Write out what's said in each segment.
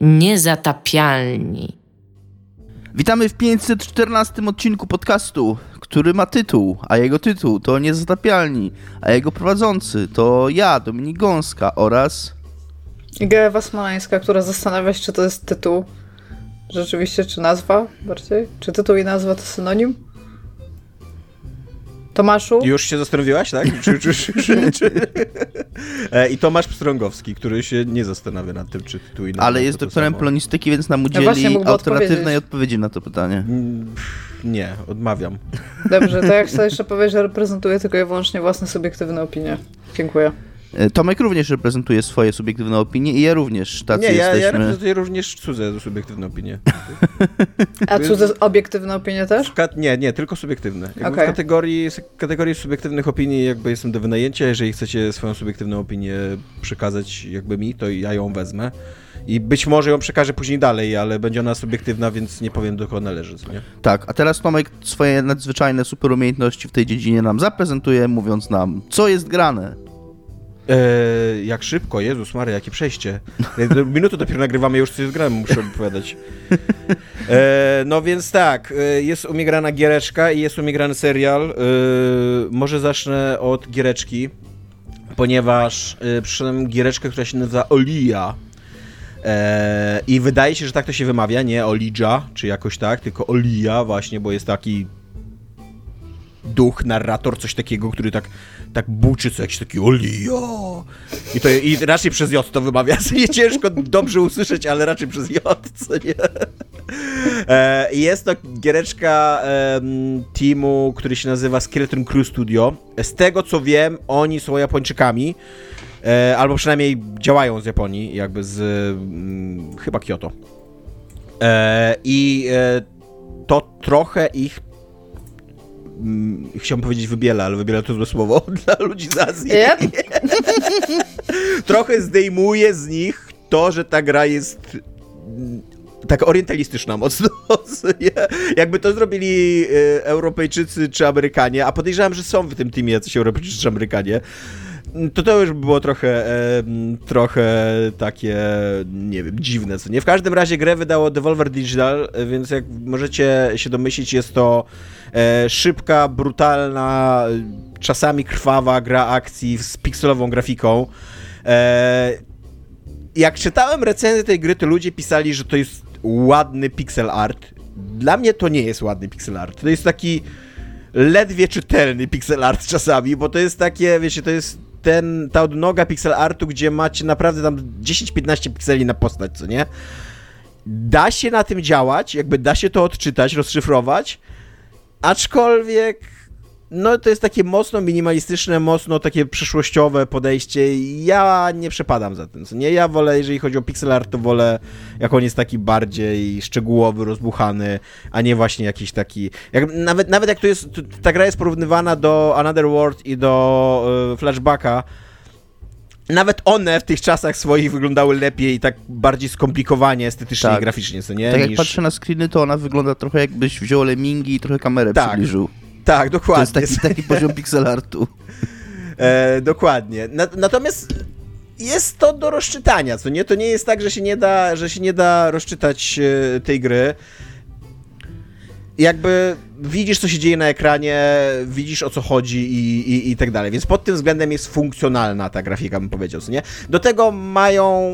Niezatapialni. Witamy w 514 odcinku podcastu, który ma tytuł, a jego tytuł to Niezatapialni, a jego prowadzący to ja, Dominik Gąska oraz... Iga Ewa Smoleńska, która zastanawia się, czy to jest tytuł rzeczywiście, czy nazwa bardziej? Czy tytuł i nazwa to synonim? Tomaszu? Już się zastanowiłaś, tak? Czy, czy, czy, czy, e, I Tomasz Pstrągowski, który się nie zastanawia nad tym, czy tu i Ale jest doktorem polonistyki, więc nam udzieli no alternatywnej odpowiedzi na to pytanie. Mm, nie, odmawiam. Dobrze, to jak chcę jeszcze powiedzieć, że reprezentuję tylko i wyłącznie własne subiektywne opinie. Dziękuję. E, Tomek również reprezentuje swoje subiektywne opinie i ja również, tacy Nie, ja, jesteśmy. ja reprezentuję również cudze subiektywne opinie. A cudze obiektywne opinie też? nie, nie, tylko subiektywne. Jakby Okay. W kategorii, kategorii subiektywnych opinii jakby jestem do wynajęcia, jeżeli chcecie swoją subiektywną opinię przekazać jakby mi, to ja ją wezmę. I być może ją przekażę później dalej, ale będzie ona subiektywna, więc nie powiem do kogo należy, nie? Tak, a teraz Tomek swoje nadzwyczajne super umiejętności w tej dziedzinie nam zaprezentuje, mówiąc nam, co jest grane. Eee, jak szybko, Jezus Maria, jakie przejście. Minutę dopiero nagrywamy, już coś grałem, muszę opowiadać. Eee, no więc tak, e, jest u mnie grana giereczka i jest u mnie grany serial. Może zacznę od giereczki, ponieważ e, przyszedłem giereczkę, która się nazywa. Eee, I wydaje się, że tak to się wymawia, nie Olija, czy jakoś tak, tylko Olia właśnie, bo jest taki duch, narrator, coś takiego, który tak, tak buczy co jakiś taki Olija. I, to, I raczej przez J to wymawia. Nie ciężko dobrze usłyszeć, ale raczej przez J, co nie? E, jest to giereczka teamu, który się nazywa Skeleton Crew Studio. Z tego co wiem, oni są Japończykami. E, albo przynajmniej działają z Japonii, jakby z mm, chyba Kyoto. E, I to trochę ich mm, chciałem powiedzieć wybiela, ale wybiela to złe słowo dla ludzi z Azji. Yep. trochę zdejmuje z nich to, że ta gra jest mm, tak orientalistyczna mocno. Jakby to zrobili e, Europejczycy czy Amerykanie, a podejrzewam, że są w tym teamie jacyś Europejczycy czy Amerykanie, to to już było trochę, e, trochę takie, nie wiem, dziwne, co nie? W każdym razie grę wydało Devolver Digital, więc jak możecie się domyślić, jest to e, szybka, brutalna, czasami krwawa gra akcji z pikselową grafiką. E, jak czytałem recenzję tej gry, to ludzie pisali, że to jest ładny pixel art. Dla mnie to nie jest ładny pixel art. To jest taki ledwie czytelny pixel art czasami, bo to jest takie, wiecie, to jest ten, ta odnoga pixel artu, gdzie macie naprawdę tam 10-15 pikseli na postać, co nie? Da się na tym działać, jakby da się to odczytać, rozszyfrować, aczkolwiek no to jest takie mocno minimalistyczne, mocno takie przyszłościowe podejście. Ja nie przepadam za tym. Co nie, ja wolę, jeżeli chodzi o pixel art, to wolę, jak on jest taki bardziej szczegółowy, rozbuchany, a nie właśnie jakiś taki. Jak, nawet, nawet jak to jest. To, ta gra jest porównywana do Another World i do y, Flashbacka. Nawet one w tych czasach swoich wyglądały lepiej i tak bardziej skomplikowanie estetycznie Tak. i graficznie, co nie? Tak jak niż... patrzę na screeny, to ona wygląda trochę jakbyś wziął lemingi i trochę kamerę Tak, przybliżył. Tak, To dokładnie. jest taki, taki poziom pixel artu. E, dokładnie. Na, natomiast jest to do rozczytania, co nie? To nie jest tak, że się nie da, że się nie da rozczytać e, tej gry. Jakby widzisz, co się dzieje na ekranie, widzisz o co chodzi i, i, i tak dalej. Więc pod tym względem jest funkcjonalna ta grafika, bym powiedział, co nie? Do tego mają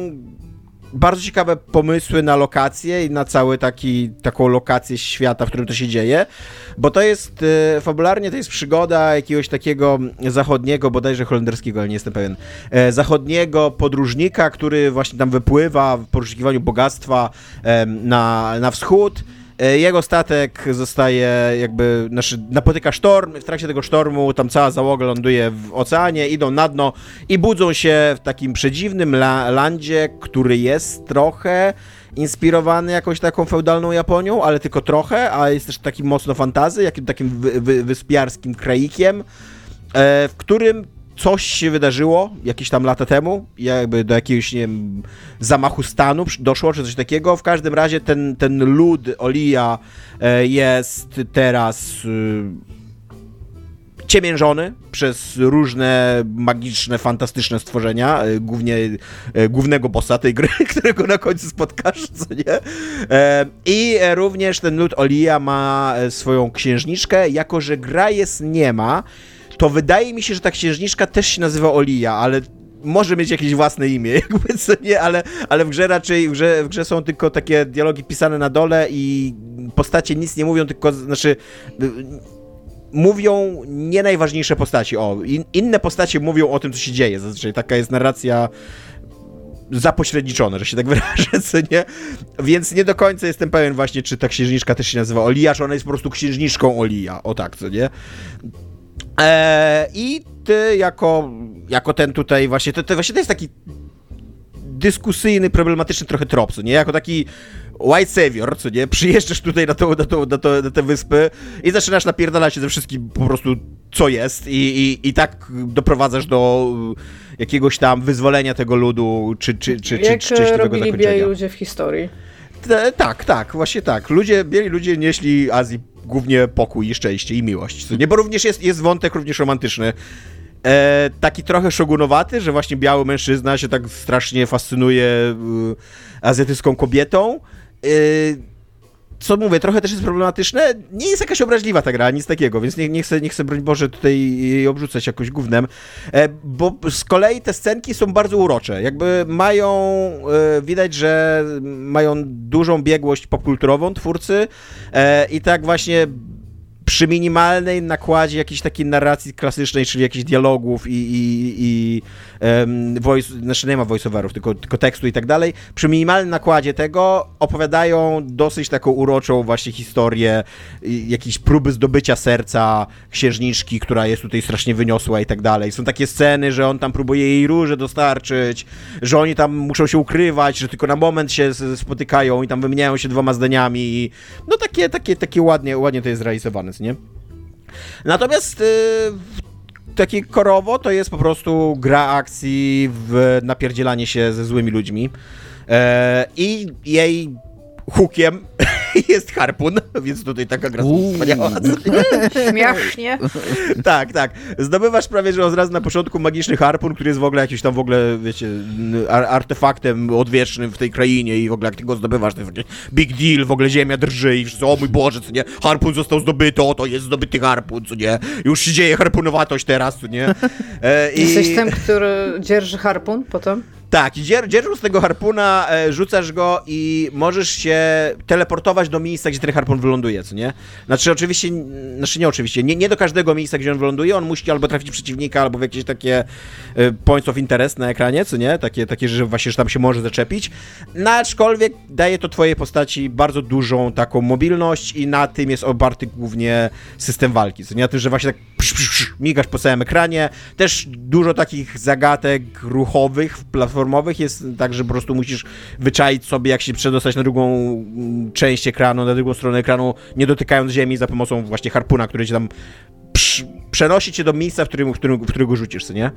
bardzo ciekawe pomysły na lokacje i na cały taki, taką lokację świata, w którym to się dzieje, bo to jest, e, fabularnie to jest przygoda jakiegoś takiego zachodniego, bodajże holenderskiego, ale nie jestem pewien, e, zachodniego podróżnika, który właśnie tam wypływa w poszukiwaniu bogactwa em, na, na wschód, E, Jego statek zostaje jakby, znaczy napotyka sztorm, w trakcie tego sztormu tam cała załoga ląduje w oceanie, idą na dno i budzą się w takim przedziwnym la landzie, który jest trochę inspirowany jakąś taką feudalną Japonią, ale tylko trochę, a jest też taki mocno fantazy, jakim takim wy wy wyspiarskim kraikiem, e, w którym coś się wydarzyło jakieś tam lata temu, jakby do jakiegoś, nie wiem, zamachu stanu doszło, czy coś takiego. W każdym razie ten, ten lud Olia e, jest teraz y, ciemiężony przez różne magiczne, fantastyczne stworzenia, e, głównie e, głównego bossa tej gry, którego na końcu spotkasz, co nie? I również ten lud Olia ma swoją księżniczkę, jako że gra jest nie ma, to wydaje mi się, że ta księżniczka też się nazywa Olia, ale może mieć jakieś własne imię, jakby co nie, ale, ale w grze raczej, w grze, w grze są tylko takie dialogi pisane na dole i postacie nic nie mówią, tylko, znaczy mówią nie najważniejsze postaci. O, in, inne postacie mówią o tym, co się dzieje. Zazwyczaj taka jest narracja zapośredniczone, że się tak wyrażę, co nie? Więc nie do końca jestem pewien właśnie, czy ta księżniczka też się nazywa Olia, czy ona jest po prostu księżniczką Olia. O tak, co nie? Eee, I ty jako, jako ten tutaj właśnie, to, to właśnie to jest taki dyskusyjny, problematyczny trochę trop, co nie? Jako taki white savior, co nie? Przyjeżdżasz tutaj na, to, na, to, na, to, na te wyspy i zaczynasz napierdalać się ze wszystkim po prostu, co jest i, i, i tak doprowadzasz do jakiegoś tam wyzwolenia tego ludu, czy, czy, czy, Jak czy szczęśliwego robili zakończenia. biali ludzie w historii. T- tak, tak, właśnie tak. Ludzie, bieli ludzie nieśli Azji głównie pokój i szczęście i miłość. Nie, bo również jest, jest wątek również romantyczny. E, taki trochę szogunowaty, że właśnie biały mężczyzna się tak strasznie fascynuje y, azjatycką kobietą. Y, co mówię, trochę też jest problematyczne. Nie jest jakaś obraźliwa ta gra, nic takiego, więc nie, nie, chcę, nie chcę, broń Boże, tutaj obrzucać jakoś gównem, e, bo z kolei te scenki są bardzo urocze. Jakby mają, e, widać, że mają dużą biegłość popkulturową twórcy e, i tak właśnie przy minimalnej nakładzie jakiejś takiej narracji klasycznej, czyli jakichś dialogów i, i, i um, voice, znaczy nie ma voiceoverów, tylko, tylko tekstu i tak dalej, przy minimalnym nakładzie tego opowiadają dosyć taką uroczą właśnie historię jakiejś próby zdobycia serca księżniczki, która jest tutaj strasznie wyniosła i tak dalej. Są takie sceny, że on tam próbuje jej róże dostarczyć, że oni tam muszą się ukrywać, że tylko na moment się spotykają i tam wymieniają się dwoma zdaniami i no takie, takie, takie ładnie, ładnie to jest zrealizowane nie? Natomiast yy, takie korowo to jest po prostu gra akcji w napierdzielanie się ze złymi ludźmi. Yy, I jej hukiem jest harpun, więc tutaj taka gra wspaniała. Śmiesznie. tak, tak. Zdobywasz prawie, że od razu na początku magiczny harpun, który jest w ogóle jakiś tam w ogóle, wiecie, artefaktem odwiecznym w tej krainie i w ogóle jak ty go zdobywasz, to jest big deal, w ogóle ziemia drży i wszyscy, o mój Boże, co nie, harpun został zdobyty, oto jest zdobyty harpun, co nie, już się dzieje harpunowatość teraz, co nie. E, i... Jesteś tym, który dzierży harpun potem? Tak, dzier dzierżąc tego harpuna, e, rzucasz go i możesz się teleportować do miejsca, gdzie ten harpun wyląduje, co nie? Znaczy oczywiście, znaczy nie oczywiście, nie, nie do każdego miejsca, gdzie on wyląduje, on musi albo trafić przeciwnika, albo w jakieś takie e, points of interest na ekranie, co nie? Takie, takie że właśnie, że tam się może zaczepić. No aczkolwiek daje to twojej postaci bardzo dużą taką mobilność i na tym jest oparty głównie system walki, co nie? Na tym, że właśnie tak psz, psz, psz, migasz po całym ekranie. Też dużo takich zagatek ruchowych platformowych jest tak, że po prostu musisz wyczaić sobie, jak się przedostać na drugą mm, część ekranu, na drugą stronę ekranu, nie dotykając ziemi za pomocą właśnie harpuna, który cię tam przenosi cię do miejsca, w którym, w którym, w którym go rzucisz, nie?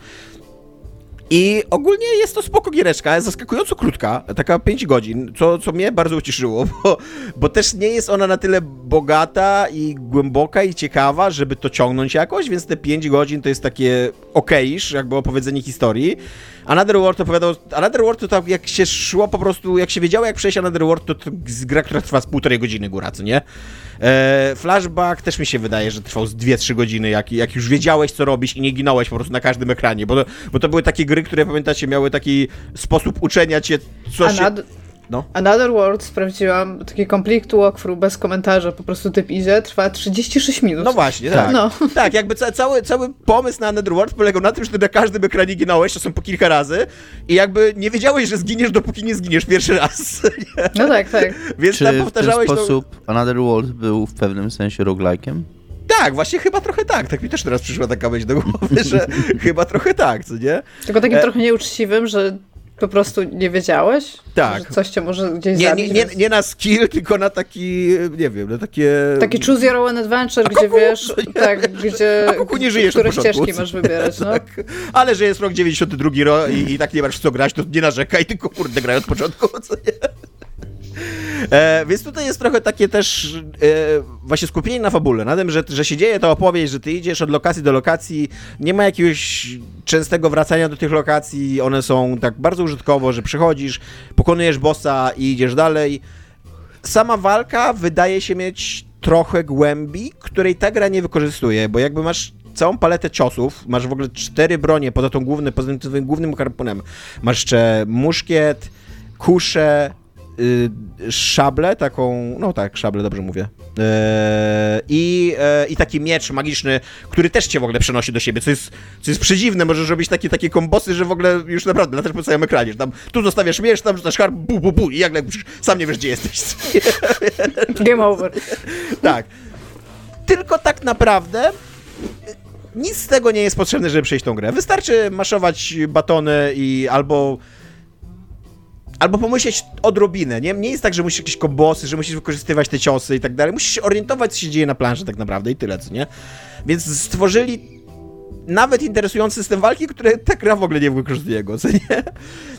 I ogólnie jest to spoko giereczka, zaskakująco krótka, taka 5 godzin, co, co mnie bardzo ucieszyło, bo, bo też nie jest ona na tyle bogata i głęboka i ciekawa, żeby to ciągnąć jakoś, więc te 5 godzin to jest takie okejsz, jakby opowiedzenie historii. Another World opowiadał, Another World to tak jak się szło po prostu, jak się wiedziało jak przejść Another World, to, to gra, która trwa z półtorej godziny góra, co nie? E, flashback też mi się wydaje, że trwał z 2-3 godziny, jak, jak już wiedziałeś, co robisz i nie ginąłeś po prostu na każdym ekranie, bo to, bo to były takie gry, które pamiętacie, miały taki sposób uczenia cię, co się... No. Another World sprawdziłam, taki complete walkthrough bez komentarza, po prostu typ idzie, trwa 36 minut. No właśnie, tak. No. Tak, jakby ca cały, cały pomysł na Another World polegał na tym, że ty na każdym ekranie ginąłeś, czasem po kilka razy i jakby nie wiedziałeś, że zginiesz, dopóki nie zginiesz pierwszy raz. No tak, tak. Więc Czy tam powtarzałeś w ten sposób to... Another World był w pewnym sensie roguelike'em? Tak, właśnie chyba trochę tak. Tak mi też teraz przyszła taka myśl do głowy, że chyba trochę tak, co nie? Tylko takim e... trochę nieuczciwym, że po prostu nie wiedziałeś? Tak. Że coś cię może gdzieś nie, zabić? Nie, nie, nie na skill, tylko na taki, nie wiem, na takie... Taki choose your own adventure, A gdzie kuku, wiesz, tak, gdzie... A kuku nie żyjesz Które ścieżki masz wybierać, no. tak. Ale że jest rok 92 ro i, i tak nie masz co grać, to nie narzekaj, tylko kurde graj od początku, co nie? E, więc tutaj jest trochę takie też e, właśnie skupienie na fabule, na tym, że, że się dzieje ta opowieść, że ty idziesz od lokacji do lokacji, nie ma jakiegoś częstego wracania do tych lokacji, one są tak bardzo użytkowo, że przychodzisz, pokonujesz bossa i idziesz dalej. Sama walka wydaje się mieć trochę głębi, której ta gra nie wykorzystuje, bo jakby masz całą paletę ciosów, masz w ogóle cztery bronie poza tą główny, poza tym głównym harpunem. Masz jeszcze muszkiet, kuszę, y, szablę, taką, no tak, szablę, dobrze mówię. E, I, e, I taki miecz magiczny, który też cię w ogóle przenosi do siebie, co jest, co jest przedziwne, możesz robić takie, takie kombosy, że w ogóle już naprawdę latasz po całym ekranie, tam tu zostawiasz miecz, tam rzucasz harp, bu, bu, bu i jak sam nie wiesz, gdzie jesteś. Game over. tak. Tylko tak naprawdę nic z tego nie jest potrzebne, żeby przejść tą grę. Wystarczy maszować batony i albo albo pomyśleć odrobinę, nie? Nie jest tak, że musisz jakieś kombosy, że musisz wykorzystywać te ciosy i tak dalej. Musisz się orientować, co się dzieje na planszy tak naprawdę i tyle, co nie? Więc stworzyli nawet interesujący system walki, który ta gra w ogóle nie wykorzystuje go, co nie?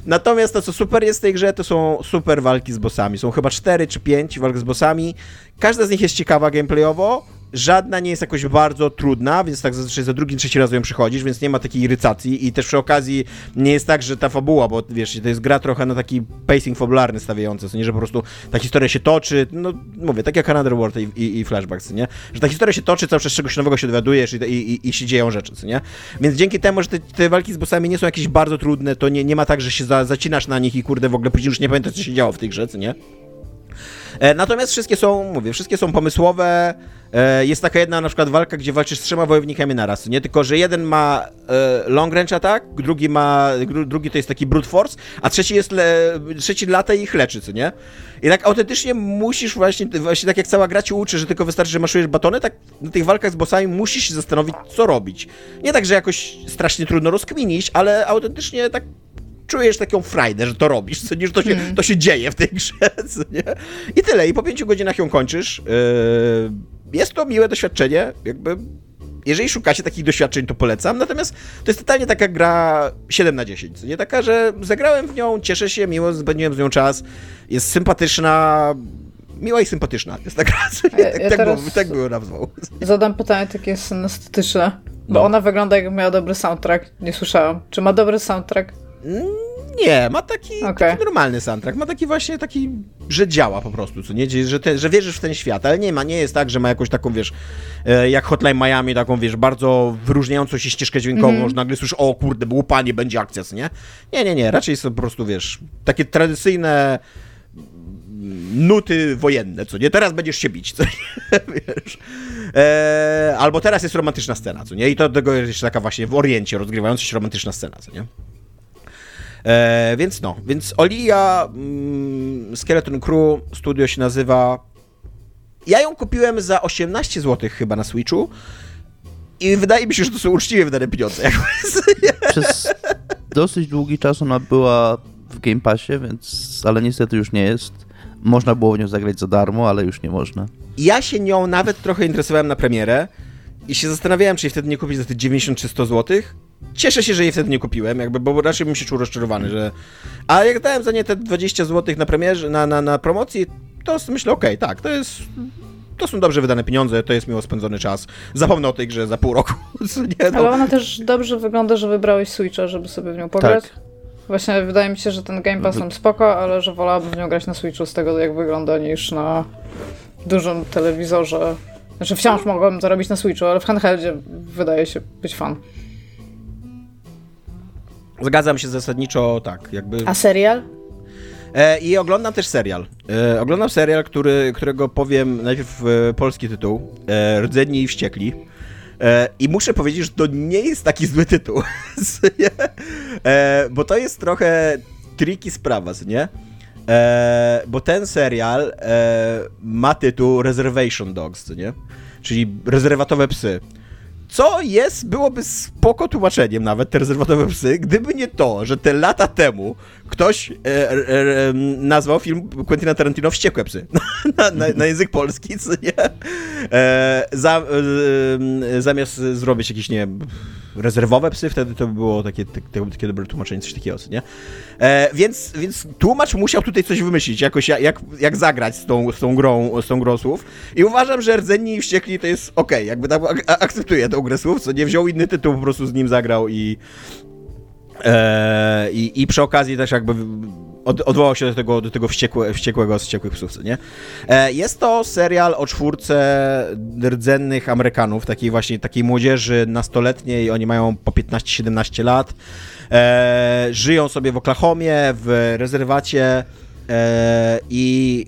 Natomiast to, co super jest w tej grze, to są super walki z bossami. Są chyba 4 czy 5 walk z bossami. Każda z nich jest ciekawa gameplayowo, Żadna nie jest jakoś bardzo trudna, więc tak zazwyczaj za drugim, trzeci raz ją przychodzisz, więc nie ma takiej irytacji i też przy okazji nie jest tak, że ta fabuła, bo wiesz, to jest gra trochę na taki pacing fabularny stawiający, co nie, że po prostu ta historia się toczy, no mówię, tak jak Another World i, i, i Flashbacks, nie? Że ta historia się toczy, cały czas czegoś nowego się dowiadujesz i, i, i, się dzieją rzeczy, co nie? Więc dzięki temu, że te, te, walki z bossami nie są jakieś bardzo trudne, to nie, nie ma tak, że się za, zacinasz na nich i kurde w ogóle później już nie pamiętasz, co się działo w tej grze, co nie? E, natomiast wszystkie są, mówię, wszystkie są pomysłowe. E, jest taka jedna na przykład walka, gdzie walczysz z trzema wojownikami naraz, nie? Tylko, że jeden ma e, long range attack, drugi ma, drugi to jest taki brute force, a trzeci jest, le, trzeci lata i ich leczy, co nie? I tak autentycznie musisz właśnie, właśnie tak jak cała gra ci uczy, że tylko wystarczy, że maszujesz batony, tak na tych walkach z bossami musisz się zastanowić, co robić. Nie tak, że jakoś strasznie trudno rozkminić, ale autentycznie tak czujesz taką frajdę, że to robisz, co nie, że to się, hmm. to się dzieje w tej grze, nie? I tyle, i po pięciu godzinach ją kończysz. Yy, jest to miłe doświadczenie, jakby jeżeli szukacie takich doświadczeń, to polecam. Natomiast to jest totalnie taka gra 7 na 10. Nie taka, że zagrałem w nią, cieszę się, miło spędziłem z nią czas, jest sympatyczna, miła i sympatyczna. Jest taka, ja, tak, ja tak, było, tak było nazwał. Zadam pytanie takie synestetyczne, bo no. ona wygląda jakby miała dobry soundtrack. Nie słyszałam. Czy ma dobry soundtrack? Nie, ma taki, okay. taki, normalny soundtrack. Ma taki właśnie taki, że działa po prostu, co nie? Że, te, że wierzysz w ten świat, ale nie ma, nie jest tak, że ma jakąś taką, wiesz, e, jak Hotline Miami, taką, wiesz, bardzo wyróżniającą się ścieżkę dźwiękową, mm -hmm. że nagle słyszysz, o kurde, było panie, będzie akcja, co nie? Nie, nie, nie, raczej są po prostu, wiesz, takie tradycyjne nuty wojenne, co nie? Teraz będziesz się bić, co nie? Wiesz? E, albo teraz jest romantyczna scena, co nie? I to do tego jest taka właśnie w Oriencie rozgrywająca się romantyczna scena, co nie? E, więc no, więc Olia mm, Skeleton Crew studio się nazywa. Ja ją kupiłem za 18 zł chyba na Switchu. I wydaje mi się, że to są uczciwie wydane pieniądze. Przez dosyć długi czas ona była w Game Passie, więc, ale niestety już nie jest. Można było w nią zagrać za darmo, ale już nie można. Ja się nią nawet trochę interesowałem na premierę i się zastanawiałem, czy jej wtedy nie kupić za te 90 czy 100 zł, Cieszę się, że jej wtedy nie kupiłem, jakby, bo raczej bym się czuł rozczarowany, że... A jak dałem za nie te 20 zł na premierze, na, na, na promocji, to myślę, okej, okay, tak, to jest... To są dobrze wydane pieniądze, to jest miło spędzony czas. Zapomnę o tej grze za pół roku. nie, no. Ale ona też dobrze wygląda, że wybrałeś Switcha, żeby sobie w nią pograć. Tak. Właśnie wydaje mi się, że ten Game Pass tam spoko, ale że wolałabym w nią grać na Switchu z tego, jak wygląda, niż na dużym telewizorze. Znaczy wciąż mogłabym to robić na Switchu, ale w handheldzie wydaje się być fan. Zgadzam się zasadniczo tak, jakby... A serial? E, I oglądam też serial. E, oglądam serial, który, którego powiem najpierw e, polski tytuł. Rdzenni i Wściekli. I muszę powiedzieć, że to nie jest taki zły tytuł. Bo to jest trochę tricky sprawa, nie? Bo ten serial ma tytuł Reservation Dogs, nie? Czyli rezerwatowe psy. Co jest, byłoby spoko tłumaczeniem nawet, te rezerwatowe psy, gdyby nie to, że te lata temu ktoś e, e, nazwał film Quentina Tarantino Wściekłe psy na, na, na język polski, co nie? E, za, e, zamiast zrobić jakieś, nie rezerwowe psy, wtedy to by było takie, takie, takie dobre tłumaczenie, coś takiego, nie? E, więc, więc tłumacz musiał tutaj coś wymyślić, jakoś jak, jak zagrać z tą, z tą grą, z tą grą słów i uważam, że Rdzenni i Wściekli to jest okay. jakby tak akceptuję tą grę słów, co nie wziął inny tytuł, po prostu z nim zagrał i e, i, i przy okazji też jakby od, odwołał się do tego, do tego wściekłe, wściekłego z wściekłych psów, nie? E, jest to serial o czwórce rdzennych Amerykanów, takiej właśnie, takiej młodzieży nastoletniej, oni mają po 15-17 lat, e, żyją sobie w Oklahomie, w rezerwacie e, i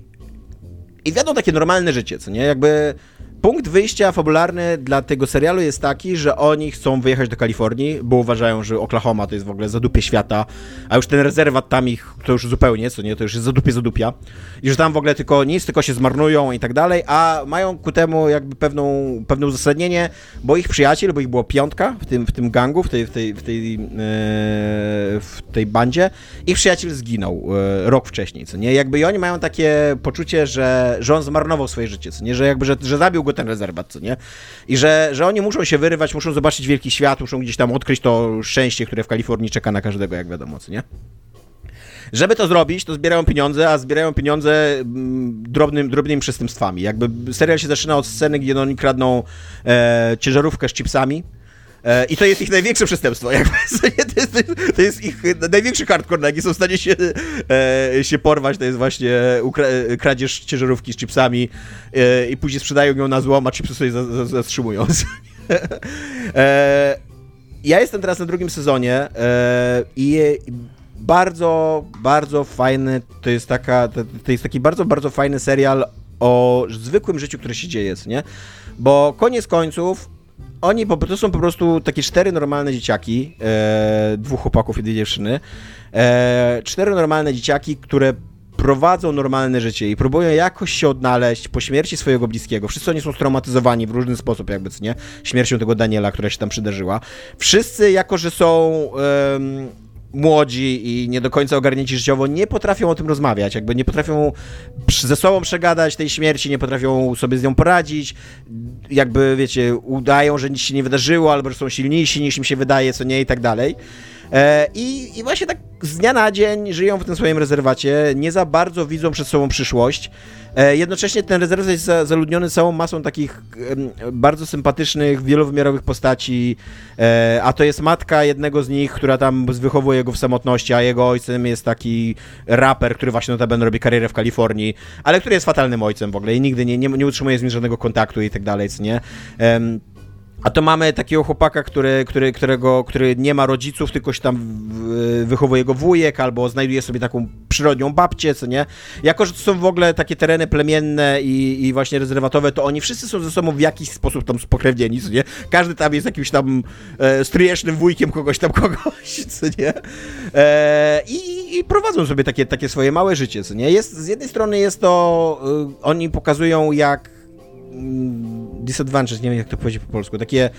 i wiadomo takie normalne życie, co nie? Jakby punkt wyjścia fabularny dla tego serialu jest taki, że oni chcą wyjechać do Kalifornii, bo uważają, że Oklahoma to jest w ogóle zadupie świata, a już ten rezerwat tam ich to już zupełnie, co nie, to już jest zadupie zadupia. I że tam w ogóle tylko nic, tylko się zmarnują i tak dalej, a mają ku temu jakby pewną, pewne uzasadnienie, bo ich przyjaciel, bo ich było piątka w tym, w tym gangu, w tej, w tej, w tej, yy, w tej bandzie, ich przyjaciel zginął yy, rok wcześniej, co nie, jakby i oni mają takie poczucie, że, że on zmarnował swoje życie, co nie, że jakby, że, że zabił go ten rezerwat, co nie? I że, że oni muszą się wyrywać, muszą zobaczyć wielki świat, muszą gdzieś tam odkryć to szczęście, które w Kalifornii czeka na każdego, jak wiadomo, co nie? Żeby to zrobić, to zbierają pieniądze, a zbierają pieniądze mm, drobnym, drobnymi przestępstwami. Jakby serial się zaczyna od sceny, gdzie oni kradną e, ciężarówkę z chipsami, I to jest ich największe przestępstwo. To, jest, to jest ich największy hardcore, na jaki są w stanie się, e, się porwać. To jest właśnie kradzież ciężarówki z chipsami e, i później sprzedają ją na złom, a chipsy sobie zatrzymują. ja jestem teraz na drugim sezonie i bardzo, bardzo fajny, to jest taka, to jest taki bardzo, bardzo fajny serial o zwykłym życiu, które się dzieje, nie? Bo koniec końców oni po, to są po prostu takie cztery normalne dzieciaki, e, dwóch chłopaków i dwie dziewczyny, e, cztery normalne dzieciaki, które prowadzą normalne życie i próbują jakoś się odnaleźć po śmierci swojego bliskiego. Wszyscy oni są straumatyzowani w różny sposób, jakby, co nie? Śmiercią tego Daniela, która się tam przydarzyła. Wszyscy, jako że są młodzi i nie do końca ogarnięci życiowo, nie potrafią o tym rozmawiać, jakby nie potrafią ze sobą przegadać tej śmierci, nie potrafią sobie z nią poradzić, jakby, wiecie, udają, że nic się nie wydarzyło, albo że są silniejsi niż im się wydaje, co nie i tak dalej. E, I, I właśnie tak z dnia na dzień żyją w tym swoim rezerwacie, nie za bardzo widzą przed sobą przyszłość. E, jednocześnie ten rezerwat jest zaludniony całą masą takich bardzo sympatycznych, wielowymiarowych postaci, e, a to jest matka jednego z nich, która tam wychowuje go w samotności, a jego ojcem jest taki raper, który właśnie notabene robi karierę w Kalifornii, ale który jest fatalnym ojcem w ogóle i nigdy nie, nie, nie utrzymuje z nim żadnego kontaktu i tak dalej, co nie? A to mamy takiego chłopaka, który, który, którego, który nie ma rodziców, tylko się tam wychowuje go wujek, albo znajduje sobie taką przyrodnią babcię, co nie? Jako, że to są w ogóle takie tereny plemienne i, i właśnie rezerwatowe, to oni wszyscy są ze sobą w jakiś sposób tam spokrewnieni, co nie? Każdy tam jest jakimś tam e, stryjecznym wujkiem kogoś tam kogoś, co nie? E, i, i, prowadzą sobie takie, takie swoje małe życie, co nie? Jest, z jednej strony jest to, e, oni pokazują jak disadvantage, nie wiem jak to powiedzieć po polsku, takie...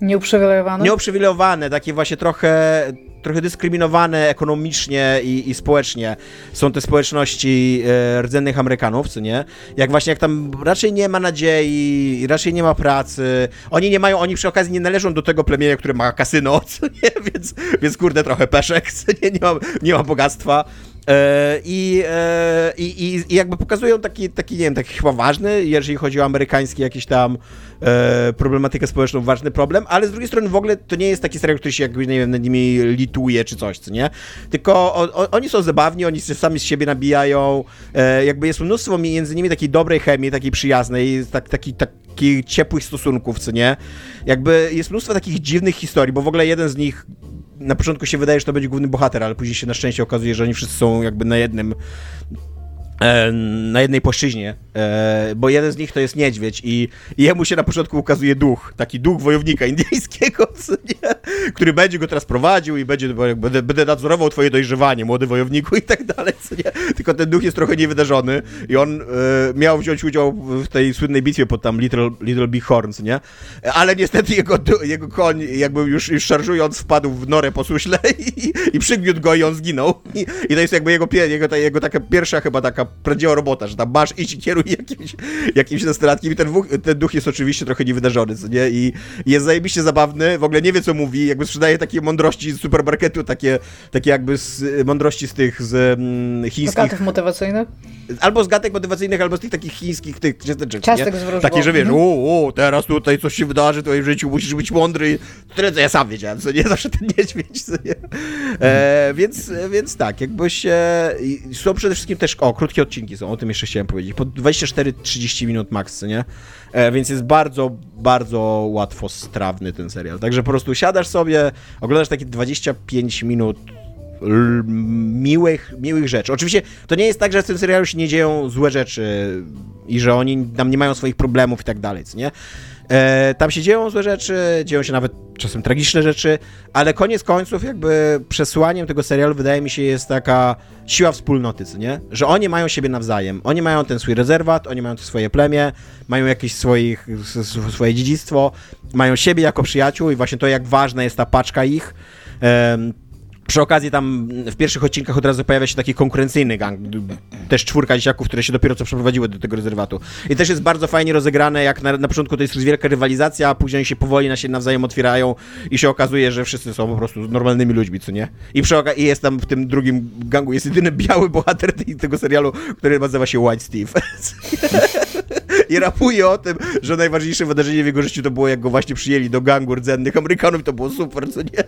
Nieuprzywilejowane? Nieuprzywilejowane, takie właśnie trochę, trochę dyskryminowane ekonomicznie i, i społecznie są te społeczności e, rdzennych Amerykanów, co nie? Jak właśnie, jak tam raczej nie ma nadziei, raczej nie ma pracy, oni nie mają, oni przy okazji nie należą do tego plemienia, które ma kasyno, co nie? Więc, więc kurde, trochę peszek, co nie? Nie ma, nie ma bogactwa. E, I, e, i, I, jakby pokazują taki, taki, nie wiem, taki chyba ważny, jeżeli chodzi o amerykański jakiś tam e, problematykę społeczną, ważny problem, ale z drugiej strony w ogóle to nie jest taki serial, który się jakby, nie wiem, nad nimi lituje czy coś, co nie? Tylko o, o, oni są zabawni, oni się sami z siebie nabijają, e, jakby jest mnóstwo między nimi takiej dobrej chemii, takiej przyjaznej, tak, taki, takich ciepłych stosunków, co nie? Jakby jest mnóstwo takich dziwnych historii, bo w ogóle jeden z nich na początku się wydaje, że to będzie główny bohater, ale później się na szczęście okazuje, że oni wszyscy są jakby na jednym na jednej płaszczyźnie, e, bo jeden z nich to jest niedźwiedź i, jemu się na początku ukazuje duch, taki duch wojownika indyjskiego, który będzie go teraz prowadził i będzie, będę, będę nadzorował twoje dojrzewanie, młody wojowniku i tak dalej? Tylko ten duch jest trochę niewydarzony i on e, miał wziąć udział w tej słynnej bitwie pod tam Little, Little Big Horns, nie? Ale niestety jego, jego koń jakby już, już szarżując wpadł w norę po i, i przygniótł go i on zginął. I, i to jest jakby jego, jego, jego taka pierwsza chyba taka prawdziwa robota, że tam masz iść i kieruj jakimś, jakimś nastolatkiem i ten, ten duch jest oczywiście trochę niewydarzony, co nie? I jest zajebiście zabawny, w ogóle nie wie co mówi, jakby sprzedaje takie mądrości z supermarketu, takie, takie jakby z, mądrości z tych z mm, chińskich... Motywacyjnych? Albo z gatek motywacyjnych, albo z tych takich chińskich tych ciasteczek, Ciastek z wróżbą. Takie, że wiesz, Mhm. o, o, teraz tutaj coś się wydarzy w twoim życiu, musisz być mądry. Tyle, co ja sam wiedziałem, co nie? Zawsze ten niedźwiedź, co nie? E, więc, więc tak, jakbyś... E, i są przede wszystkim też, o, krótkie odcinki są, o tym jeszcze chciałem powiedzieć. Po 24-30 minut max, nie? E, więc jest bardzo, bardzo łatwo strawny ten serial. Także po prostu siadasz sobie, oglądasz takie 25 minut miłych, miłych rzeczy. Oczywiście to nie jest tak, że w tym serialu się nie dzieją złe rzeczy i że oni tam nie mają swoich problemów i tak dalej, nie? E, tam się dzieją złe rzeczy, dzieją się nawet czasem tragiczne rzeczy, ale koniec końców jakby przesłaniem tego serialu wydaje mi się jest taka siła wspólnoty, nie? Że oni mają siebie nawzajem. Oni mają ten swój rezerwat, oni mają to swoje plemię, mają jakieś swoich, swoje dziedzictwo, mają siebie jako przyjaciół i właśnie to, jak ważna jest ta paczka ich. Em, przy okazji tam w pierwszych odcinkach od razu pojawia się taki konkurencyjny gang, też czwórka dzieciaków, które się dopiero co przeprowadziły do tego rezerwatu. I też jest bardzo fajnie rozegrane, jak na, na początku to jest wielka rywalizacja, a później się powoli na siebie nawzajem otwierają i się okazuje, że wszyscy są po prostu normalnymi ludźmi, co nie? I przy oka- i jest tam w tym drugim gangu jest jedyny biały bohater tego serialu, który nazywa się White Steve. I rapuje o tym, że najważniejsze wydarzenie w jego życiu to było, jak go właśnie przyjęli do gangu rdzennych Amerykanów, to było super, co nie?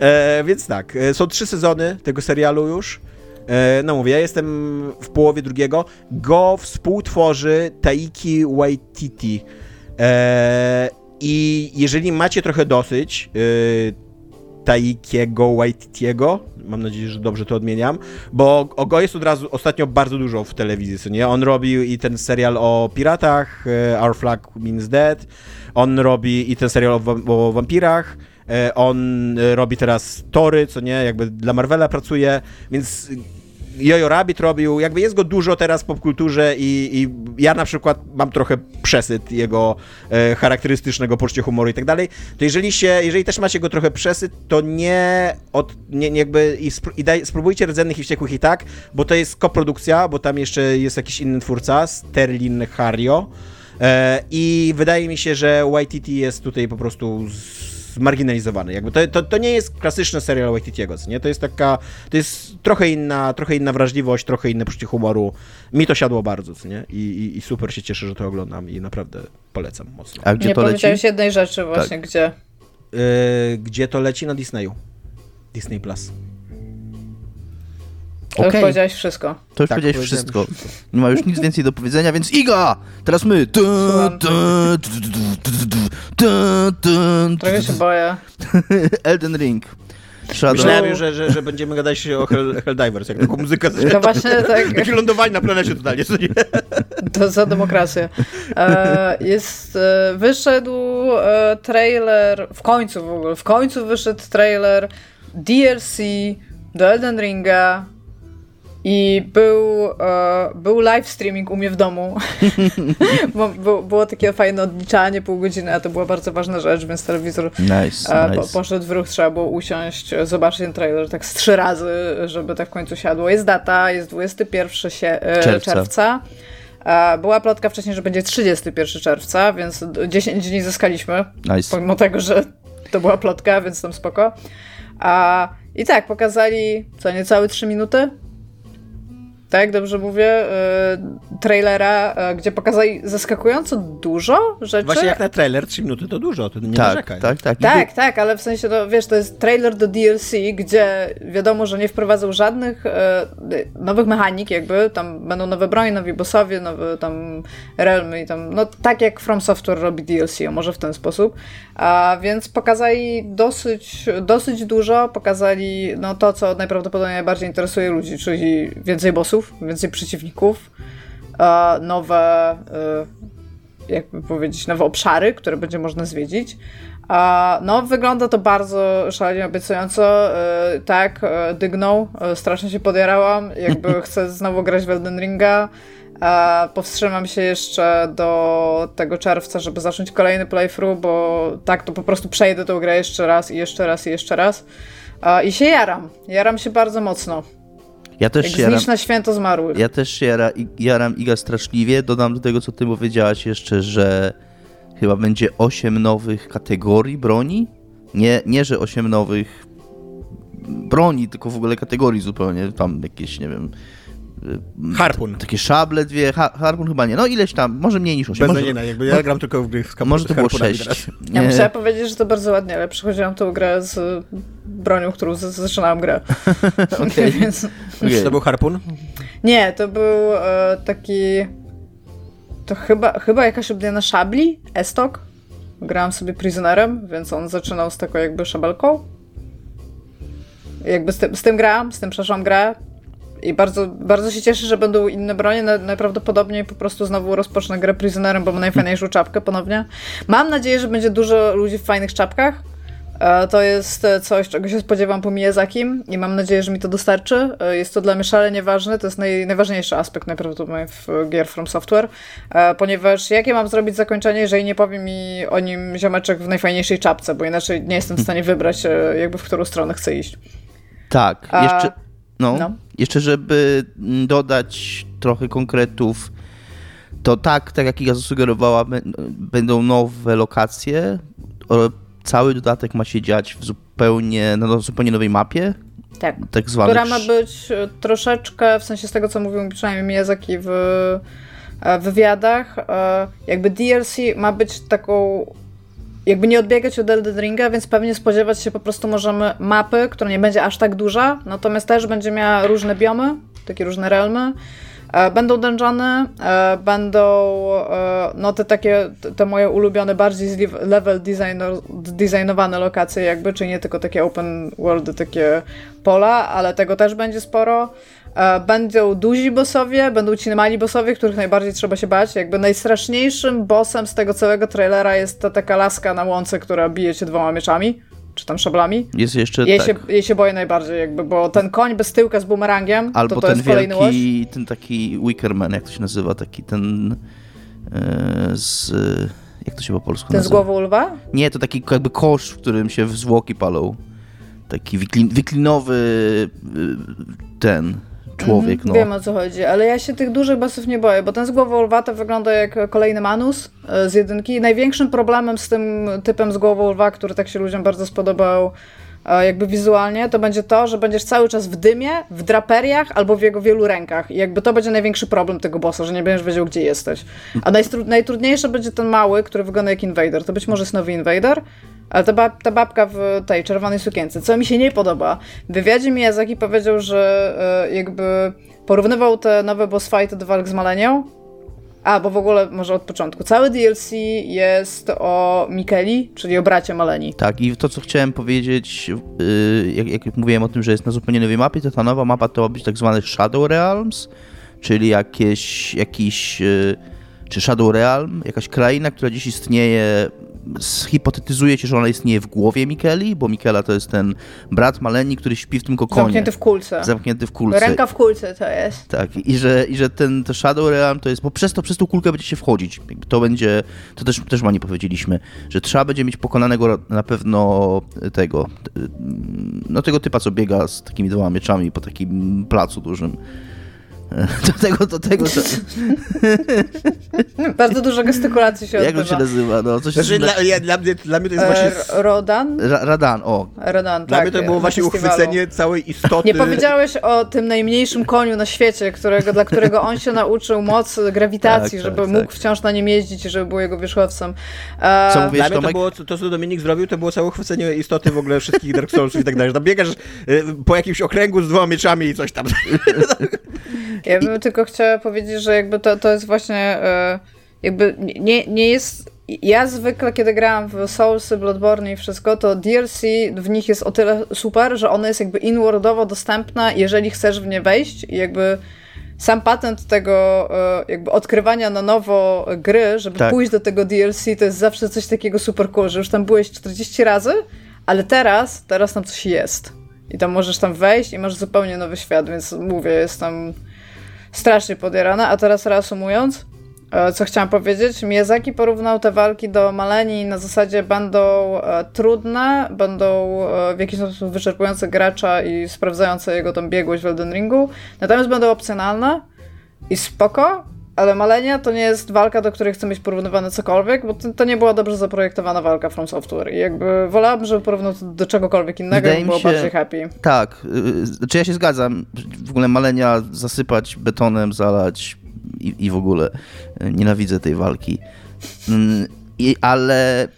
E, więc tak, e, są trzy sezony tego serialu już. E, no mówię, ja jestem w połowie drugiego. Go współtworzy Taiki Waititi. E, I jeżeli macie trochę dosyć Taikiego Waititiego, mam nadzieję, że dobrze to odmieniam, bo o Go jest od razu ostatnio bardzo dużo w telewizji, co nie? On robił i ten serial o piratach, Our Flag Means Dead, on robi i ten serial o, o wampirach, On e, robi teraz Tory, co nie, jakby dla Marvela pracuje, więc Jojo Rabbit robił, jakby jest go dużo teraz w popkulturze i, i ja na przykład mam trochę przesyt jego e, charakterystycznego poczucia humoru i tak dalej, to jeżeli się, jeżeli też macie go trochę przesyt, to nie, od, nie, nie jakby i, i daj, spróbujcie Rdzennych i Wściekłych i tak, bo to jest koprodukcja, bo tam jeszcze jest jakiś inny twórca, Sterlin Hario. E, i wydaje mi się, że YTT jest tutaj po prostu zmarginalizowany. Jakby to, to, to nie jest klasyczny serial Waititiego, nie? To jest taka, to jest trochę inna, trochę inna wrażliwość, trochę inne poczucie humoru. Mi to siadło bardzo, co nie? I, i, I super się cieszę, że to oglądam i naprawdę polecam mocno. A gdzie nie to leci? powiedziałeś jednej rzeczy właśnie, gdzie. Yy, gdzie to leci? Na Disneyu. Disney Plus. To okay. już powiedziałeś wszystko. To już tak, powiedziałeś wszystko. Nie ma już nic więcej do powiedzenia, więc Iga! Teraz my! Trochę się boję. Elden Ring. Shadow. Myślałem, że, że, że będziemy gadać o Hell, Helldivers, jak tylko muzyka zaczyna. No właśnie tak. Takie lądowanie na planecie tutaj nie? To za demokrację. Jest, wyszedł trailer, w końcu w ogóle, w końcu wyszedł trailer DLC do Elden Ringa i był, e, był live streaming u mnie w domu. Bo, było, takie fajne odliczanie, pół godziny, a to była bardzo ważna rzecz, więc telewizor Nice, E, po, poszedł w ruch, trzeba było usiąść, zobaczyć ten trailer tak z trzy razy, żeby tak w końcu siadło. Jest data, jest 21 się, e, Czerwca. czerwca. E, Była plotka wcześniej, że będzie 31 czerwca, więc 10 dni zyskaliśmy, Nice. pomimo tego, że to była plotka, więc tam spoko. A, I tak, pokazali co niecałe 3 minuty. Tak, dobrze mówię. E, trailera, e, gdzie pokazali zaskakująco dużo rzeczy. Właśnie jak na trailer 3 minuty to dużo, to nie tak, narzekaj. tak, tak. Tak, tak, ale w sensie, to, wiesz, to jest trailer do DLC, gdzie wiadomo, że nie wprowadzą żadnych e, nowych mechanik, jakby, tam będą nowe bronie, nowi bossowie, nowe tam realmy i tam, no tak jak From Software robi DLC, a może w ten sposób. A więc pokazali dosyć, dosyć dużo, pokazali no to, co najprawdopodobniej najbardziej interesuje ludzi, czyli więcej bossów, więcej przeciwników, nowe, e, jakby powiedzieć, nowe obszary, które będzie można zwiedzić. No, wygląda to bardzo szalenie obiecująco. E, tak, e, dygnął, strasznie się podjarałam. Jakby chcę znowu grać w Elden Ringa. Powstrzymam się jeszcze do tego czerwca, żeby zacząć kolejny playthrough, bo tak to po prostu przejdę tą grę jeszcze raz i jeszcze raz i jeszcze raz. I się jaram. Jaram się bardzo mocno. Ja też Jak się jaram, na święto zmarłych. ja też się jara, jaram Iga straszliwie. Dodam do tego, co ty powiedziałaś jeszcze, że chyba będzie 8 nowych kategorii broni. Nie, nie że 8 nowych broni, tylko w ogóle kategorii zupełnie. Tam jakieś, nie wiem... y, Harpun. Takie szable dwie, ha, harpun chyba nie. No ileś tam, może mniej niż 8. Może, Beznadziejna, jakby ja gram tylko w gry z może to było harpunami 6. teraz. Ja muszę powiedzieć, że to bardzo ładnie, ale przechodziłam tą grę z bronią, którą z- zaczynałam grę. Okej. Więc... Okej. To był harpun? Nie, to był e, taki. To chyba, chyba jakaś odmiana szabli, Estok. Grałam sobie prisonerem, więc on zaczynał z taką jakby szabelką. Jakby z tym, z tym grałam, z tym przeszłam grę. I bardzo, bardzo się cieszę, że będą inne bronie. Na, najprawdopodobniej po prostu znowu rozpocznę grę prisonerem, bo mam najfajniejszą czapkę ponownie. Mam nadzieję, że będzie dużo ludzi w fajnych czapkach. E, To jest coś, czego się spodziewam po Miyazakim i mam nadzieję, że mi to dostarczy. E, Jest to dla mnie szalenie ważne, to jest naj, najważniejszy aspekt najprawdopodobniej w Gear From Software, e, ponieważ jakie mam zrobić zakończenie, jeżeli nie powie mi o nim ziomeczek w najfajniejszej czapce, bo inaczej nie jestem w stanie wybrać jakby w którą stronę chcę iść. Tak, A- jeszcze, no, no. Jeszcze żeby mm, dodać trochę konkretów, to tak, tak jak Iga zasugerowała, bę- będą nowe lokacje. Cały dodatek ma się dziać w zupełnie, na zupełnie nowej mapie, Tak. tak zwanej. Która ma być e, troszeczkę, w sensie z tego, co mówił przynajmniej Miyazaki w e, wywiadach, e, jakby DLC ma być taką jakby nie odbiegać od Elden Ringa, więc pewnie spodziewać się po prostu możemy mapy, która nie będzie aż tak duża, natomiast też będzie miała różne biomy, takie różne realmy. E, Będą dungeony, e, będą e, no te takie, te- moje ulubione, bardziej level designer, designowane lokacje jakby, czyli nie tylko takie open world, takie pola, ale tego też będzie sporo. E, Będą duzi bossowie, będą ci mali bossowie, których najbardziej trzeba się bać. Jakby najstraszniejszym bossem z tego całego trailera jest ta taka laska na łące, która bije cię dwoma mieczami, czy tam szablami. Jest jeszcze Jej, tak. się, jej się boję najbardziej, jakby, bo ten koń bez tyłka z bumerangiem, Albo to to ten jest kolejny łoś. wielki, ten taki Wickerman, jak to się nazywa, taki ten e, z... Jak to się po polsku Ten z nazywa? głową lwa? Nie, to taki jakby kosz, w którym się zwłoki palą. Taki wyklin, wyklinowy y, ten człowiek, no. Wiem o co chodzi, ale ja się tych dużych bossów nie boję, bo ten z głową lwa to wygląda jak kolejny Manus e, z jedynki. Największym problemem z tym typem z głową lwa, który tak się ludziom bardzo spodobał jakby wizualnie, to będzie to, że będziesz cały czas w dymie, w draperiach albo w jego wielu rękach. I jakby to będzie największy problem tego bossa, że nie będziesz wiedział, gdzie jesteś. A najtrudniejsze będzie ten mały, który wygląda jak Invader. To być może jest nowy Invader, ale ta, ta babka w tej czerwonej sukience, co mi się nie podoba. W wywiadzie Miyazaki powiedział, że e, jakby porównywał te nowe boss fighty do walk z Malenią. A, bo w ogóle może od początku. Cały DLC jest o Mikeli, czyli o bracie Maleni. Tak, i to co chciałem powiedzieć, y, jak, jak mówiłem o tym, że jest na zupełnie nowej mapie, to ta nowa mapa to ma być tak zwany Shadow Realms, czyli jakieś, jakiś, y, czy Shadow Realm, jakaś kraina, która dziś istnieje, hipotetyzuje się, że ona istnieje w głowie Mikeli, bo Mikela to jest ten brat Maleni, który śpi w tym kokonie. Zamknięty w kulce. Zamknięty w kulce. Ręka w kulce to jest. Tak, i że, i że ten to Shadow Realm to jest, bo przez to, przez tą kulkę będzie się wchodzić. To będzie, to też, też ma nie powiedzieliśmy, że trzeba będzie mieć pokonanego na pewno tego, no tego typa, co biega z takimi dwoma mieczami po takim placu dużym. Do tego, do tego, to, Bardzo dużo gestykulacji się jak odbywa. on się nazywa? No, coś Znaczy, dla, ja, dla, mnie, dla mnie to jest właśnie... E, Rodan? Ra, Radan, o. Rodan, Dla tak. mnie to było właśnie festiwalu. uchwycenie całej istoty... Nie powiedziałeś o tym najmniejszym koniu na świecie, którego, dla którego on się nauczył mocy grawitacji, Tak, żeby tak, mógł tak. wciąż na nim jeździć i żeby był jego wierzchowcem. E, Co mówię? Dla mnie to było, to co Dominik zrobił, to było całe uchwycenie istoty w ogóle wszystkich Dark Soulsów i tak dalej. Tam biegasz y, po jakimś okręgu z dwoma mieczami i coś tam. Ja bym tylko chciała powiedzieć, że jakby to, to jest właśnie e, jakby nie, nie jest... Ja zwykle, kiedy grałam w Soulsy, Bloodborne i wszystko, to DLC w nich jest o tyle super, że ona jest jakby inwordowo dostępna, jeżeli chcesz w nie wejść i jakby sam patent tego e, jakby odkrywania na nowo gry, żeby Tak. pójść do tego DLC, to jest zawsze coś takiego super cool, że już tam byłeś 40 razy, ale teraz, teraz tam coś jest. I tam możesz tam wejść i masz zupełnie nowy świat, więc mówię, jestem strasznie podjarana. A teraz reasumując, e, co chciałam powiedzieć, Miyazaki porównał te walki do Maleni na zasadzie będą e, trudne, będą e, w jakiś sposób wyczerpujące gracza i sprawdzające jego tą biegłość w Elden Ringu, natomiast będą opcjonalne i spoko, ale Malenia to nie jest walka, do której chce mieć porównywane cokolwiek, bo to, nie była dobrze zaprojektowana walka From Software i jakby wolałabym, żeby porównał to do czegokolwiek innego Wydaje i było się- bardziej happy. Tak, znaczy ja się zgadzam. W ogóle malenia zasypać betonem, zalać i, i w ogóle nienawidzę tej walki. Mm, I, ale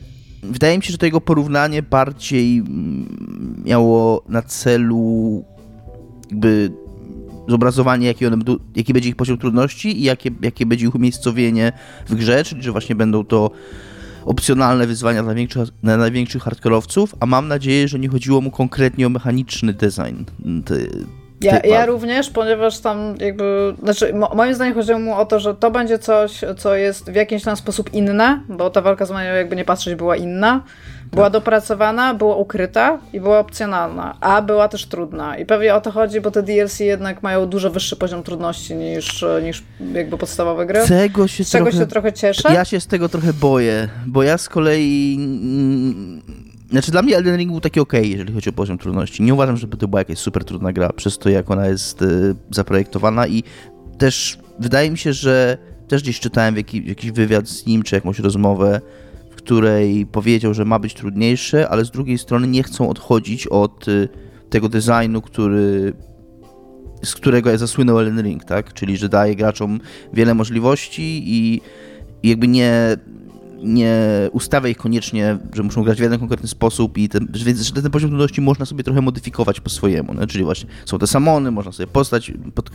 wydaje mi się, że to jego porównanie bardziej mm, miało na celu jakby zobrazowanie, jaki, one, jaki będzie ich poziom trudności i jakie, jakie będzie ich umiejscowienie w grze, czyli że właśnie będą to opcjonalne wyzwania dla największych, dla największych hardkorowców, a mam nadzieję, że nie chodziło mu konkretnie o mechaniczny design. Ty, Ja, ty- ja również, ponieważ tam jakby, znaczy mo, moim zdaniem chodziło mu o to, że to będzie coś, co jest w jakiś tam sposób inne, bo ta walka z Manią jakby nie patrzeć była inna, była dopracowana, była ukryta i była opcjonalna, a była też trudna i pewnie o to chodzi, bo te DLC jednak mają dużo wyższy poziom trudności niż, niż jakby podstawowe gry. Tego się Z czego trochę... się trochę cieszę. Ja się z tego trochę boję, bo ja z kolei. mm, Znaczy, dla mnie Elden Ring był taki ok, jeżeli chodzi o poziom trudności. Nie uważam, żeby to była jakaś super trudna gra, przez to, jak ona jest y, zaprojektowana, i też wydaje mi się, że też gdzieś czytałem jakiś wywiad z nim, czy jakąś rozmowę, której powiedział, że ma być trudniejsze, ale z drugiej strony nie chcą odchodzić od y, tego designu, który z którego zasłynął Elden Ring, tak? Czyli, że daje graczom wiele możliwości i, jakby nie, nie ustawia ich koniecznie, że muszą grać w jeden konkretny sposób i ten, że ten poziom trudności można sobie trochę modyfikować po swojemu, no? czyli właśnie są te samony, można sobie postać pod,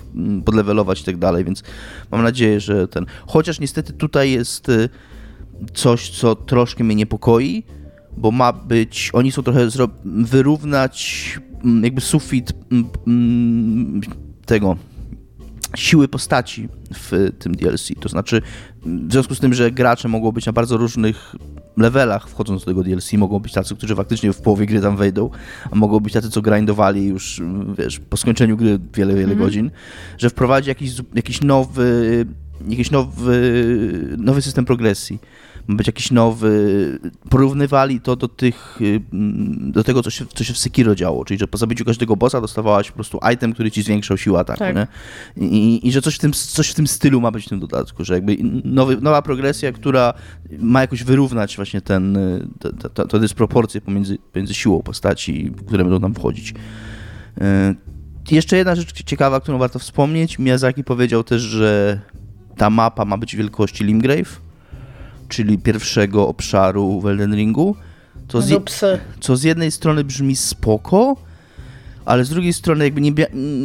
podlewelować i tak dalej, więc mam nadzieję, że ten... Chociaż niestety tutaj jest y, coś, co troszkę mnie niepokoi, bo ma być, oni są trochę zro, wyrównać mm, jakby sufit mm, mm, tego siły postaci w tym DLC. To znaczy, w związku z tym, że gracze mogą być na bardzo różnych levelach wchodząc do tego DLC, mogą być tacy, którzy faktycznie w połowie gry tam wejdą, a mogą być tacy, co grindowali już, wiesz, po skończeniu gry wiele, wiele godzin, że wprowadzi jakiś, jakiś nowy jakiś nowy, nowy system progresji. Ma być jakiś nowy. Porównywali to do tych, y, mm, do tego, co się, co się w Sekiro działo, czyli że po zabiciu każdego bossa dostawałaś po prostu item, który ci zwiększał siłę ataku, Tak. nie? I, I że coś w, tym, coś w tym stylu ma być w tym dodatku, że jakby nowy, nowa progresja, która ma jakoś wyrównać właśnie ten, y, te, te, te, dysproporcje pomiędzy, pomiędzy siłą postaci, które będą tam wchodzić. Y, Jeszcze jedna rzecz ciekawa, którą warto wspomnieć. Miyazaki powiedział też, że ta mapa ma być wielkości Limgrave, czyli pierwszego obszaru w Elden Ringu. To z, Do psy. co z jednej strony brzmi spoko, ale z drugiej strony jakby nie,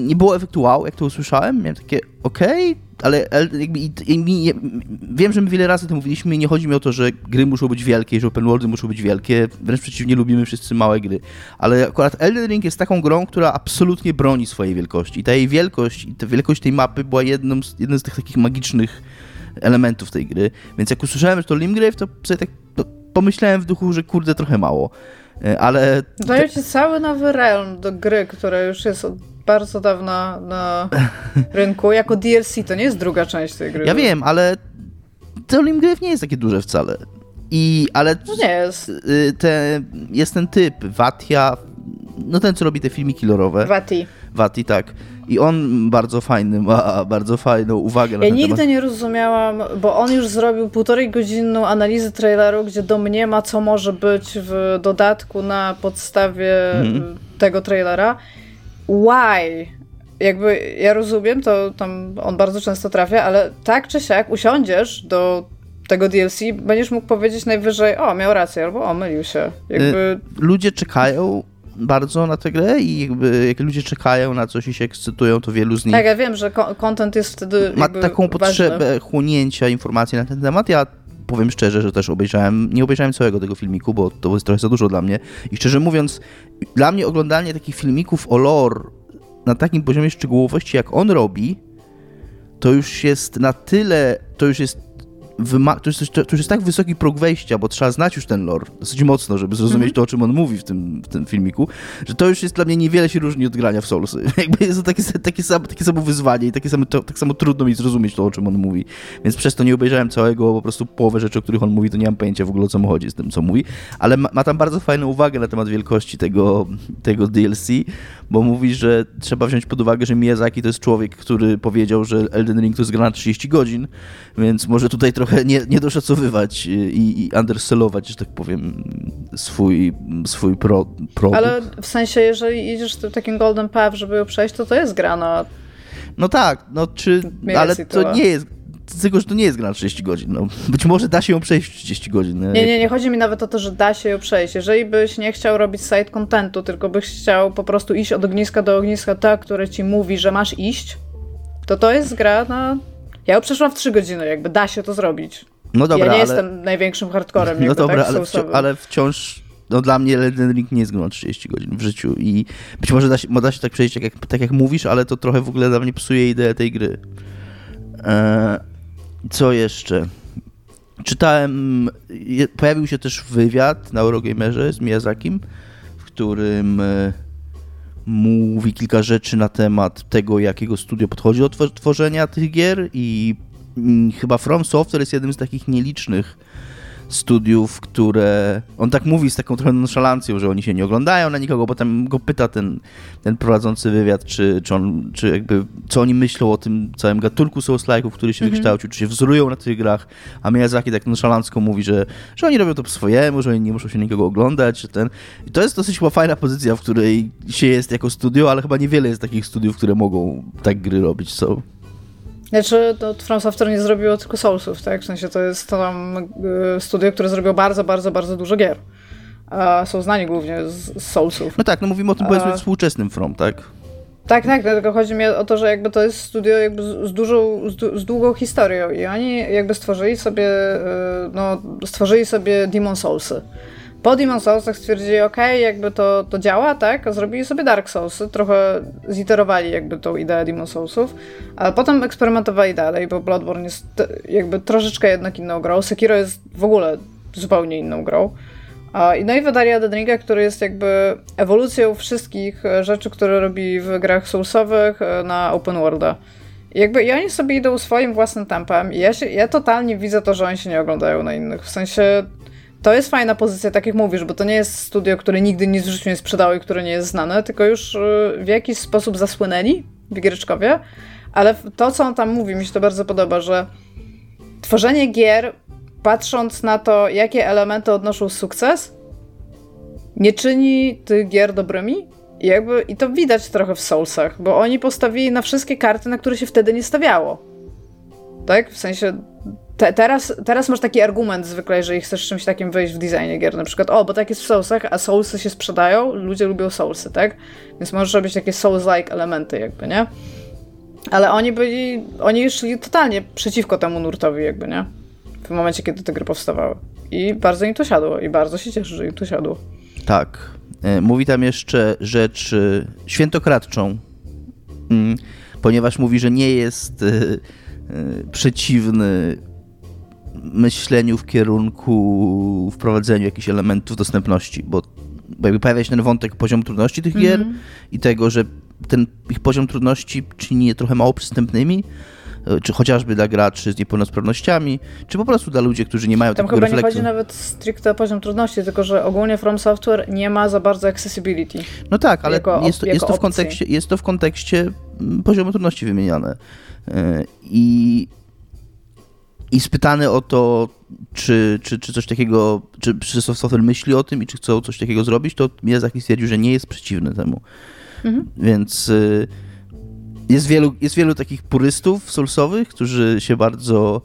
nie było efektu wow, jak to usłyszałem. Miałem takie okej, ale el- jakby nie, wiem, że my wiele razy to mówiliśmy i nie chodzi mi o to, że gry muszą być wielkie, że open worldy muszą być wielkie. Wręcz przeciwnie, lubimy wszyscy małe gry. Ale akurat Elden Ring jest taką grą, która absolutnie broni swojej wielkości. I ta jej wielkość, i ta wielkość tej mapy była jedną z, jednym z tych takich magicznych elementów tej gry. Więc jak usłyszałem, że to Limgrave, to sobie tak no, pomyślałem w duchu, że kurde, trochę mało. E, Ale Dają ci cały nowy realm do gry, która już jest od bardzo dawna na rynku. Jako DLC to nie jest druga część tej gry. Ja wiem, ale to Limgrave nie jest takie duże wcale. I, ale No nie jest. y, te, jest ten typ, Watia, no ten, co robi te filmiki lorowe. Vati. Wati, tak. I on bardzo fajny ma, bardzo fajną uwagę na Ja nigdy temat. nie rozumiałam, bo on już zrobił półtorej godzinną analizę traileru, gdzie domniema, co może być w dodatku na podstawie Mhm. tego trailera. Why? Jakby ja rozumiem, to tam on bardzo często trafia, ale tak czy siak usiądziesz do tego DLC, będziesz mógł powiedzieć najwyżej, o, miał rację, albo o, mylił się. Jakby... Ludzie czekają bardzo na tę grę i jakby jak ludzie czekają na coś i się ekscytują, to wielu z nich Tak, ja wiem, że content jest wtedy ma taką ważny. potrzebę chłonięcia informacji na ten temat. Ja powiem szczerze, że też obejrzałem, nie obejrzałem całego tego filmiku, bo to jest trochę za dużo dla mnie. I szczerze mówiąc, dla mnie oglądanie takich filmików o lore na takim poziomie szczegółowości, jak on robi, to już jest na tyle, to już jest wyma- to, jest, to już jest tak wysoki próg wejścia, bo trzeba znać już ten lore dosyć mocno, żeby zrozumieć to, o czym on mówi w tym, w tym filmiku, że to już jest dla mnie niewiele się różni od grania w Soulsy. Jakby jest to takie, takie, samo, takie samo wyzwanie i takie samo, to, tak samo trudno mi zrozumieć to, o czym on mówi. Więc przez to nie obejrzałem całego, po prostu połowę rzeczy, o których on mówi, to nie mam pojęcia w ogóle o co mu chodzi z tym, co mówi. Ale ma, ma tam bardzo fajną uwagę na temat wielkości tego, tego DLC, bo mówi, że trzeba wziąć pod uwagę, że Miyazaki to jest człowiek, który powiedział, że Elden Ring to jest gra na 30 godzin, więc może tutaj trochę nie, nie doszacowywać i, i undersellować, że tak powiem, swój, swój pro, produkt. Ale w sensie, jeżeli idziesz tym takim golden path, żeby ją przejść, to to jest gra. No tak, no czy, ale to tyle. nie jest, tylko, że to nie jest gra na 30 godzin, no. Być może da się ją przejść w 30 godzin. no. Nie, nie, nie chodzi mi nawet o to, że da się ją przejść. Jeżeli byś nie chciał robić side contentu, tylko byś chciał po prostu iść od ogniska do ogniska, tak, które ci mówi, że masz iść, to to jest gra na... Ja ją przeszłam w 3 godziny, jakby da się to zrobić. No dobra, ja nie ale... jestem największym hardcorem, No dobra, tak, ale, wci- ale wciąż no dla mnie Elden Ring nie jest grą na 30 godzin w życiu i być może da się, da się tak przejść, tak jak, tak jak mówisz, ale to trochę w ogóle dla mnie psuje ideę tej gry. Eee, co jeszcze? Czytałem, je, pojawił się też wywiad na Eurogamerze z Miyazakim, w którym e, mówi kilka rzeczy na temat tego, jakiego studio podchodzi do twor- tworzenia tych gier i mm, chyba From Software jest jednym z takich nielicznych studiów, które... On tak mówi z taką trochę nonszalancją, że oni się nie oglądają na nikogo, potem go pyta ten, ten prowadzący wywiad, czy, czy on, czy jakby, co oni myślą o tym całym gatunku Souls-like'ów, który się wykształcił, czy się wzorują na tych grach, a Miyazaki tak nonszalancko mówi, że, że oni robią to po swojemu, że oni nie muszą się nikogo oglądać, że ten... I to jest dosyć chyba fajna pozycja, w której się jest jako studio, ale chyba niewiele jest takich studiów, które mogą tak gry robić, co... Znaczy, to From Software nie zrobiło tylko Soulsów, tak? W sensie to jest tam y, studio, które zrobiło bardzo, bardzo, bardzo dużo gier. A są znani głównie z, z Soulsów. No tak, no mówimy o tym powiedzmy A- współczesnym From, tak? Tak, tak, tylko chodzi mi o to, że jakby to jest studio jakby z, dużą, z, du- z długą historią i oni jakby stworzyli sobie, y, no, stworzyli sobie Demon Soulsy. Po Demon Soulsach stwierdzili, ok, jakby to, to działa, tak, zrobili sobie Dark Soulsy, trochę ziterowali jakby tą ideę Demon Soulsów, ale potem eksperymentowali dalej, bo Bloodborne jest jakby troszeczkę jednak inną grą, Sekiro jest w ogóle zupełnie inną grą. No i wydali Elden Ringa, który jest jakby ewolucją wszystkich e, rzeczy, które robi w grach soulsowych e, na open worlda. I jakby i oni sobie idą swoim własnym tempem i ja, się, ja totalnie widzę to, że oni się nie oglądają na innych. W sensie to jest fajna pozycja, tak jak mówisz, bo to nie jest studio, które nigdy nic w życiu nie sprzedało i które nie jest znane, tylko już e, w jakiś sposób zasłynęli Wigieryczkowie, ale to, co on tam mówi, mi się to bardzo podoba, że tworzenie gier, patrząc na to, jakie elementy odnoszą sukces, nie czyni tych gier dobrymi. I, jakby, I to widać trochę w Soulsach, bo oni postawili na wszystkie karty, na które się wtedy nie stawiało. Tak? W sensie. Te, teraz, teraz masz taki argument zwykle, jeżeli chcesz czymś takim wyjść w designie gier. Na przykład, o, bo tak jest w Soulsach, a Soulsy się sprzedają, ludzie lubią Soulsy, tak? Więc możesz robić takie Souls-like elementy, jakby, nie? Ale oni byli. Oni szli totalnie przeciwko temu nurtowi, jakby, nie? W momencie, kiedy te gry powstawały. I bardzo im to siadło. I bardzo się cieszę, że im to siadło. Tak. E, Mówi tam jeszcze rzecz e, świętokradczą, Mm, ponieważ mówi, że nie jest e, przeciwny myśleniu w kierunku wprowadzeniu jakichś elementów dostępności, bo, jakby pojawia się ten wątek poziom trudności tych gier i tego, że ten ich poziom trudności czyni je trochę mało przystępnymi, e, czy chociażby dla graczy z niepełnosprawnościami, czy po prostu dla ludzi, którzy nie mają Tam takiego chyba nie refleksu. chodzi nawet stricte o poziom trudności, tylko że ogólnie From Software nie ma za bardzo accessibility. No tak, ale jako jest, to, jest, to w kontekście, jest to w kontekście mm, poziomy trudności wymieniane. E, I, i spytany o to, czy, czy, czy coś takiego, czy, czy software myśli o tym i czy chcą coś takiego zrobić, to Miyazaki stwierdził, że nie jest przeciwny temu. Mhm. Więc y, jest wielu, jest wielu takich purystów soulsowych, którzy się bardzo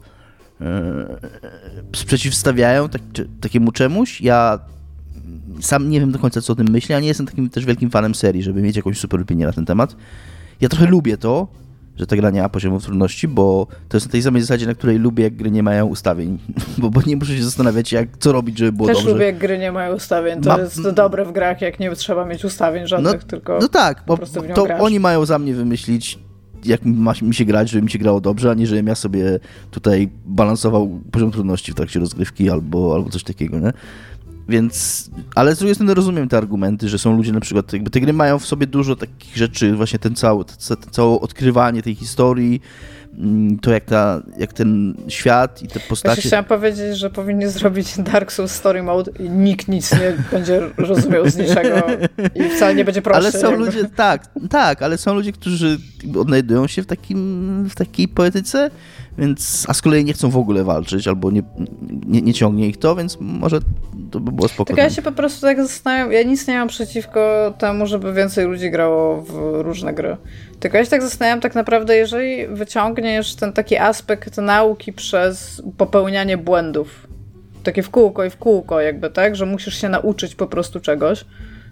y, przeciwstawiają tak, czy, takiemu czemuś. Ja sam nie wiem do końca, co o tym myślę, a nie jestem takim też wielkim fanem serii, żeby mieć jakąś super opinię na ten temat. Ja trochę lubię to, że ta gra nie ma poziomów trudności, bo to jest na tej samej zasadzie, na której lubię, jak gry nie mają ustawień, bo, bo nie muszę się zastanawiać, jak, co robić, żeby było Też dobrze. Też lubię, jak gry nie mają ustawień, to ma... jest dobre w grach, jak nie trzeba mieć ustawień żadnych, no, tylko No tak, bo to grasz. oni mają za mnie wymyślić, jak ma mi się grać, żeby mi się grało dobrze, a nie żebym ja sobie tutaj balansował poziom trudności w trakcie rozgrywki albo, albo coś takiego, nie? Więc, ale z drugiej strony rozumiem te argumenty, że są ludzie na przykład, jakby te gry mają w sobie dużo takich rzeczy, właśnie ten cały, to całe odkrywanie tej historii, mm, to jak, ta, jak ten świat i te postacie... Właśnie chciałam powiedzieć, że powinni zrobić Dark Souls Story Mode i nikt nic nie będzie rozumiał z niczego i wcale nie będzie prościej. Ale są jakby. ludzie, tak, tak, ale są ludzie, którzy odnajdują się w, takim, w takiej poetyce, więc, a z kolei nie chcą w ogóle walczyć, albo nie, nie, nie ciągnie ich to, więc może to by było spokojne. Tylko ja się po prostu tak zastanawiam, ja nic nie mam przeciwko temu, żeby więcej ludzi grało w różne gry. Tylko ja się tak zastanawiam tak naprawdę, jeżeli wyciągniesz ten taki aspekt nauki przez popełnianie błędów, takie w kółko i w kółko jakby, tak, że musisz się nauczyć po prostu czegoś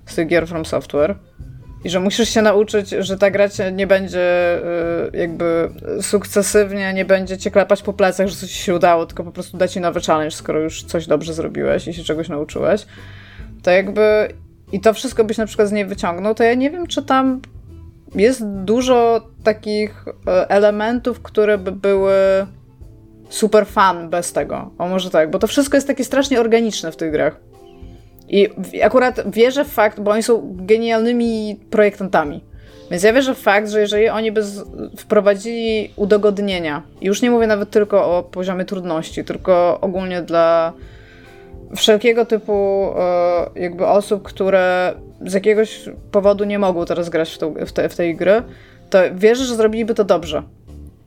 z tych gier From Software, i że musisz się nauczyć, że ta gra cię nie będzie y, jakby sukcesywnie, nie będzie cię klepać po plecach, że coś się udało, tylko po prostu da ci nowy challenge, skoro już coś dobrze zrobiłeś i się czegoś nauczyłeś. To jakby i to wszystko byś na przykład z niej wyciągnął, to ja nie wiem, czy tam jest dużo takich y, elementów, które by były super fan bez tego. O może tak, bo to wszystko jest takie strasznie organiczne w tych grach. I akurat wierzę w fakt, bo oni są genialnymi projektantami. Więc ja wierzę w fakt, że jeżeli oni by wprowadzili udogodnienia, już nie mówię nawet tylko o poziomie trudności, tylko ogólnie dla wszelkiego typu e, jakby osób, które z jakiegoś powodu nie mogą teraz grać w, tą, w, te, w tej gry, to wierzę, że zrobiliby to dobrze.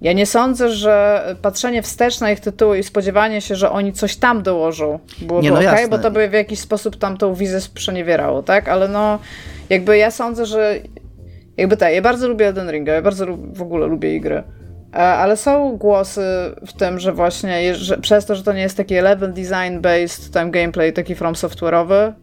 Ja nie sądzę, że patrzenie wstecz na ich tytuły i spodziewanie się, że oni coś tam dołożą byłoby no ok, bo to by w jakiś sposób tam tą wizję sprzeniewierało, tak? Ale no, jakby ja sądzę, że jakby tak, ja bardzo lubię Elden Ringa, ja bardzo w ogóle lubię igry. E, ale są głosy w tym, że właśnie że przez to, że to nie jest taki level design based tam gameplay taki from software'owy,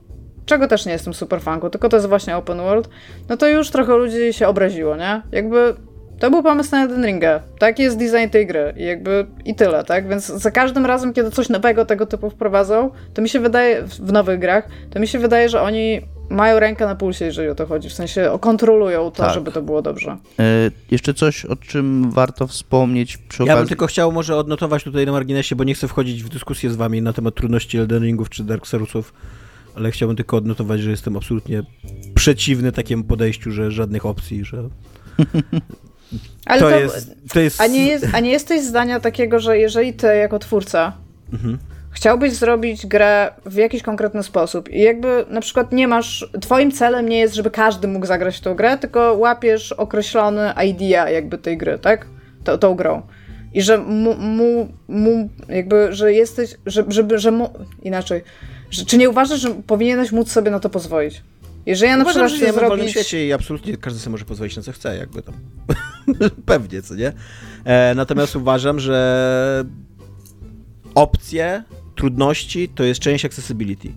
czego też nie jestem super fanką, tylko to jest właśnie open world, no to już trochę ludzi się obraziło, nie? Jakby to był pomysł na Elden Ringa. Taki jest design tej gry i jakby i tyle, tak? Więc za każdym razem, kiedy coś nowego tego typu wprowadzą, to mi się wydaje, w nowych grach, to mi się wydaje, że oni mają rękę na pulsie, jeżeli o to chodzi. W sensie kontrolują to, tak. żeby to było dobrze. E, jeszcze coś, o czym warto wspomnieć przy okazji... Ja bym tylko chciał może odnotować tutaj na marginesie, bo nie chcę wchodzić w dyskusję z wami na temat trudności Elden Ringów czy Dark Soulsów, ale chciałbym tylko odnotować, że jestem absolutnie przeciwny takiemu podejściu, że żadnych opcji, że ale to, to, jest, to jest... A, nie jest, a nie jesteś zdania takiego, że jeżeli ty jako twórca mhm. chciałbyś zrobić grę w jakiś konkretny sposób i jakby na przykład nie masz, twoim celem nie jest, żeby każdy mógł zagrać w tą grę, tylko łapiesz określony idea jakby tej gry, tak? Tą, tą grą. I że mu, mu, mu jakby, że jesteś, że, żeby, że mu, inaczej, że, czy nie uważasz, że powinieneś móc sobie na to pozwolić? Jeżeli ja na Uważam, przykład chcę zrobić... w świecie i absolutnie każdy sobie może pozwolić na co chce, jakby tam. Pewnie, co nie? E, natomiast uważam, że opcje, trudności to jest część accessibility.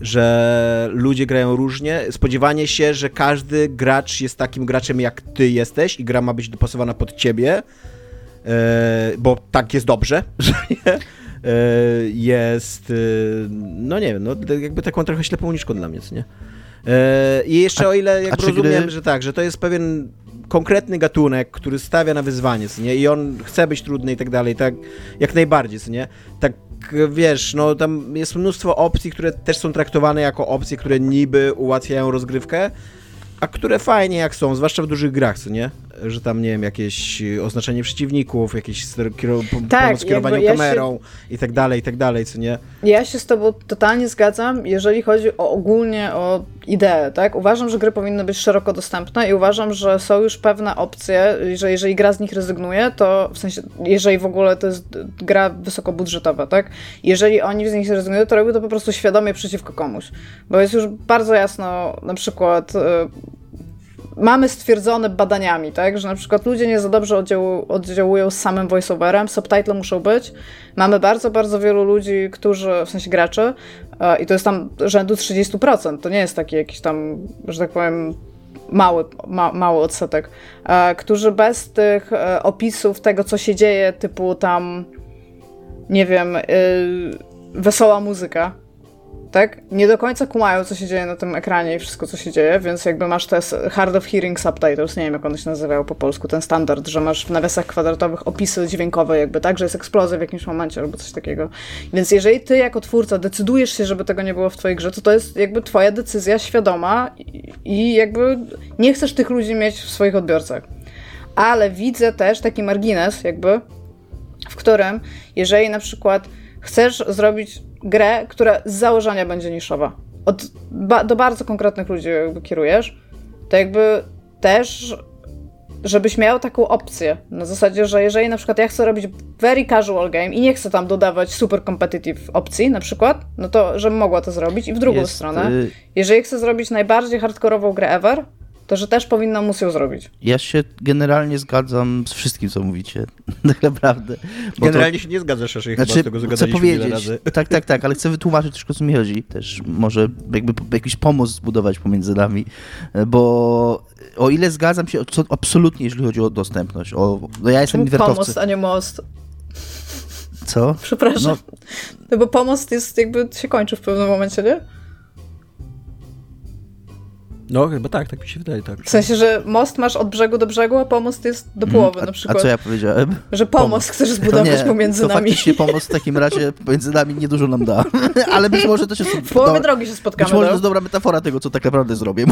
Że ludzie grają różnie. Spodziewanie się, że każdy gracz jest takim graczem jak ty jesteś i gra ma być dopasowana pod ciebie, e, bo tak jest dobrze, że nie? E, jest, e, no nie wiem, no jakby taką trochę ślepą uliczką dla mnie, co nie? E, I jeszcze o ile jak rozumiem, gry... że tak, że to jest pewien konkretny gatunek, który stawia na wyzwanie, nie? I on chce być trudny i tak dalej, tak jak najbardziej, nie? Tak wiesz, no tam jest mnóstwo opcji, które też są traktowane jako opcje, które niby ułatwiają rozgrywkę, a które fajnie jak są, zwłaszcza w dużych grach, co nie? Że tam, nie wiem, jakieś oznaczenie przeciwników, jakieś tak, pomoc kierowaniem ja kamerą się... i tak dalej, i tak dalej, co nie? Ja się z tobą totalnie zgadzam, jeżeli chodzi o ogólnie o ideę, tak? Uważam, że gry powinny być szeroko dostępne i uważam, że są już pewne opcje, że jeżeli gra z nich rezygnuje, to w sensie, jeżeli w ogóle to jest gra wysokobudżetowa, tak? Jeżeli oni z nich rezygnują, to robią to po prostu świadomie przeciwko komuś. Bo jest już bardzo jasno, na przykład mamy stwierdzone badaniami, tak, że na przykład ludzie nie za dobrze oddziału, oddziałują z samym voiceoverem, subtitle muszą być. Mamy bardzo, bardzo wielu ludzi, którzy, w sensie graczy, e, i to jest tam rzędu 30%, to nie jest taki jakiś tam, że tak powiem, mały, ma, mały odsetek, e, którzy bez tych e, opisów tego, co się dzieje, typu tam, nie wiem, wesoła muzyka, tak? Nie do końca kumają, co się dzieje na tym ekranie i wszystko, co się dzieje, więc jakby masz te hard of hearing subtitles, nie wiem, jak one się nazywają po polsku, ten standard, że masz w nawiasach kwadratowych opisy dźwiękowe jakby, tak? Że jest eksplozja w jakimś momencie albo coś takiego. Więc jeżeli ty jako twórca decydujesz się, żeby tego nie było w twojej grze, to to jest jakby twoja decyzja świadoma i, i jakby nie chcesz tych ludzi mieć w swoich odbiorcach. Ale widzę też taki margines jakby, w którym jeżeli na przykład chcesz zrobić grę, która z założenia będzie niszowa. Od, ba, do bardzo konkretnych ludzi jakby kierujesz, to jakby też, żebyś miał taką opcję. Na zasadzie, że jeżeli na przykład ja chcę robić very casual game i nie chcę tam dodawać super competitive opcji na przykład, no to żebym mogła to zrobić. I w drugą Jest, stronę, y- jeżeli chcę zrobić najbardziej hardkorową grę ever, to że też powinno móc ją zrobić. Ja się generalnie zgadzam z wszystkim, co mówicie. tak naprawdę. Generalnie to... się nie zgadzasz, jeżeli znaczy, chyba z tego chcę powiedzieć, razy. Tak, tak, tak, ale chcę wytłumaczyć troszkę, o co mi chodzi. Też może jakby jakiś pomost zbudować pomiędzy nami, bo o ile zgadzam się co, absolutnie, jeżeli chodzi o dostępność. O, no ja jestem inwertowcem. pomost, a nie most? Co? Przepraszam. No. no bo pomost jest jakby się kończy w pewnym momencie, nie? No, chyba tak, tak mi się wydaje, tak. W sensie, że most masz od brzegu do brzegu, a pomost jest do mm, połowy a, na przykład. A co ja powiedziałem? Że pomost, pomost. chcesz zbudować nie, pomiędzy to nami. faktycznie pomost w takim razie pomiędzy nami niedużo nam da. Ale być może to się... W połowie dobra, drogi się spotkamy. Być może to no. jest dobra metafora tego, co tak naprawdę zrobię.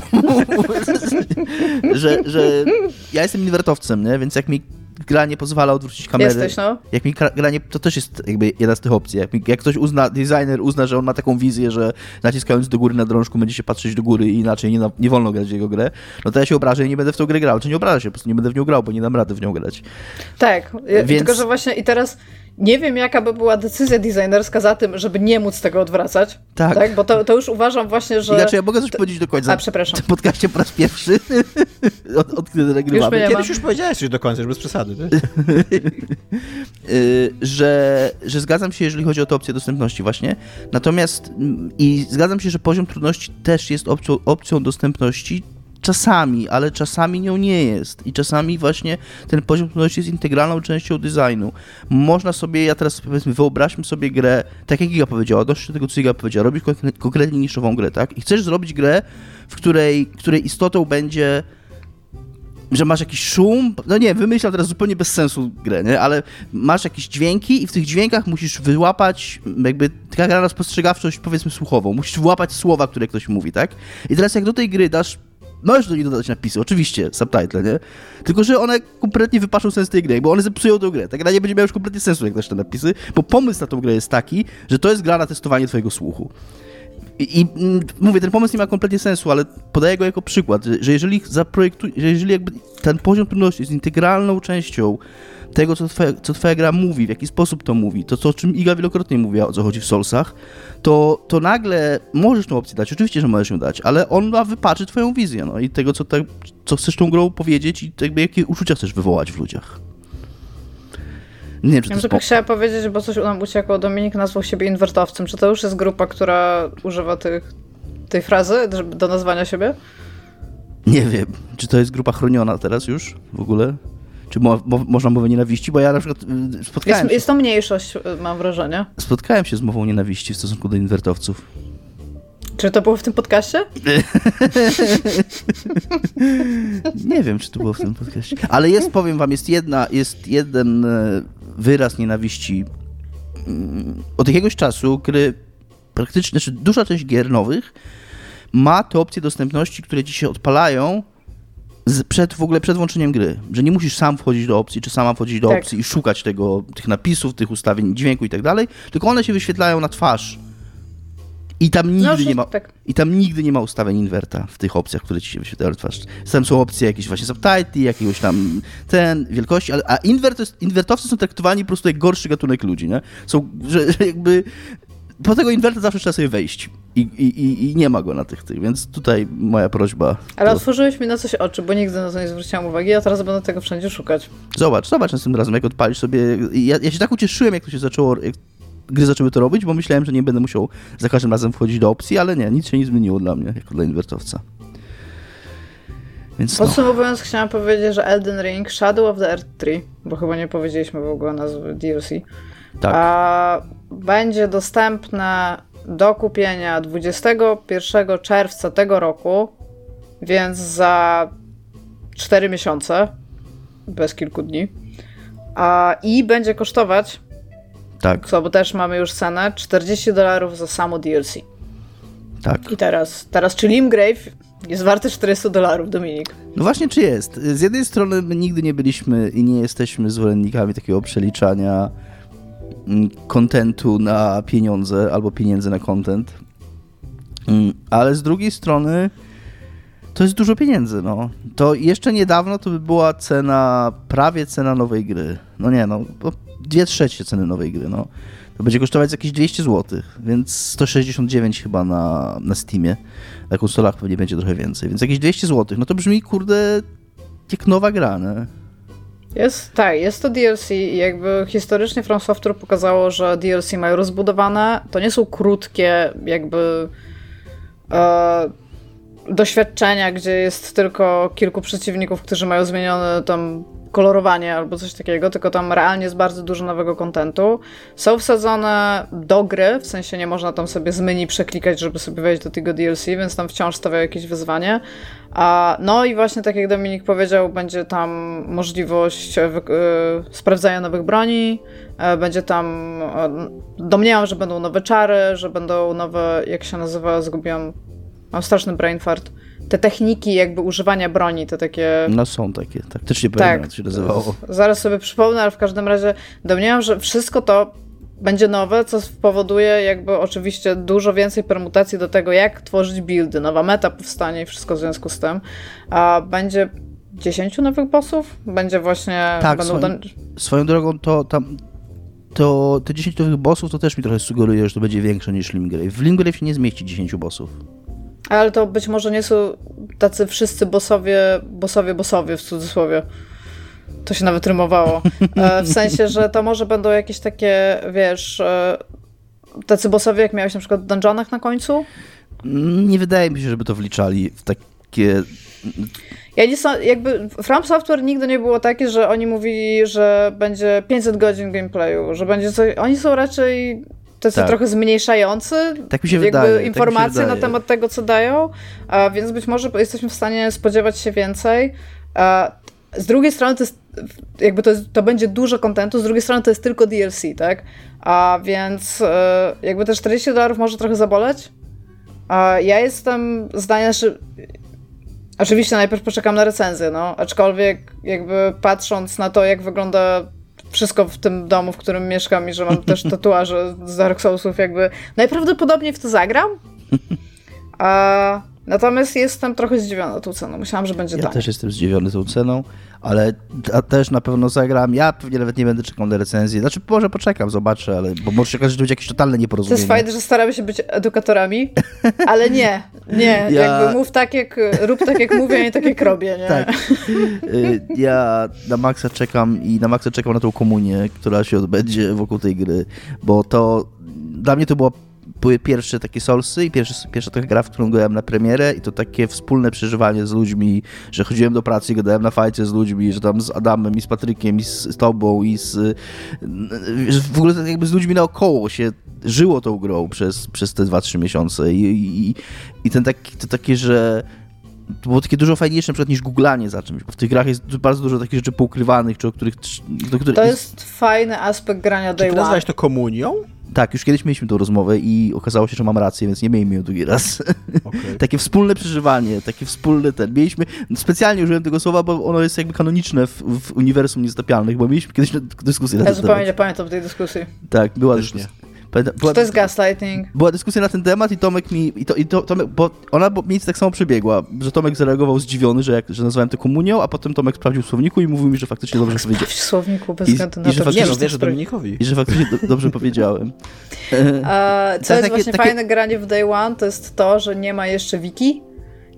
że, że ja jestem inwertowcem, nie? więc jak mi gra nie pozwala odwrócić kamery. Jesteś, no. Jak mi gra nie, to też jest jakby jedna z tych opcji. Jak, mi, jak ktoś uzna, designer uzna, że on ma taką wizję, że naciskając do góry na drążku będzie się patrzeć do góry i inaczej nie, nie wolno grać w jego grę, no to ja się obrażę i nie będę w tą grę grał. Czy nie obrażę się, po prostu nie będę w nią grał, bo nie dam rady w nią grać. Tak, Więc... tylko że właśnie i teraz nie wiem, jaka by była decyzja designerska za tym, żeby nie móc tego odwracać. Tak. tak? Bo to, to już uważam właśnie, że... Inaczej ja mogę coś to... powiedzieć do końca. A, przepraszam. W podcaście po raz pierwszy, od, od kiedy nagrywamy. Już Kiedyś już powiedziałeś coś do końca, już bez przesady. Y, że, że zgadzam się, jeżeli chodzi o tę opcję dostępności właśnie. Natomiast i zgadzam się, że poziom trudności też jest opcją, opcją dostępności, Czasami, ale czasami nią nie jest. I czasami właśnie ten poziom trudności jest integralną częścią designu. Można sobie, ja teraz powiedzmy, wyobraźmy sobie grę, tak jak Giga powiedziała, dość do tego, co Giga powiedziała, robić konkretnie niszową grę, tak? I chcesz zrobić grę, w której, której istotą będzie że masz jakiś szum, no nie, wymyślam teraz zupełnie bez sensu grę, nie? ale masz jakieś dźwięki i w tych dźwiękach musisz wyłapać jakby taka gra na spostrzegawczość powiedzmy słuchową, musisz wyłapać słowa, które ktoś mówi, tak? I teraz jak do tej gry dasz Możesz do nich dodać napisy, oczywiście, subtitle, nie? Tylko, że one kompletnie wypaszą sens tej gry, bo one zepsują tę grę. Ta gra nie będzie miała już kompletnie sensu, jak dasz te napisy, bo pomysł na tą grę jest taki, że to jest gra na testowanie twojego słuchu. I, I, mm, mówię, ten pomysł nie ma kompletnie sensu, ale podaję go jako przykład, że jeżeli zaprojektujesz, jeżeli jakby ten poziom trudności jest integralną częścią tego, co twoja, co twoja gra mówi, w jaki sposób to mówi, to co, o czym Iga wielokrotnie mówiła, o co chodzi w Soulsach, to, to nagle możesz tą opcję dać, oczywiście, że możesz ją dać, ale ona wypaczy twoją wizję, no i tego, co, te, co chcesz tą grą powiedzieć i jakby jakie uczucia chcesz wywołać w ludziach. Nie wiem, czy ja to tylko chciała powiedzieć, bo coś nam uciekło. Dominik nazwał siebie inwertowcem. Czy to już jest grupa, która używa tych, tej frazy do nazwania siebie? Nie wiem. Czy to jest grupa chroniona teraz już w ogóle? Czy mo, mo, można mowę nienawiści? Bo ja na przykład y, spotkałem jest, się... Jest to mniejszość, y, mam wrażenie. Spotkałem się z mową nienawiści w stosunku do inwertowców. Czy to było w tym podcaście? nie wiem, czy to było w tym podcaście. Ale jest, powiem wam, jest jedna, jest jeden e, wyraz nienawiści mm, od jakiegoś czasu, gry praktycznie, znaczy duża część gier nowych ma te opcje dostępności, które ci się odpalają przed w ogóle przed włączeniem gry, że nie musisz sam wchodzić do opcji, czy sama wchodzić do Tak. opcji i szukać tego, tych napisów, tych ustawień dźwięku i tak dalej, tylko one się wyświetlają na twarz. I tam nigdy No, nie ma. tak. I tam nigdy nie ma ustawień inwerta w tych opcjach, które ci się wyświetlają na twarz. Tam są opcje jakieś właśnie subtitle, jakiegoś tam ten, wielkości, ale, a invert to jest, inwertowcy są traktowani po prostu jak gorszy gatunek ludzi, nie? Są, że, że jakby po tego inwerta zawsze trzeba sobie wejść i, i, i, nie ma go na tych tych, więc tutaj moja prośba. Ale to- otworzyłeś mi na coś oczy, bo nigdy na to nie zwróciłam uwagi, a teraz będę tego wszędzie szukać. Zobacz, zobacz następnym razem, jak odpalisz sobie. Ja, ja się tak ucieszyłem, jak to się zaczęło, jak gry zaczęły to robić, bo myślałem, że nie będę musiał za każdym razem wchodzić do opcji, ale nie, nic się nie zmieniło dla mnie, jako dla inwertowca. Więc no, Podsumowując, chciałam powiedzieć, że Elden Ring Shadow of the Earth 3, bo chyba nie powiedzieliśmy w ogóle nazwy DLC, tak. a, będzie dostępne do kupienia 21 czerwca tego roku, więc za 4 miesiące, bez kilku dni. A, I będzie kosztować, Tak, co, bo też mamy już cenę, 40 dolarów za samo DLC. tak. I teraz, teraz czy Limgrave jest warty 400 dolarów, Dominik? No właśnie, czy jest? Z jednej strony my nigdy nie byliśmy i nie jesteśmy zwolennikami takiego przeliczania kontentu na pieniądze albo pieniędzy na content, Mm, ale z drugiej strony to jest dużo pieniędzy, no. To jeszcze niedawno to by była cena, prawie cena nowej gry. No nie, no, dwie trzecie ceny nowej gry, no. To będzie kosztować jakieś 200 zł, więc 169 chyba na, na Steamie. Na konsolach pewnie będzie trochę więcej, więc jakieś 200 zł. No to brzmi, kurde, jak nowa gra, nie? Jest, tak, jest to DLC i jakby historycznie From Software pokazało, że DLC mają rozbudowane. To nie są krótkie jakby e, doświadczenia, gdzie jest tylko kilku przeciwników, którzy mają zmienione tam kolorowanie albo coś takiego, tylko tam realnie jest bardzo dużo nowego kontentu. Są wsadzone do gry, w sensie nie można tam sobie z menu przeklikać, żeby sobie wejść do tego DLC, więc tam wciąż stawiają jakieś wyzwanie. A, no i właśnie tak jak Dominik powiedział, będzie tam możliwość e, e, sprawdzania nowych broni, e, będzie tam, domniemam, że będą nowe czary, że będą nowe, jak się nazywa, zgubiłam, mam straszny brain fart, te techniki jakby używania broni, te takie... No są takie, tak. Też nie pamiętam, Tak. to się nazywało. Zaraz sobie przypomnę, ale w każdym razie domniemam, że wszystko to będzie nowe, co spowoduje jakby oczywiście dużo więcej permutacji do tego, jak tworzyć buildy. Nowa meta powstanie i wszystko w związku z tym. A będzie 10 nowych bossów? Będzie właśnie... Tak, dun- Swoją drogą to tam. To te 10 nowych bossów to też mi trochę sugeruje, że to będzie większe niż Limgrave. W Limgrave się nie zmieści 10 bossów. Ale to być może nie są tacy wszyscy bossowie, bossowie, bossowie w cudzysłowie. To się nawet rymowało. E, W sensie, że to może będą jakieś takie, wiesz, e, tacy bossowie, jak miałeś na przykład w dungeonach na końcu. Nie wydaje mi się, żeby to wliczali w takie. Ja nie są, jakby From Software nigdy nie było takie, że oni mówili, że będzie 500 godzin gameplayu, że będzie coś, oni są raczej tacy Tak. trochę zmniejszający Tak mi się jakby wydaje, tak mi się informacje na temat tego, co dają, a więc być może jesteśmy w stanie spodziewać się więcej. A z drugiej strony to jest, jakby to, jest, to będzie dużo kontentu, z drugiej strony to jest tylko DLC, tak? A więc e, jakby te 40 dolarów może trochę zaboleć. A ja jestem zdania, że Oczywiście najpierw poczekam na recenzję, no. Aczkolwiek jakby patrząc na to, jak wygląda wszystko w tym domu, w którym mieszkam i że mam też tatuaże z Dark Soulsów, jakby najprawdopodobniej w to zagram. A, natomiast jestem trochę zdziwiona tą ceną. Myślałam, że będzie Ja taniej. też jestem zdziwiony tą ceną, ale też na pewno zagram. Ja pewnie nawet nie będę czekał na recenzję. Znaczy, może poczekam, zobaczę, ale bo może się okazać, że to będzie jakieś totalne To nieporozumienie. jest fajne, że staramy się być edukatorami, ale nie, nie, Ja- jakby mów tak jak, rób tak jak mówię, a nie tak jak robię, nie? Tak. Y, Ja na Maxa czekam i na Maxa czekam na tą komunię, która się odbędzie wokół tej gry, bo to dla mnie to było były pierwsze takie Soulsy i pierwszy, pierwsza taka gra, w którą grałem na premierę i to takie wspólne przeżywanie z ludźmi, że chodziłem do pracy i gadałem na fajcie z ludźmi, że tam z Adamem i z Patrykiem i z, tobą i z że w ogóle tak jakby z ludźmi naokoło się żyło tą grą przez, przez te 2-3 miesiące i, i, i ten taki, to takie, że to było takie dużo fajniejsze na przykład niż googlanie za czymś, bo w tych grach jest bardzo dużo takich rzeczy poukrywanych, czy o których... Do których To jest fajny aspekt grania Czy Day One. nazwałeś to komunią? Tak, już kiedyś mieliśmy tą rozmowę i okazało się, że mam rację, więc nie miejmy ją drugi raz. Okay. takie wspólne przeżywanie, takie wspólne ten. Mieliśmy, specjalnie użyłem tego słowa, bo ono jest jakby kanoniczne w, w uniwersum niezatapialnych, bo mieliśmy kiedyś dyskusję na ten temat. Ja zupełnie nie pamiętam tej dyskusji. Tak, była dyskusja. Była, to jest gaslighting? Była dyskusja na ten temat i Tomek mi, i to, i to, Tomek, bo ona bo, mi tak samo przebiegła, że Tomek zareagował zdziwiony, że, jak, że nazwałem to komunią, a potem Tomek sprawdził w słowniku i mówił mi, że faktycznie dobrze powiedziałem. w słowniku bez względu na i, to, nie, no, wiesz, Dominikowi. I że faktycznie do, dobrze powiedziałem. A, co jest takie, właśnie takie... fajne granie w Day One, to jest to, że nie ma jeszcze wiki,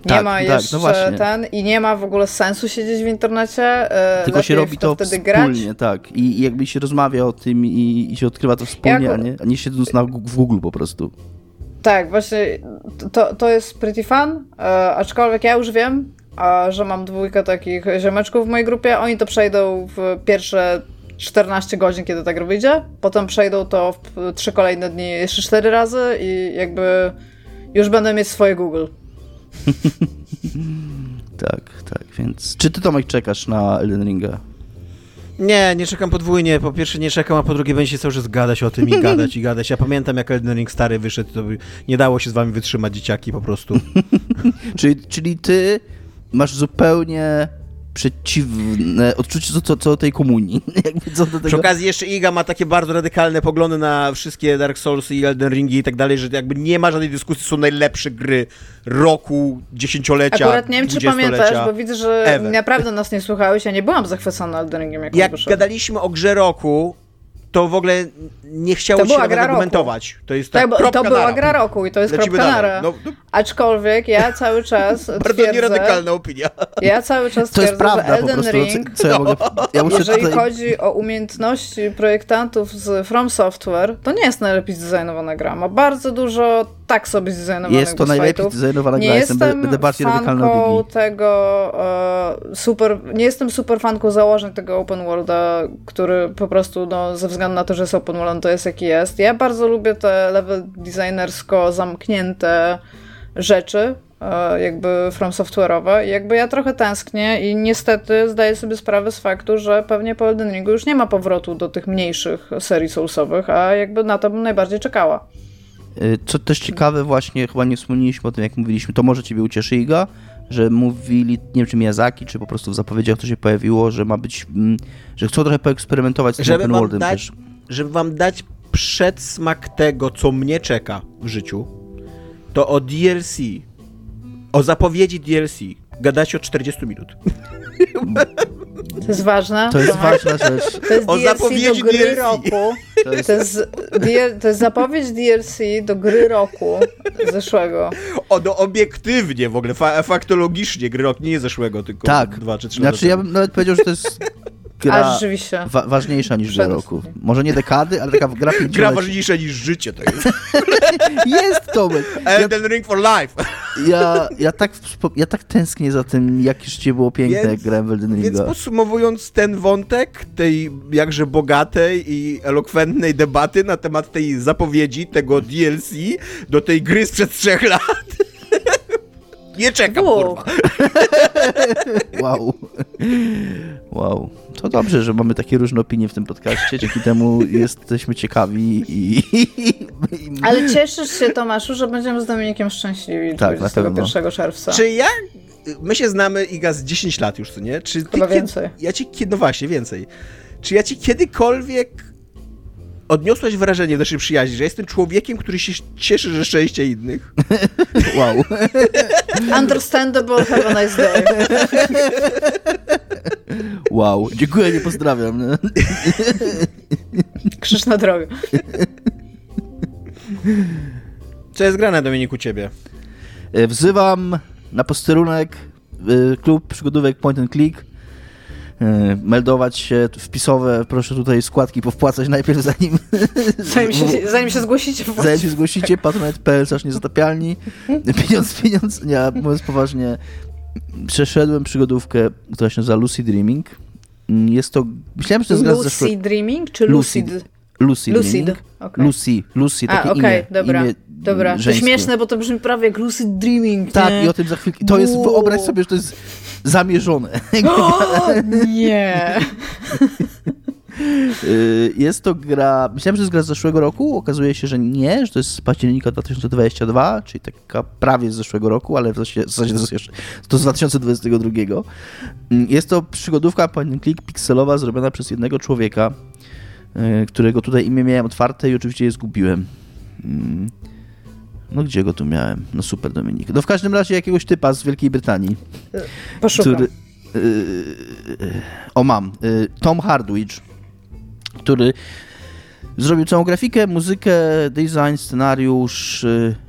nie tak, ma jeszcze tak, no ten i nie ma w ogóle sensu siedzieć w internecie. E, Tylko się robi to, to wtedy wspólnie, grać. tak. I, I, jakby się rozmawia o tym i, i się odkrywa to wspólnie, Jak... a, nie, a nie siedząc na, w Google po prostu. Tak, właśnie to, to jest pretty fun, e, aczkolwiek ja już wiem, a, że mam dwójkę takich ziomeczków w mojej grupie, oni to przejdą w pierwsze 14 godzin, kiedy ta gra wyjdzie, potem przejdą to w trzy kolejne dni jeszcze cztery razy i jakby już będę mieć swoje Google. tak, tak, więc... Czy ty, Tomek, czekasz na Elden Ringa? Nie, nie czekam podwójnie. Po pierwsze nie czekam, a po drugie będzie się cały czas gadać o tym i gadać i gadać. Ja pamiętam, jak Elden Ring stary wyszedł, to nie dało się z wami wytrzymać dzieciaki po prostu. czyli, czyli ty masz zupełnie przeciwne odczucie co, co, co tej komunii. co do tego... Przy okazji jeszcze Iga ma takie bardzo radykalne poglądy na wszystkie Dark Souls i Elden Ringi i tak dalej, że jakby nie ma żadnej dyskusji, są najlepsze gry roku, dziesięciolecia, Akurat nie wiem, czy pamiętasz, bo widzę, że ever. naprawdę nas nie słuchałeś, ja nie byłam zachwycona Elden Ringiem. Jak, jak gadaliśmy o grze roku, to w ogóle nie chciało się nawet argumentować. To jest tak, tak To była gra roku i to jest Lecimy kropka nara. No, no. Aczkolwiek ja cały czas Bardzo twierdzę, nieradykalna opinia. Ja cały czas to twierdzę, prawda, że Elden Ring, co, co ja mogę, ja jeżeli tutaj... chodzi o umiejętności projektantów z From Software, to nie jest najlepiej zdesignowana gra. Ma bardzo dużo tak sobie zdesignowanych Jest to najlepiej zdesignowana gra. Nie jestem, będę bardziej fanką tego uh, super, nie jestem super fanką założeń tego open worlda, który po prostu no, ze względu na to, że jest open world, to jest jaki jest. Ja bardzo lubię te level designersko zamknięte rzeczy, e, jakby from software'owe. Jakby ja trochę tęsknię i niestety zdaję sobie sprawę z faktu, że pewnie po Elden Ringu już nie ma powrotu do tych mniejszych serii soulsowych, a jakby na to bym najbardziej czekała. Y, co też ciekawe, właśnie chyba nie wspomnieliśmy o tym, jak mówiliśmy, to może ciebie ucieszy Iga, że mówili, nie wiem czy Miyazaki, czy po prostu w zapowiedziach to się pojawiło, że ma być, mm, że chcą trochę poeksperymentować z tym open worldem dać, też. Żeby wam dać przedsmak tego, co mnie czeka w życiu, to o DLC, o zapowiedzi DLC gadacie o 40 minut. To jest ważne. To jest ważna rzecz. To jest o DLC zapowiedzi do gry DLC. roku. To jest... To, jest, to jest zapowiedź DLC do gry roku zeszłego. O, do obiektywnie w ogóle, fa faktologicznie gry roku, nie zeszłego, tylko tak. dwa czy trzy znaczy. Znaczy ja bym nawet powiedział, że to jest gra A, rzeczywiście. Wa ważniejsza niż gra roku. Może nie dekady, ale taka gra Gra ważniejsza niż życie to jest. jest to. Elden ja, Ring for life. ja, ja, tak, ja tak tęsknię za tym, jakie życie było piękne, więc, jak grałem w Elden Ringa. Więc podsumowując ten wątek tej jakże bogatej i elokwentnej debaty na temat tej zapowiedzi, tego DLC do tej gry sprzed trzech lat nie czekam, Bóg. kurwa. Wow. Wow. To dobrze, że mamy takie różne opinie w tym podcaście. Dzięki temu jesteśmy ciekawi i... Ale cieszysz się, Tomaszu, że będziemy z Dominikiem szczęśliwi tak, 21 czerwca. Czy ja... My się znamy, Iga, z 10 lat już, co nie? Czy Chyba więcej. Ja ci... No właśnie, więcej. Czy ja ci kiedykolwiek odniosłeś wrażenie w naszej przyjaźni, że jestem człowiekiem, który się cieszy ze szczęścia innych. wow. Understandable, have a nice day. wow, dziękuję, nie pozdrawiam. Krzyż na drogę. Co jest grane, Dominiku, ciebie? E, wzywam na posterunek e, klub przygodówek Point and Click meldować się wpisowe, proszę tutaj składki powpłacać najpierw zanim... Zanim się, zanim się zgłosicie. Zanim się zgłosicie, patronat.pl nie zatapialni. Pieniądz, pieniądz, nie, mówiąc poważnie, przeszedłem przygodówkę, która się nazywa Lucy Dreaming. Jest to, myślałem, że to jest Lucy Dreaming czy Lucid? Lucid. Lucy, Lucid. Okay. Lucy, Lucy, takie A, okay, imię, dobra. imię Dobra, to śmieszne, bo to brzmi prawie jak lucid dreaming. Tak, nie? i o tym za chwilkę. To jest, wyobraź sobie, że to jest zamierzone. O, nie. Y, jest to gra, myślałem, że to jest gra z zeszłego roku, okazuje się, że nie, że to jest z października 2022, czyli taka prawie z zeszłego roku, ale w zasadzie, w zasadzie to, jest jeszcze, to z 2022. Mm, Jest to przygodówka point and click pikselowa zrobiona przez jednego człowieka, y, którego tutaj imię miałem otwarte i oczywiście je zgubiłem. Mm. No gdzie go tu miałem? No super Dominik. No w każdym razie jakiegoś typa z Wielkiej Brytanii, Poszukam. który... Yy, o mam. Tom Hardwidge, który zrobił całą grafikę, muzykę, design, scenariusz.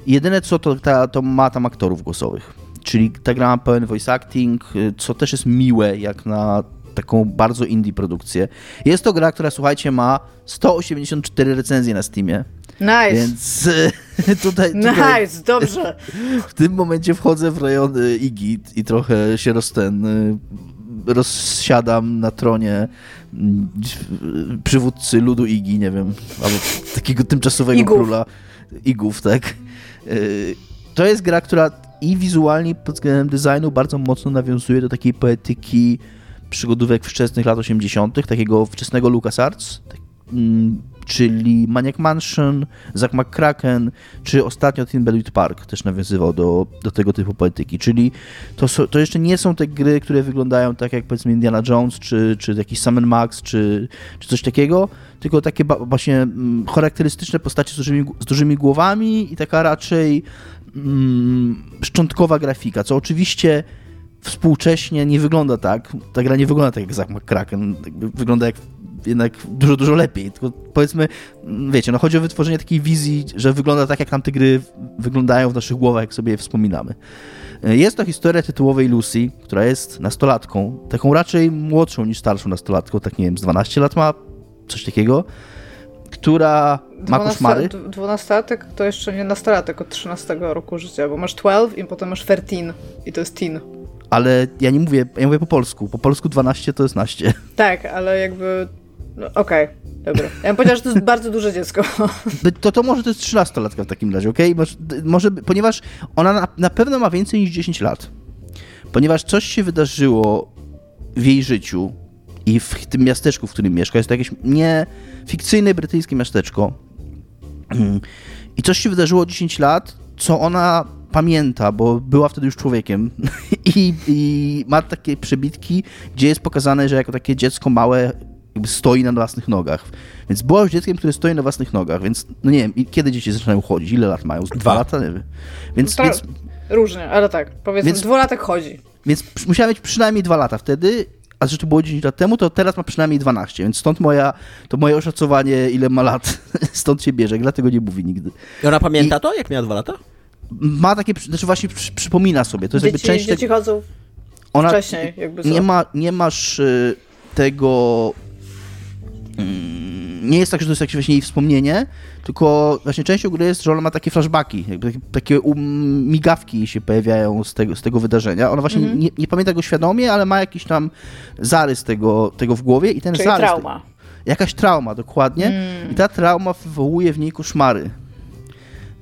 Jedyne co to, ta, to ma tam aktorów głosowych. Czyli ta gra ma pełen voice acting, co też jest miłe jak na taką bardzo indie produkcję. Jest to gra, która słuchajcie ma 184 recenzje na Steamie. Nice. Więc yy, tutaj, tutaj Nice, dobrze. w tym momencie wchodzę w rejony Igit i trochę się roz, ten, y, rozsiadam na tronie mm, przywódcy ludu Igi, nie wiem, albo takiego tymczasowego Igów. króla Igów, tak. Y, To jest gra, która i wizualnie pod względem designu bardzo mocno nawiązuje do takiej poetyki przygodówek wczesnych lat 80., takiego wczesnego LucasArts, tak, mm, czyli Maniac Mansion, Zack McCracken, czy ostatnio Timberwolf Park też nawiązywał do, do tego typu poetyki, czyli to, są, to jeszcze nie są te gry, które wyglądają tak jak powiedzmy Indiana Jones, czy, czy jakiś Sam Max, czy, czy coś takiego, tylko takie właśnie mm, charakterystyczne postacie z dużymi, z dużymi głowami i taka raczej mm, szczątkowa grafika, co oczywiście współcześnie nie wygląda tak. Ta gra nie wygląda tak jak Zack McCracken. Wygląda jak jednak dużo, dużo lepiej. Tylko powiedzmy, mm, wiecie, no chodzi o wytworzenie takiej wizji, że wygląda tak, jak tamte gry wyglądają w naszych głowach, jak sobie je wspominamy. E, Jest to historia tytułowej Lucy, która jest nastolatką, taką raczej młodszą niż starszą nastolatką, tak nie wiem, z 12 lat ma, coś takiego, która ma koszmary. Dwunastolatek to jeszcze nie nastolatek od 13 roku życia, bo masz 12 i potem masz 13 i to jest teen. Ale ja nie mówię, ja mówię po polsku. Po polsku 12 to jest naście. Tak, ale jakby... No, Okej, dobra. Ja bym powiedziała, że to jest bardzo duże dziecko. To, to może to jest 13-latka w takim razie, okej? Może, może, ponieważ ona na, na pewno ma więcej niż 10 lat. Ponieważ coś się wydarzyło w jej życiu i w tym miasteczku, w którym mieszka. Jest to jakieś nie fikcyjne brytyjskie miasteczko. Mm. I coś się wydarzyło 10 lat, co ona pamięta, bo była wtedy już człowiekiem I, i ma takie przebitki, gdzie jest pokazane, że jako takie dziecko małe jakby stoi na własnych nogach. Więc była już dzieckiem, które stoi na własnych nogach, więc no nie wiem, i kiedy dzieci zaczynają chodzić? Ile lat mają? Dwa Dwa. lata? Nie wiem. Więc, To- więc, Różnie, ale tak, powiedzmy, Więc- dwulatek chodzi. więc musiała mieć przynajmniej dwa lata wtedy, a że to było 10 lat temu, to teraz ma przynajmniej 12, więc stąd moja, to moje oszacowanie, ile ma lat, stąd się bierze, dlatego nie mówi nigdy. I ona pamięta to, jak miała dwa lata? Ma takie, znaczy właśnie przy, przypomina sobie, to jest jakby Dzieci, część dzieci chodzą ona, wcześniej, jakby nie, ma, nie masz y, tego. mm, Nie jest tak, że to jest jakieś właśnie jej wspomnienie, tylko właśnie częścią gry jest, że ona ma takie flashbacki, jakby takie, um, migawki się pojawiają z tego, z tego wydarzenia. Ona właśnie Mhm. nie, nie pamięta go świadomie, ale ma jakiś tam zarys tego, tego w głowie i ten Czyli zarys. trauma. Jakaś trauma, dokładnie. Mm. I ta trauma wywołuje w niej koszmary.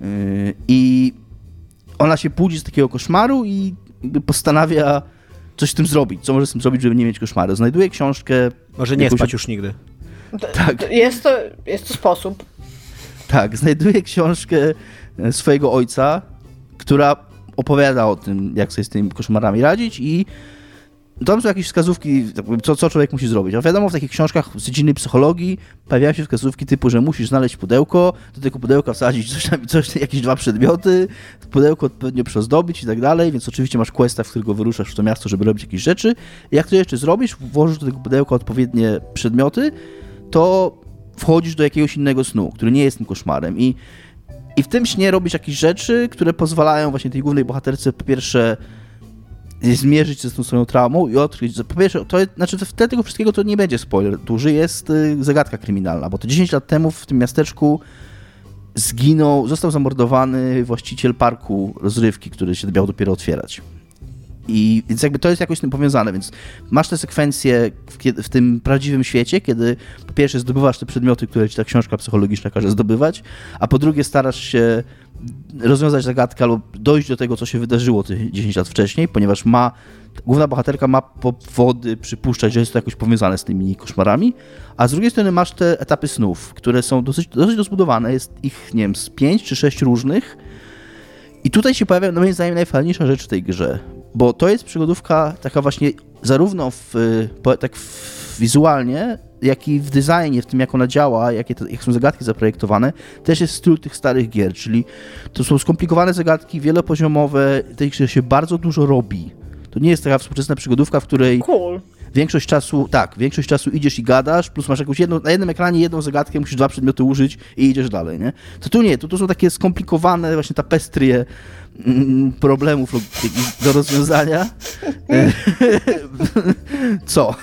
Yy, I ona się budzi z takiego koszmaru i postanawia coś z tym zrobić. Co może z tym zrobić, żeby nie mieć koszmaru? Znajduje książkę. Może nie jakąś- spać już nigdy. Tak, Jest to, jest to sposób. tak. Znajduje książkę e, swojego ojca, która opowiada o tym, jak sobie z tymi koszmarami radzić i tam są jakieś wskazówki, co, co człowiek musi zrobić. A wiadomo, w takich książkach z dziedziny psychologii pojawiają się wskazówki typu, że musisz znaleźć pudełko, do tego pudełka wsadzić coś tam, coś, jakieś dwa przedmioty, pudełko odpowiednio przyozdobić i tak dalej, więc oczywiście masz questa, w którego wyruszasz w to miasto, żeby robić jakieś rzeczy. Jak to jeszcze zrobisz, włożysz do tego pudełka odpowiednie przedmioty, to wchodzisz do jakiegoś innego snu, który nie jest tym koszmarem i i w tym śnie robisz jakieś rzeczy, które pozwalają właśnie tej głównej bohaterce po pierwsze zmierzyć się z tą swoją traumą i odkryć, że po pierwsze, to znaczy wtedy tego wszystkiego to nie będzie spoiler duży, jest y, zagadka kryminalna, bo to 10 lat temu w tym miasteczku zginął, został zamordowany właściciel parku rozrywki, który się miał dopiero otwierać. I więc jakby to jest jakoś z tym powiązane, więc masz te sekwencje w, w, tym prawdziwym świecie, kiedy po pierwsze zdobywasz te przedmioty, które ci ta książka psychologiczna każe zdobywać, a po drugie starasz się rozwiązać zagadkę albo dojść do tego, co się wydarzyło tych 10 lat wcześniej, ponieważ ma główna bohaterka ma powody przypuszczać, że jest to jakoś powiązane z tymi koszmarami, a z drugiej strony masz te etapy snów, które są dosyć, dosyć rozbudowane, jest ich, nie wiem, z 5 czy 6 różnych. I tutaj się pojawia, no moim zdaniem, najfajniejsza rzecz w tej grze, bo to jest przygodówka taka właśnie zarówno w, tak w, wizualnie, jak i w designie, w tym jak ona działa, jakie to, jak są zagadki zaprojektowane, też jest styl tych starych gier, czyli to są skomplikowane zagadki, wielopoziomowe, tej grze się bardzo dużo robi. To nie jest taka współczesna przygodówka, w której cool. większość czasu, tak, większość czasu idziesz i gadasz, plus masz jakąś jedną, na jednym ekranie jedną zagadkę, musisz dwa przedmioty użyć i idziesz dalej, nie? To tu nie, tu, tu są takie skomplikowane właśnie tapestrie problemów do rozwiązania. Co?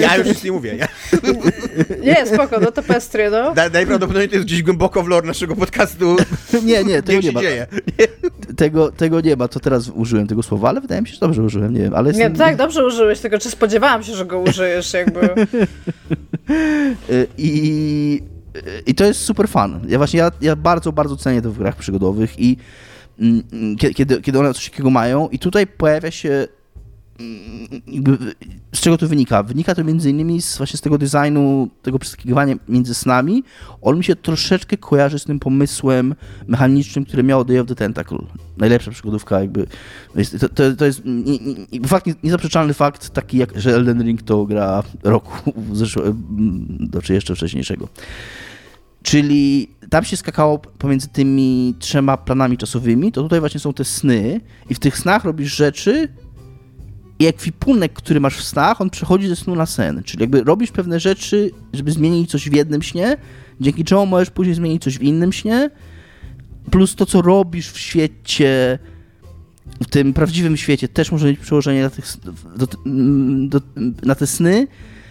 Ja już nic nie mówię. Ja... Nie, spoko, no to pestry, no. najprawdopodobniej to jest gdzieś głęboko w lore naszego podcastu. Nie, nie, tego nie ma. Dzieje. Tego, tego nie ma, co teraz użyłem tego słowa, ale wydaje mi się, że dobrze użyłem, nie wiem, ale... Nie, tak, dobrze użyłeś, tylko czy spodziewałam się, że go użyjesz, jakby... I... I to jest super fan. Ja właśnie, ja, ja bardzo, bardzo cenię to w grach przygodowych i Mm, mm, kiedy, kiedy one coś takiego mają i tutaj pojawia się mm, z czego to wynika? Wynika to między innymi z, właśnie z tego designu, tego przeskakiwania między snami. On mi się troszeczkę kojarzy z tym pomysłem mechanicznym, który miał Day of the Tentacle. Najlepsza przygodówka jakby. To, to, to jest nie, nie, fakt, niezaprzeczalny fakt taki, jak, że Elden Ring to gra roku zeszłego, czy jeszcze wcześniejszego. Czyli tam się skakało pomiędzy tymi trzema planami czasowymi, to tutaj właśnie są te sny i w tych snach robisz rzeczy i ekwipunek, który masz w snach, on przechodzi ze snu na sen. Czyli jakby robisz pewne rzeczy, żeby zmienić coś w jednym śnie, dzięki czemu możesz później zmienić coś w innym śnie, plus to, co robisz w świecie, w tym prawdziwym świecie, też może mieć przełożenie na, tych, do, do, na te sny,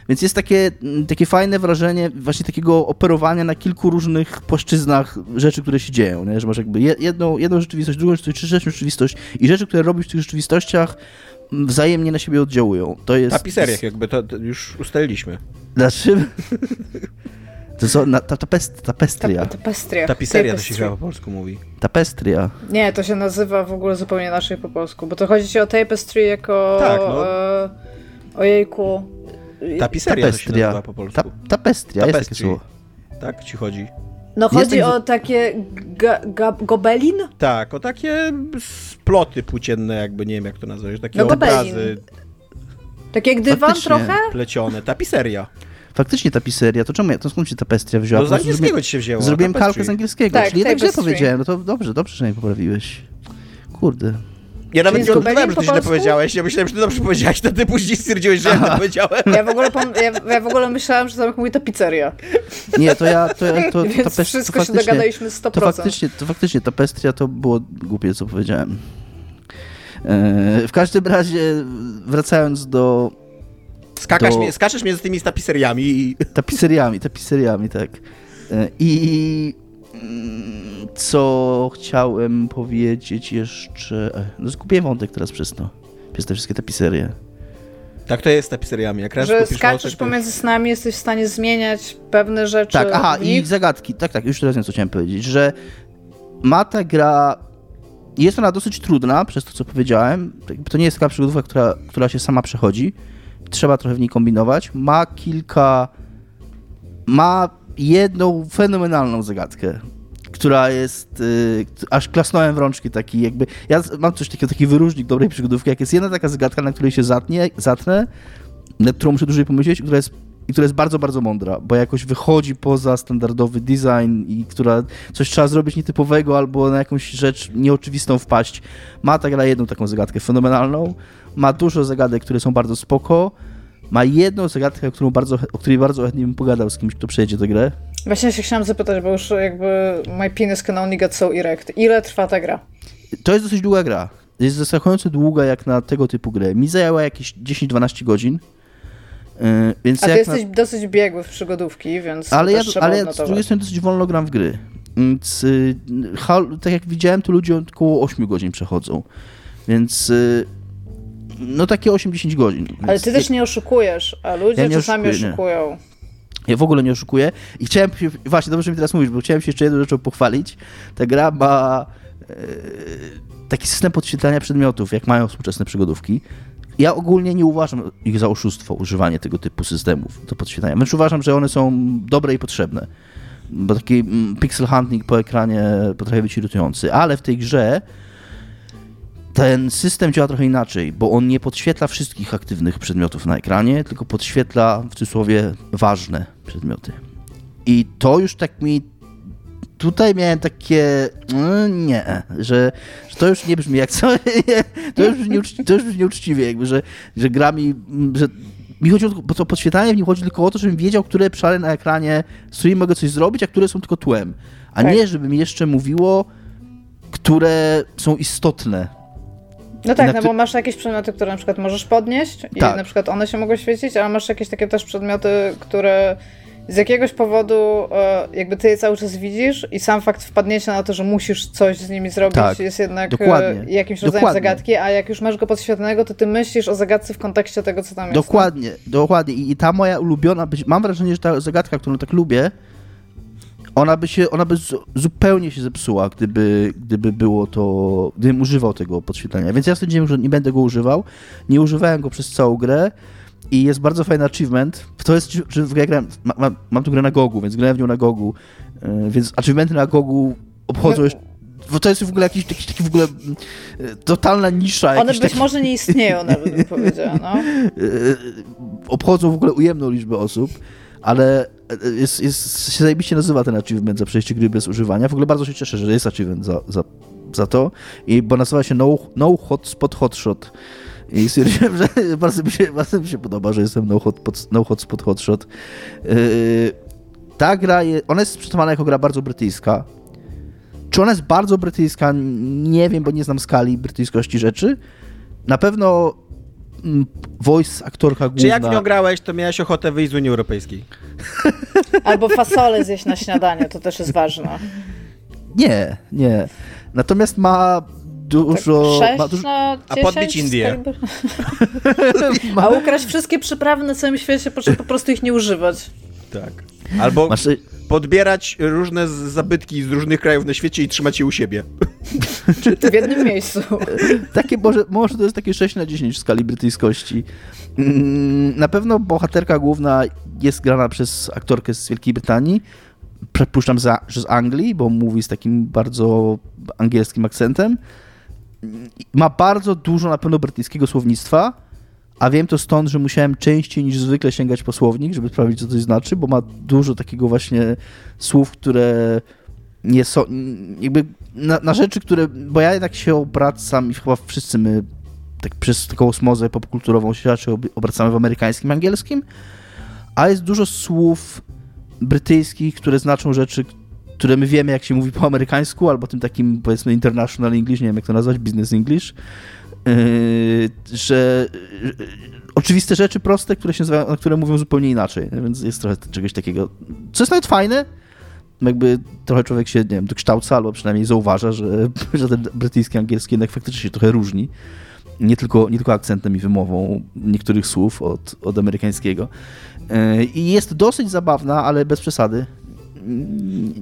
więc jest takie, mm, takie fajne wrażenie właśnie takiego operowania na kilku różnych płaszczyznach rzeczy, które się dzieją, nie? że masz jakby jedną, jedną rzeczywistość, drugą rzeczywistość, trzecią rzeczywistość i rzeczy, które robisz w tych rzeczywistościach mm, wzajemnie na siebie oddziałują. To jest... Tapiseriach jakby, to, to już ustaliliśmy. Znaczy... To co, na, ta, tapest, tapestria. Ta, tapestria. Tapiseria to się chyba po polsku mówi. Tapestria. Nie, to się nazywa w ogóle zupełnie inaczej po polsku, bo to chodzi ci o tapestry jako... Tak, no. E, ojejku, Tapiseria tapestria. to po polsku. Ta, tapestria, jest takie słowo. Tak ci chodzi? No chodzi o takie ga, ga, gobelin? Tak, o takie sploty płócienne, jakby nie wiem jak to nazwać, takie no, obrazy. Takie jak dywan Faktycznie. trochę? Plecione. Tapiseria. Faktycznie tapiseria, to czemu ja, to skąd się tapestria wzięła? No z angielskiego ci się wzięło. Zrobiłem kalkę z angielskiego, tak, czyli jednak źle powiedziałem, no to dobrze, dobrze, że mnie poprawiłeś. Kurde. Ja nawet nie odczuwałem, że ty źle powiedziałeś. Ja myślałem, że ty dobrze powiedziałeś, to ty później stwierdziłeś, że ja powiedziałem. Ja w, ogóle ja, ja, w ogóle myślałem, że Tomek mówi to pizzeria. Nie, to ja... To, to, to, Więc to wszystko to się dogadaliśmy 100%. To faktycznie, to faktycznie ta pestria to było głupie, co powiedziałem. E, w każdym razie, wracając do... Skakasz do... Mnie, skaczesz między tymi tapiseriami i... Tapiseriami, tapiseriami, tak. E, I co chciałem powiedzieć jeszcze? No zgubiłem wątek teraz przez to. Przez te wszystkie tapiserie. Tak to jest z tapiseriami. Jak raz że skaczesz wątek, pomiędzy snami, jesteś w stanie zmieniać pewne rzeczy. Tak, aha, i zagadki. Tak, tak, już teraz wiem, co chciałem powiedzieć, że ma ta gra... Jest ona dosyć trudna, przez to, co powiedziałem. To nie jest taka przygodówka, która, która się sama przechodzi. Trzeba trochę w niej kombinować. Ma kilka... Ma jedną fenomenalną zagadkę, która jest, y, aż klasnąłem w rączki taki jakby, ja mam coś takiego, taki wyróżnik dobrej przygodówki, jak jest jedna taka zagadka, na której się zatnie, zatnę, nad którą muszę dłużej pomyśleć, która jest i która jest bardzo, bardzo mądra, bo jakoś wychodzi poza standardowy design i która coś trzeba zrobić nietypowego albo na jakąś rzecz nieoczywistą wpaść. Ma ta gra jedną taką zagadkę fenomenalną, ma dużo zagadek, które są bardzo spoko, ma jedną zagadkę, którą bardzo, o której bardzo chętnie bym pogadał z kimś, kto przejdzie tę grę. Właśnie się chciałam zapytać, bo już jakby my penis can only get so erect. Ile trwa ta gra? To jest dosyć długa gra. Jest zaskakująco długa jak na tego typu grę. Mi zajęła jakieś 10-12 godzin. Yy, więc A ty jesteś na... dosyć biegły w przygodówki, więc ale ja, ale ja z drugiej strony dosyć wolno gram w gry. Więc yy, tak jak widziałem, to ludzie około 8 godzin przechodzą. Więc yy, no takie 8-10 godzin. Ale ty też nie oszukujesz, a ludzie Ja czasami oszukuję, oszukują. Ja w ogóle nie oszukuję i chciałem się, właśnie dobrze mi teraz mówisz, bo chciałem się jeszcze jedną rzeczą pochwalić. Ta gra ma e, taki system podświetlania przedmiotów, jak mają współczesne przygodówki. Ja ogólnie nie uważam ich za oszustwo używanie tego typu systemów do podświetlania. Wręcz uważam, że one są dobre i potrzebne. Bo taki mm, pixel hunting po ekranie potrafi być irytujący, ale w tej grze ten system działa trochę inaczej, bo on nie podświetla wszystkich aktywnych przedmiotów na ekranie, tylko podświetla w cudzysłowie ważne przedmioty. I to już tak mi. Tutaj miałem takie. no nie, że, że to już nie brzmi jak co. To, już brzmi nieuczci- to już brzmi nieuczciwie, jakby, że, że gra mi. Że mi chodzi o to, bo to podświetlanie w nim chodzi tylko o to, żebym wiedział, które obszary na ekranie, z którymi mogę coś zrobić, a które są tylko tłem. A Tak. nie, żeby mi jeszcze mówiło, które są istotne No tak, no bo masz jakieś przedmioty, które na przykład możesz podnieść i Tak. na przykład one się mogą świecić, ale masz jakieś takie też przedmioty, które z jakiegoś powodu e, jakby ty je cały czas widzisz i sam fakt wpadnięcia na to, że musisz coś z nimi zrobić Tak, jest jednak dokładnie. e, jakimś rodzajem Dokładnie. zagadki, a jak już masz go podświetlonego, to ty myślisz o zagadce w kontekście tego, co tam jest. Dokładnie, dokładnie. I, I ta moja ulubiona, być, mam wrażenie, że ta zagadka, którą tak lubię, ona by się, ona by zu, zupełnie się zepsuła, gdyby, gdyby było to, gdybym używał tego podświetlenia. Więc ja stwierdziłem, że nie będę go używał. Nie używałem go przez całą grę i jest bardzo fajny achievement. To jest, że grę grałem, ma, ma, mam tu grę na Gogu, więc grałem w nią na Gogu, yy, więc achievementy na Gogu obchodzą No- jeszcze bo to jest w ogóle jakiś, jakiś taki w ogóle yy, totalna nisza. One być taki- może nie istnieją nawet, bym powiedziała, no. y, obchodzą w ogóle ujemną liczbę osób, ale y, jest, jest, się zajebiście nazywa ten achievement za przejście gry bez używania. W ogóle bardzo się cieszę, że jest achievement za, za, za to, I, bo nazywa się No, no Hotspot Hotshot. I stwierdziłem, że bardzo mi się, bardzo mi się podoba, że jestem No, hot, pod, no Hotspot Hotshot. Yy, ta gra, je, ona jest sprzedawana jako gra bardzo brytyjska. Czy ona jest bardzo brytyjska? Nie wiem, bo nie znam skali brytyjskości rzeczy. Na pewno voice aktorka główna. Czy jak w nią grałeś, to miałeś ochotę wyjść z Unii Europejskiej? Albo fasolę zjeść na śniadanie, to też jest ważne. Nie, nie. Natomiast ma dużo... Tak, ma 6 dużo na 10 podbić Indię. A ukraść wszystkie przyprawy na całym świecie, po czym po prostu ich nie używać. Tak. Albo masz, podbierać różne zabytki z różnych krajów na świecie i trzymać je u siebie. W jednym miejscu. takie może, może to jest takie 6 na 10 w skali brytyjskości. Mm, Na pewno bohaterka główna jest grana przez aktorkę z Wielkiej Brytanii. Przypuszczam, za- że z Anglii, bo mówi z takim bardzo angielskim akcentem. Ma bardzo dużo na pewno brytyjskiego słownictwa, a wiem to stąd, że musiałem częściej niż zwykle sięgać po słownik, żeby sprawdzić, co coś znaczy, bo ma dużo takiego właśnie słów, które nie są, jakby na, na rzeczy, które, bo ja jednak się obracam i chyba wszyscy my tak przez taką osmozę popkulturową się raczej ob- obracamy w amerykańskim angielskim, a jest dużo słów brytyjskich, które znaczą rzeczy, które my wiemy, jak się mówi po amerykańsku, albo tym takim, powiedzmy, international English, nie wiem jak to nazwać, business English, że yy, oczywiste rzeczy proste, które się nazywają, które mówią zupełnie inaczej, więc jest trochę czegoś takiego, co jest nawet fajne, jakby trochę człowiek się, nie wiem, dokształca, albo przynajmniej zauważa, że, że ten brytyjski angielski jednak faktycznie się trochę różni. Nie tylko, nie tylko akcentem i wymową niektórych słów od, od amerykańskiego. Yy, I jest dosyć zabawna, ale bez przesady.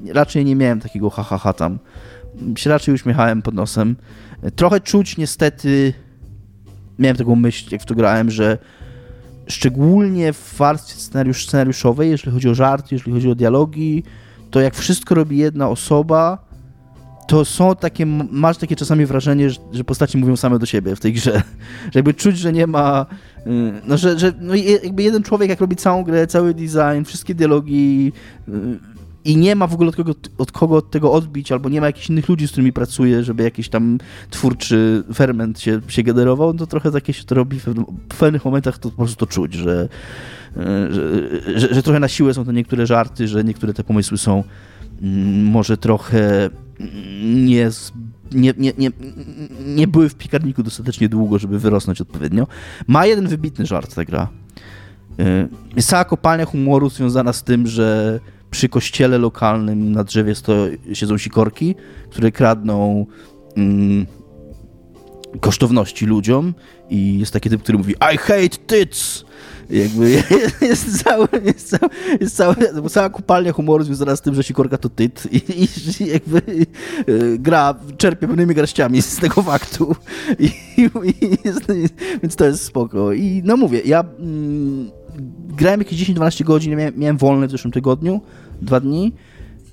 Yy, Raczej nie miałem takiego ha, ha, ha tam. Się raczej uśmiechałem pod nosem. Trochę czuć niestety, miałem taką myśl, jak w to grałem, że szczególnie w warstwie scenariusz, scenariuszowej, jeżeli chodzi o żarty, jeżeli chodzi o dialogi, to jak wszystko robi jedna osoba, to są takie, masz takie czasami wrażenie, że, że postaci mówią same do siebie w tej grze. Że jakby czuć, że nie ma, y, no że, że no jakby jeden człowiek jak robi całą grę, cały design, wszystkie dialogi y, i nie ma w ogóle od kogo, od kogo tego odbić, albo nie ma jakichś innych ludzi, z którymi pracuje, żeby jakiś tam twórczy ferment się, się generował, no to trochę takie się to robi, w pewnych momentach to po prostu to czuć, że, y, że, że, że trochę na siłę są to niektóre żarty, że niektóre te pomysły są mm, może trochę mm, nie, nie, nie, nie, nie były w piekarniku dostatecznie długo, żeby wyrosnąć odpowiednio. Ma jeden wybitny żart ta gra. Y, Jest cała kopalnia humoru związana z tym, że przy kościele lokalnym na drzewie sto, siedzą sikorki, które kradną mm, kosztowności ludziom i jest taki typ, który mówi I hate tits! Jakby jest, cały, jest, cały, jest cały, cała kupalnia humoru związana z tym, że Sikorka to tyt i, i jakby y, gra, czerpie pewnymi garściami z tego faktu. I, i jest, więc to jest spoko. I no mówię, ja mm, grałem jakieś 10-12 godzin, miałem, miałem wolne w zeszłym tygodniu, dwa dni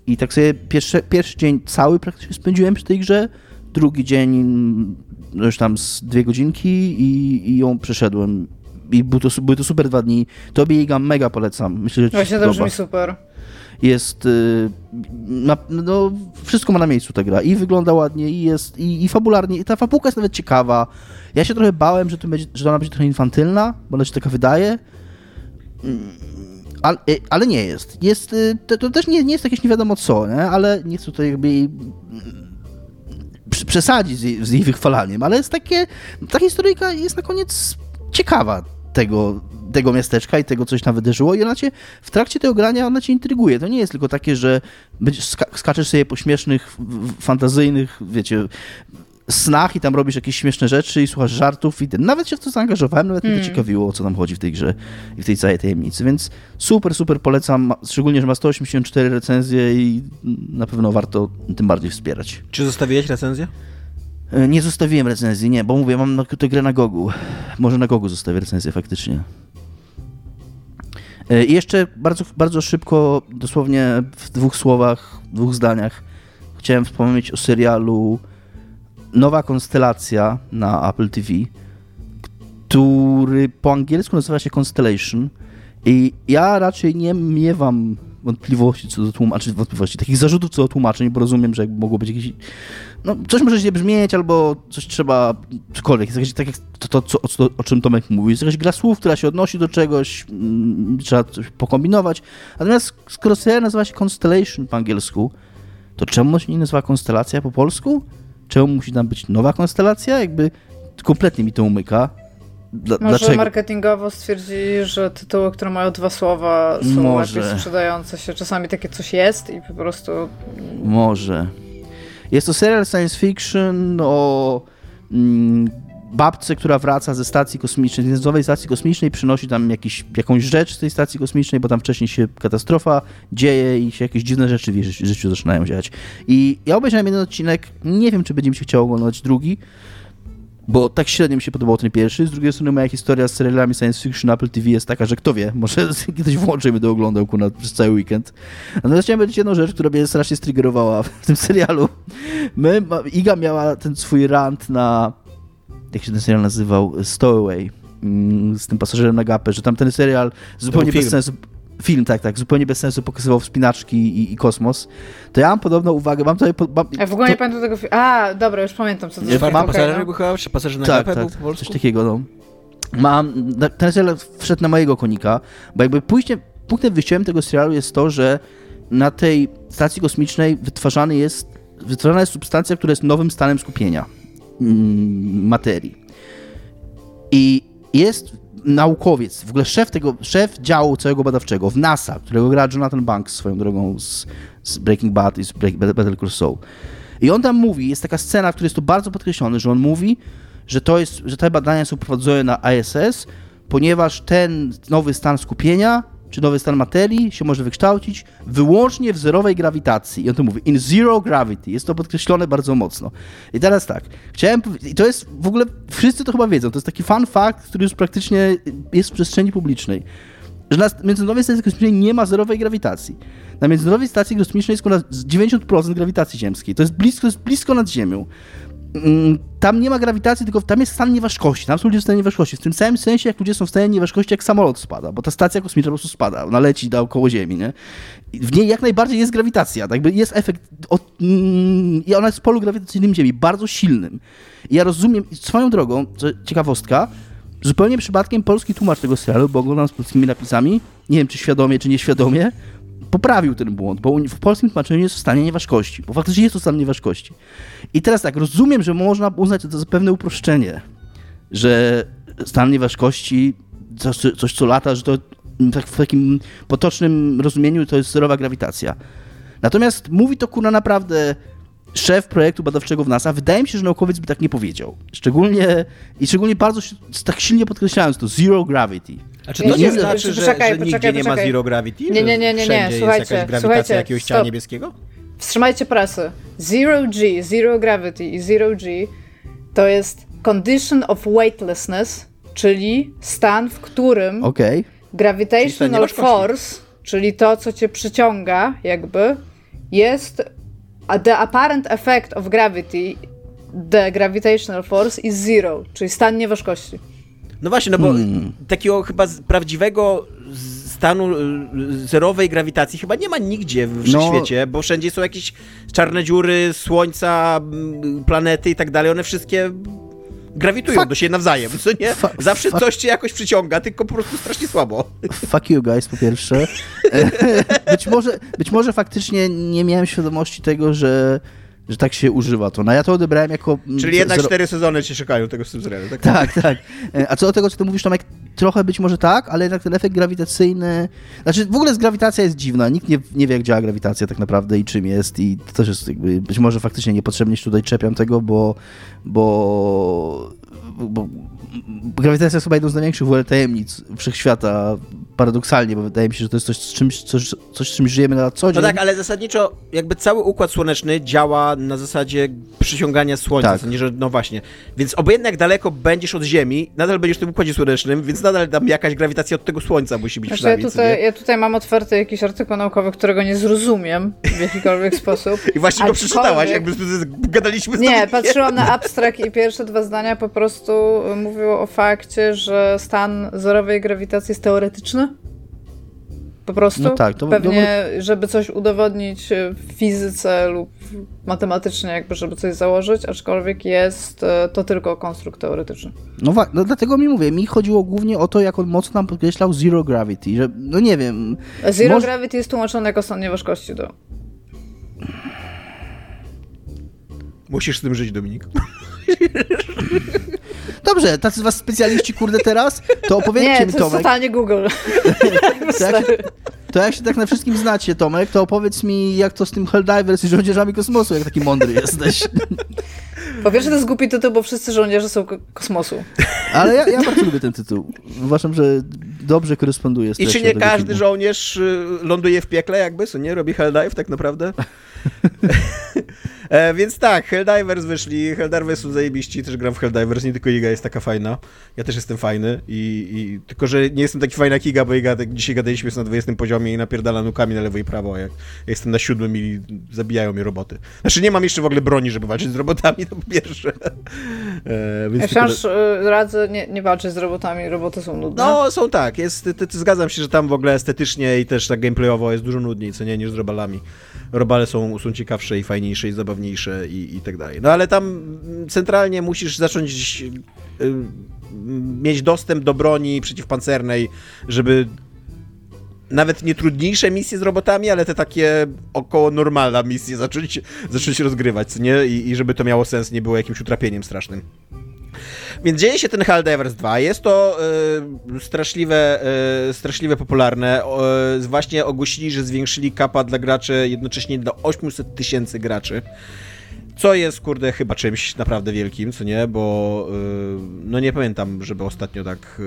i tak sobie pierwszy, pierwszy dzień cały praktycznie spędziłem przy tej grze, drugi dzień no już tam z dwie godzinki i, i ją przeszedłem i był to, były to super dwa dni. Tobie Iga mega polecam. Myślę, że Właśnie to brzmi super. Jest, y, no, wszystko ma na miejscu ta gra i wygląda ładnie i jest, i, i fabularnie, i ta fabułka jest nawet ciekawa. Ja się trochę bałem, że, to będzie, że ona będzie trochę infantylna, bo ona się taka wydaje, mm, ale, y, ale nie jest. jest y, to, to, też nie, nie jest jakieś nie wiadomo co, nie? ale nie chcę tutaj jakby mm, przesadzić z jej, wychwalaniem, ale jest takie, ta historyjka jest na koniec ciekawa tego, tego miasteczka i tego, coś tam wydarzyło i ona cię, w trakcie tego grania ona cię intryguje. To nie jest tylko takie, że ska skaczesz sobie po śmiesznych, fantazyjnych, wiecie, snach i tam robisz jakieś śmieszne rzeczy i słuchasz żartów i ten. Nawet się w to zaangażowałem, nawet mm. mnie to hmm. ciekawiło, o co tam chodzi w tej grze i w tej całej tajemnicy, więc super, super polecam, szczególnie, że ma 184 recenzje i na pewno warto tym bardziej wspierać. Czy zostawiłeś recenzję? E, nie zostawiłem recenzji, nie, bo mówię, mam tę grę na Gogu. Może na Gogu zostawię recenzję faktycznie. E, I jeszcze bardzo, bardzo szybko, dosłownie w dwóch słowach, dwóch zdaniach, chciałem wspomnieć o serialu Nowa Konstelacja na Apple TV, który po angielsku nazywa się Constellation. I ja raczej nie miewam wątpliwości co do tłumaczeń, wątpliwości, takich zarzutów co do tłumaczeń, bo rozumiem, że mogło być jakieś, no coś może źle brzmieć, albo coś trzeba, cokolwiek, jest jakieś, tak jak to, to co, o, o, czym Tomek mówił, jest jakaś gra słów, która się odnosi do czegoś, mm, trzeba coś pokombinować, natomiast skoro serial nazywa się Constellation po angielsku, to czemu się nie nazywa Konstelacja po polsku? Czemu musi tam być nowa konstelacja? Jakby kompletnie mi to umyka. Dla, Może dlaczego? marketingowo stwierdzili, że tytuły, które mają dwa słowa są Może. lepiej sprzedające się. Czasami takie coś jest i po prostu... Może. Jest to serial science fiction o mm, babce, która wraca ze stacji kosmicznej, z nowej stacji kosmicznej, przynosi tam jakiś, jakąś rzecz z tej stacji kosmicznej, bo tam wcześniej się katastrofa dzieje i się jakieś dziwne rzeczy w życiu zaczynają dziać. I ja obejrzałem jeden odcinek, nie wiem, czy będzie mi się chciało oglądać drugi, bo tak średnio mi się podobał ten pierwszy. Z drugiej strony moja historia z serialami science fiction Apple TV jest taka, że kto wie, może kiedyś włączę i będę oglądał kuna, przez cały weekend. Natomiast chciałem powiedzieć jedną rzecz, która mnie strasznie striggerowała w tym serialu. My, Iga miała ten swój rant na, jak się ten serial nazywał, Stowaway mm, z tym pasażerem na gapę, że tam ten serial zupełnie bez sensu film, tak, tak, zupełnie bez sensu pokazywał wspinaczki i, i kosmos, to ja mam podobną uwagę, mam tutaj... Mam, ja w ogóle to... nie pamiętam tego filmu. A, dobra, już pamiętam, co to jest. Mam pasażer był chyba, czy pasażer na tak, tak, po coś takiego, no. Mam, ten serial wszedł na mojego konika, bo jakby pójście, punktem wyjściowym tego serialu jest to, że na tej stacji kosmicznej wytwarzany jest, wytwarzana jest substancja, która jest nowym stanem skupienia materii. I jest naukowiec, w ogóle szef tego, szef działu całego badawczego w NASA, którego gra Jonathan Banks swoją drogą z, z Breaking Bad i z Break, Better Call Saul. I on tam mówi, jest taka scena, w której jest to bardzo podkreślone, że on mówi, że to jest, że te badania są prowadzone na ISS, ponieważ ten nowy stan skupienia czy nowy stan materii się może wykształcić wyłącznie w zerowej grawitacji. I on to mówi, in zero gravity. Jest to podkreślone bardzo mocno. I teraz tak, chciałem powiedzieć, i to jest w ogóle, wszyscy to chyba wiedzą, to jest taki fun fact, który już praktycznie jest w przestrzeni publicznej, że na Międzynarodowej Stacji Kosmicznej nie ma zerowej grawitacji. Na Międzynarodowej Stacji Kosmicznej jest 90% grawitacji ziemskiej. To jest blisko, jest blisko nad Ziemią. Mm, tam nie ma grawitacji, tylko tam jest stan nieważkości. Tam są ludzie w stanie nieważkości. W tym samym sensie, jak ludzie są w stanie nieważkości, jak samolot spada, bo ta stacja kosmiczna po prostu spada, ona leci dookoła Ziemi, nie? w niej jak najbardziej jest grawitacja, tak? jest efekt, od, mm, i ona jest w polu grawitacyjnym Ziemi, bardzo silnym. I ja rozumiem, swoją drogą, ciekawostka, zupełnie przypadkiem polski tłumacz tego serialu, bo oglądam z polskimi napisami, nie wiem czy świadomie, czy nieświadomie, poprawił ten błąd, bo w polskim tłumaczeniu jest w stanie nieważkości, bo faktycznie jest to stan nieważkości. I teraz tak, rozumiem, że można uznać to za pewne uproszczenie, że stan nieważkości, coś, coś co lata, że to tak w takim potocznym rozumieniu to jest zerowa grawitacja. Natomiast mówi to kuna naprawdę szef projektu badawczego w NASA, wydaje mi się, że naukowiec by tak nie powiedział. Szczególnie, i szczególnie bardzo tak silnie podkreślając to, zero gravity. A czy to Nie, nie, znaczy, że, poczekaj, że nigdzie poczekaj, nie ma poczekaj. zero gravity? Nie, nie, nie, nie, nie, słuchajcie, jest słuchajcie, jakiegoś ciała stop. niebieskiego? Wstrzymajcie prasę. Zero G, zero gravity i zero G to jest condition of weightlessness, czyli stan, w którym. Czyli nie gravitational kości. force, czyli to, co cię przyciąga, jakby, jest the apparent effect of gravity, the gravitational force is zero, czyli stan nieważkości. No właśnie, no bo Hmm. takiego chyba prawdziwego stanu y, zerowej grawitacji chyba nie ma nigdzie w No. wszechświecie, bo wszędzie są jakieś czarne dziury, słońca, m, planety i tak dalej, one wszystkie grawitują Fuck. do siebie nawzajem, co nie? Zawsze fuck. coś cię jakoś przyciąga, tylko po prostu strasznie słabo. Fuck you guys, po pierwsze. być, może, być może faktycznie nie miałem świadomości tego, że, że tak się używa to. No ja to odebrałem jako... mm, Czyli jednak zero- cztery sezony cię szukają tego serialu, tak? Tak, tak. E, A co do tego, co ty mówisz, Tomek, trochę być może tak, ale jednak ten efekt grawitacyjny... Znaczy, w ogóle grawitacja jest dziwna. Nikt nie, nie wie, jak działa grawitacja tak naprawdę i czym jest i to też jest jakby... Być może faktycznie niepotrzebnie się tutaj czepiam tego, bo... bo bo grawitacja jest chyba jedną z największych w ogóle tajemnic wszechświata, paradoksalnie, bo wydaje mi się, że to jest coś, z czymś, coś, coś z czym żyjemy na co dzień. No tak, ale zasadniczo jakby cały układ słoneczny działa na zasadzie przyciągania słońca, Tak. nie, że no właśnie. Więc obojętnie jak daleko będziesz od Ziemi, nadal będziesz w tym układzie słonecznym, więc nadal tam jakaś grawitacja od tego słońca musi być Znaczy, ja, przynajmniej, co tutaj, ja tutaj mam otwarty jakiś artykuł naukowy, którego nie zrozumiem w jakikolwiek sposób. I właśnie go Aczkolwiek- przeczytałaś, jakby z- gadaliśmy z Nie, patrzyłam na abstrakt i pierwsze dwa zdania po prostu mówią o fakcie, że stan zerowej grawitacji jest teoretyczny. Po prostu. No tak, to- Pewnie, żeby coś udowodnić w fizyce lub matematycznie, jakby żeby coś założyć, aczkolwiek jest e, to tylko konstrukt teoretyczny. No, no dlatego mi mówię, mi chodziło głównie o to, jak on mocno nam podkreślał zero gravity, że no nie wiem... Zero Może- gravity jest tłumaczone jako stan nieważkości do. Musisz z tym żyć, Dominik. Dobrze, tacy z was specjaliści, kurde, teraz, to opowiedzcie Nie, mi, to jest Tomek, totalnie Google. to jak, się, to jak się tak na wszystkim znacie, Tomek, to opowiedz mi, jak to z tym Helldivers i żołnierzami kosmosu, jak taki mądry jesteś. Po pierwsze to jest głupi tytuł, bo wszyscy żołnierze są ko- kosmosu. Ale ja, ja bardzo lubię ten tytuł. Uważam, że dobrze koresponduje z I czy nie każdy filmu. żołnierz y, ląduje w piekle jakby, co nie? Robi Helldive tak naprawdę? e, więc tak, Helldivers wyszli, Helldivers są zajebiści, też gram w Helldivers, nie tylko Iga jest taka fajna, ja też jestem fajny, i, i tylko, że nie jestem taki fajny jak Iga, bo Iga, tak, dzisiaj gadaliśmy jest na 20 poziomie i napierdala nukami na lewo i prawo, a jak ja jestem na siódmym i zabijają mnie roboty. Znaczy nie mam jeszcze w ogóle broni, żeby walczyć z robotami, to po pierwsze. E, więc Ja tylko, y, radzę nie, nie walczyć z robotami, roboty są nudne. no, są tak. Jest, ty, ty, zgadzam się, że tam w ogóle estetycznie i też tak gameplayowo jest dużo nudniej, co nie, niż z robalami. Robale są, są ciekawsze i fajniejsze i zabawniejsze i, i tak dalej. No ale tam centralnie musisz zacząć y, mieć dostęp do broni przeciwpancernej, żeby nawet nie trudniejsze misje z robotami, ale te takie około normalna misje zacząć, zacząć rozgrywać, nie? I, I żeby to miało sens, nie było jakimś utrapieniem strasznym. Więc dzieje się ten Helldivers 2. Jest to y, straszliwe, y, straszliwe popularne. Y, właśnie ogłosili, że zwiększyli kapa dla graczy jednocześnie do 800 tysięcy graczy. Co jest, kurde, chyba czymś naprawdę wielkim, co nie? Bo no nie pamiętam, żeby ostatnio tak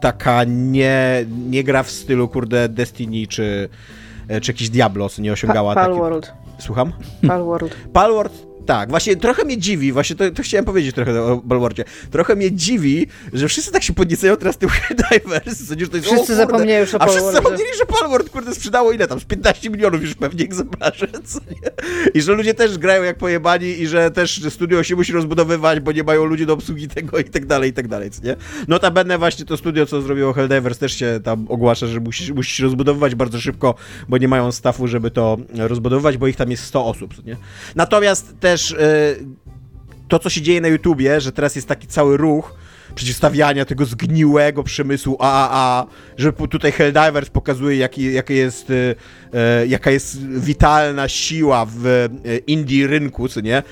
taka nie, nie gra w stylu, kurde, Destiny czy, czy jakiś Diablo, co nie osiągała Pa-. Palworld. Słucham? Palworld. Palworld, tak, właśnie trochę mnie dziwi, właśnie to, to chciałem powiedzieć trochę o Palwordzie. Trochę mnie dziwi, że wszyscy tak się podniecają teraz tym Divers, co nie, że to jest, o Wszyscy zapomnieli już o A wszyscy zapomnieli, że Palward, kurde, sprzedało ile tam? Z 15 milionów już pewnie egzemplarzy, co nie? I że ludzie też grają jak pojebani i że też studio się musi rozbudowywać, bo nie mają ludzi do obsługi tego i tak dalej, i tak dalej, nie? Notabene właśnie to studio, co zrobiło Helldivers też się tam ogłasza, że musi, musi się rozbudowywać bardzo szybko, bo nie mają stafu, żeby to rozbudowywać, bo ich tam jest 100 osób, co nie? Natomiast też... Yy, to, co się dzieje na YouTubie, że teraz jest taki cały ruch przeciwstawiania tego zgniłego przemysłu AAA, że tutaj Helldivers pokazuje, jaki, jaki jest, e, e, jaka jest witalna siła w e, indie rynku, co nie?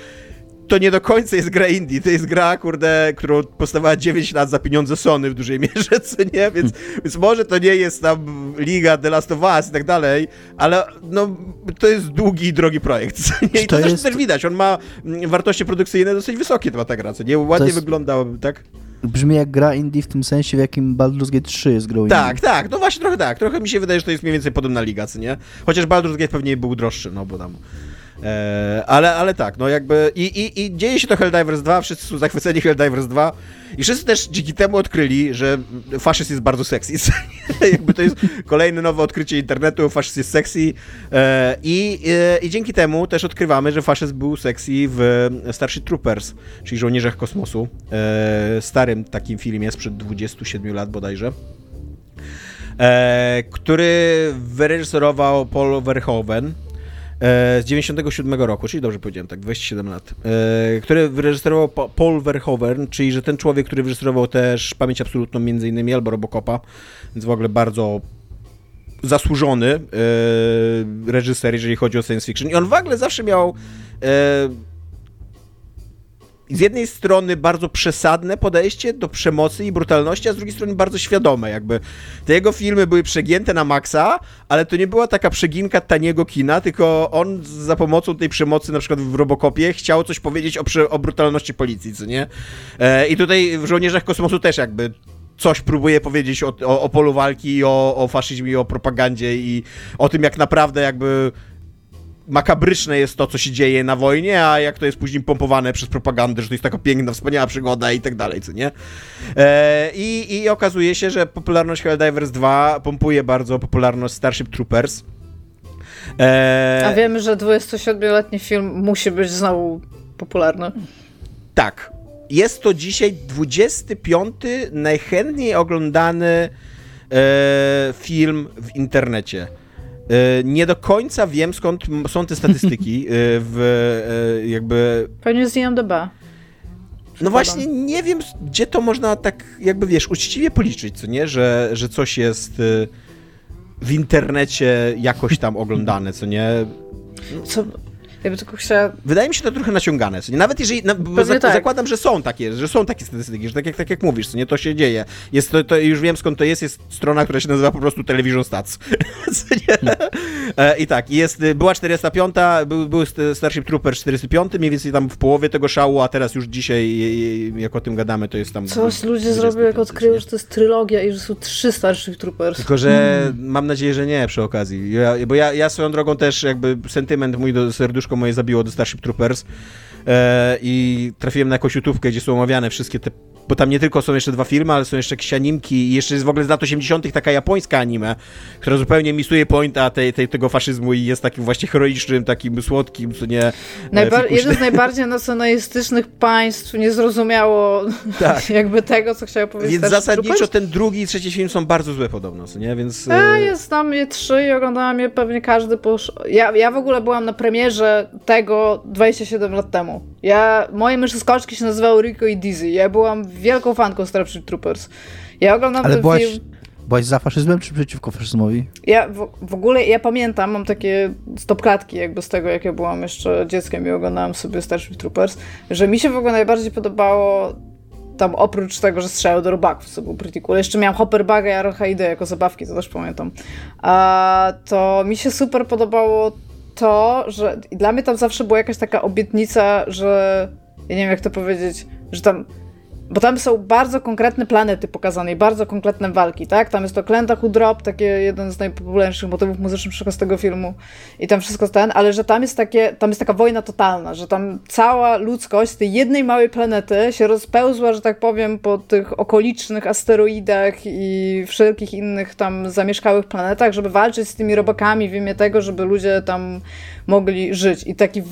To nie do końca jest gra indie, to jest gra, kurde, którą postawała 9 lat za pieniądze Sony w dużej mierze, co nie? Więc, więc może to nie jest tam Liga The Last of Us i tak dalej, ale no, to jest długi i drogi projekt, co nie? I to, to jest... też widać, on ma wartości produkcyjne dosyć wysokie, ta gra, co nie? Ładnie jest... wygląda, tak? Brzmi jak gra indie w tym sensie, w jakim Baldur's Gate 3 jest grą Tak, indie. tak, no właśnie trochę tak. Trochę mi się wydaje, że to jest mniej więcej podobna liga, co nie? Chociaż Baldur's Gate pewnie był droższy, no bo tam E, ale, ale tak, no jakby i, i, i dzieje się to Helldivers 2, wszyscy są zachwyceni Helldivers 2 i wszyscy też dzięki temu odkryli, że faszyzm jest bardzo sexy. jakby to jest kolejne nowe odkrycie internetu, faszyzm jest sexy e, i, e, i dzięki temu też odkrywamy, że faszyzm był sexy w Starship Troopers, czyli Żołnierzach Kosmosu, starym takim filmie sprzed 27 lat bodajże. który wyreżyserował Paul Verhoeven, E, z 97 roku, czyli dobrze powiedziałem, tak, 27 lat, e, który wyreżyserował Paul Verhoeven, czyli że ten człowiek, który wyreżyserował też Pamięć Absolutną między innymi, albo Robocopa, więc w ogóle bardzo zasłużony e, reżyser, jeżeli chodzi o science fiction. I on w ogóle zawsze miał z jednej strony bardzo przesadne podejście do przemocy i brutalności, a z drugiej strony bardzo świadome. Jakby te jego filmy były przegięte na maksa, ale to nie była taka przeginka taniego kina, tylko on za pomocą tej przemocy, na przykład w Robocopie, chciał coś powiedzieć o, o brutalności policji, co nie? E, I tutaj w Żołnierzach Kosmosu też jakby coś próbuje powiedzieć o, o, o polu walki, o, o faszyzmie, o propagandzie i o tym, jak naprawdę jakby makabryczne jest to, co się dzieje na wojnie, a jak to jest później pompowane przez propagandę, że to jest taka piękna, wspaniała przygoda i tak dalej, co nie? E, i, I okazuje się, że popularność Helldivers 2 pompuje bardzo popularność Starship Troopers. E, a wiemy, że 27-letni film musi być znowu popularny. Tak. Jest to dzisiaj 25 najchętniej oglądany e, film w internecie. E, nie do końca wiem, skąd są te statystyki e, w e, jakby... Pewnie z IMDb. No właśnie, nie wiem, gdzie to można tak jakby, wiesz, uczciwie policzyć, co nie? Że, że coś jest w internecie jakoś tam oglądane, co nie? Co, ja tylko chciała... Wydaje mi się to trochę naciągane. Co nie? Nawet jeżeli. Na, za, tak. Zakładam, że są takie, że są takie statystyki, że tak jak, tak jak mówisz, co nie to się dzieje. Jest to, to, już wiem skąd to jest, jest strona, która się nazywa po prostu Television Stats. e, I tak, jest, była 405, był, był Starship Trooper 405, mniej więcej tam w połowie tego szału, a teraz już dzisiaj, jak o tym gadamy, to jest tam. Coś ludzie zrobią, jak odkryją, że to jest trylogia i że są trzy Starship Troopers. Tylko, że hmm. mam nadzieję, że nie przy okazji. Ja, bo ja, ja swoją drogą też jakby sentyment mój do moje zabiło do Starship Troopers. E, i trafiłem na jakąś gdzie są omawiane wszystkie te bo tam nie tylko są jeszcze dwa filmy, ale są jeszcze jakieś animki i jeszcze jest w ogóle z lat 80. taka japońska anime, która zupełnie misuje pointa tej, tej, tego faszyzmu i jest takim właśnie heroicznym, takim słodkim, co nie... E, Najbar jeden z najbardziej nacjonalistycznych państw nie zrozumiało tak. jakby tego, co chciał powiedzieć Więc zasadniczo ten drugi i trzeci film są bardzo złe podobno, co nie? Więc... Ja e, jest tam je trzy i oglądałam je pewnie każdy po... Ja, ja w ogóle byłam na premierze tego 27 lat temu. Ja, moje myszy skoczki się nazywały Rico i Dizzy. Ja byłam wielką fanką Starship Troopers. Ja oglądam Ale ten byłaś, film... Byłaś za faszyzmem, czy przeciwko faszyzmowi? Ja w, w, ogóle, ja pamiętam, mam takie stopklatki jakby z tego, jak ja byłam jeszcze dzieckiem i oglądałam sobie Starship Troopers, że mi się w ogóle najbardziej podobało tam oprócz tego, że strzelały do robaków, co był pretty cool. Jeszcze miałam Hopperbaga i Arrowheady jako zabawki, to też pamiętam. A, to mi się super podobało to, że dla mnie tam zawsze była jakaś taka obietnica, że ja nie wiem jak to powiedzieć, że tam bo tam są bardzo konkretne planety pokazane i bardzo konkretne walki, tak? Tam jest to Klenta Drop, taki jeden z najpopularniejszych motywów muzycznych z tego filmu i tam wszystko ten, ale że tam jest takie, tam jest taka wojna totalna, że tam cała ludzkość z tej jednej małej planety się rozpełzła, że tak powiem, po tych okolicznych asteroidach i wszelkich innych tam zamieszkałych planetach, żeby walczyć z tymi robakami w imię tego, żeby ludzie tam mogli żyć. I taki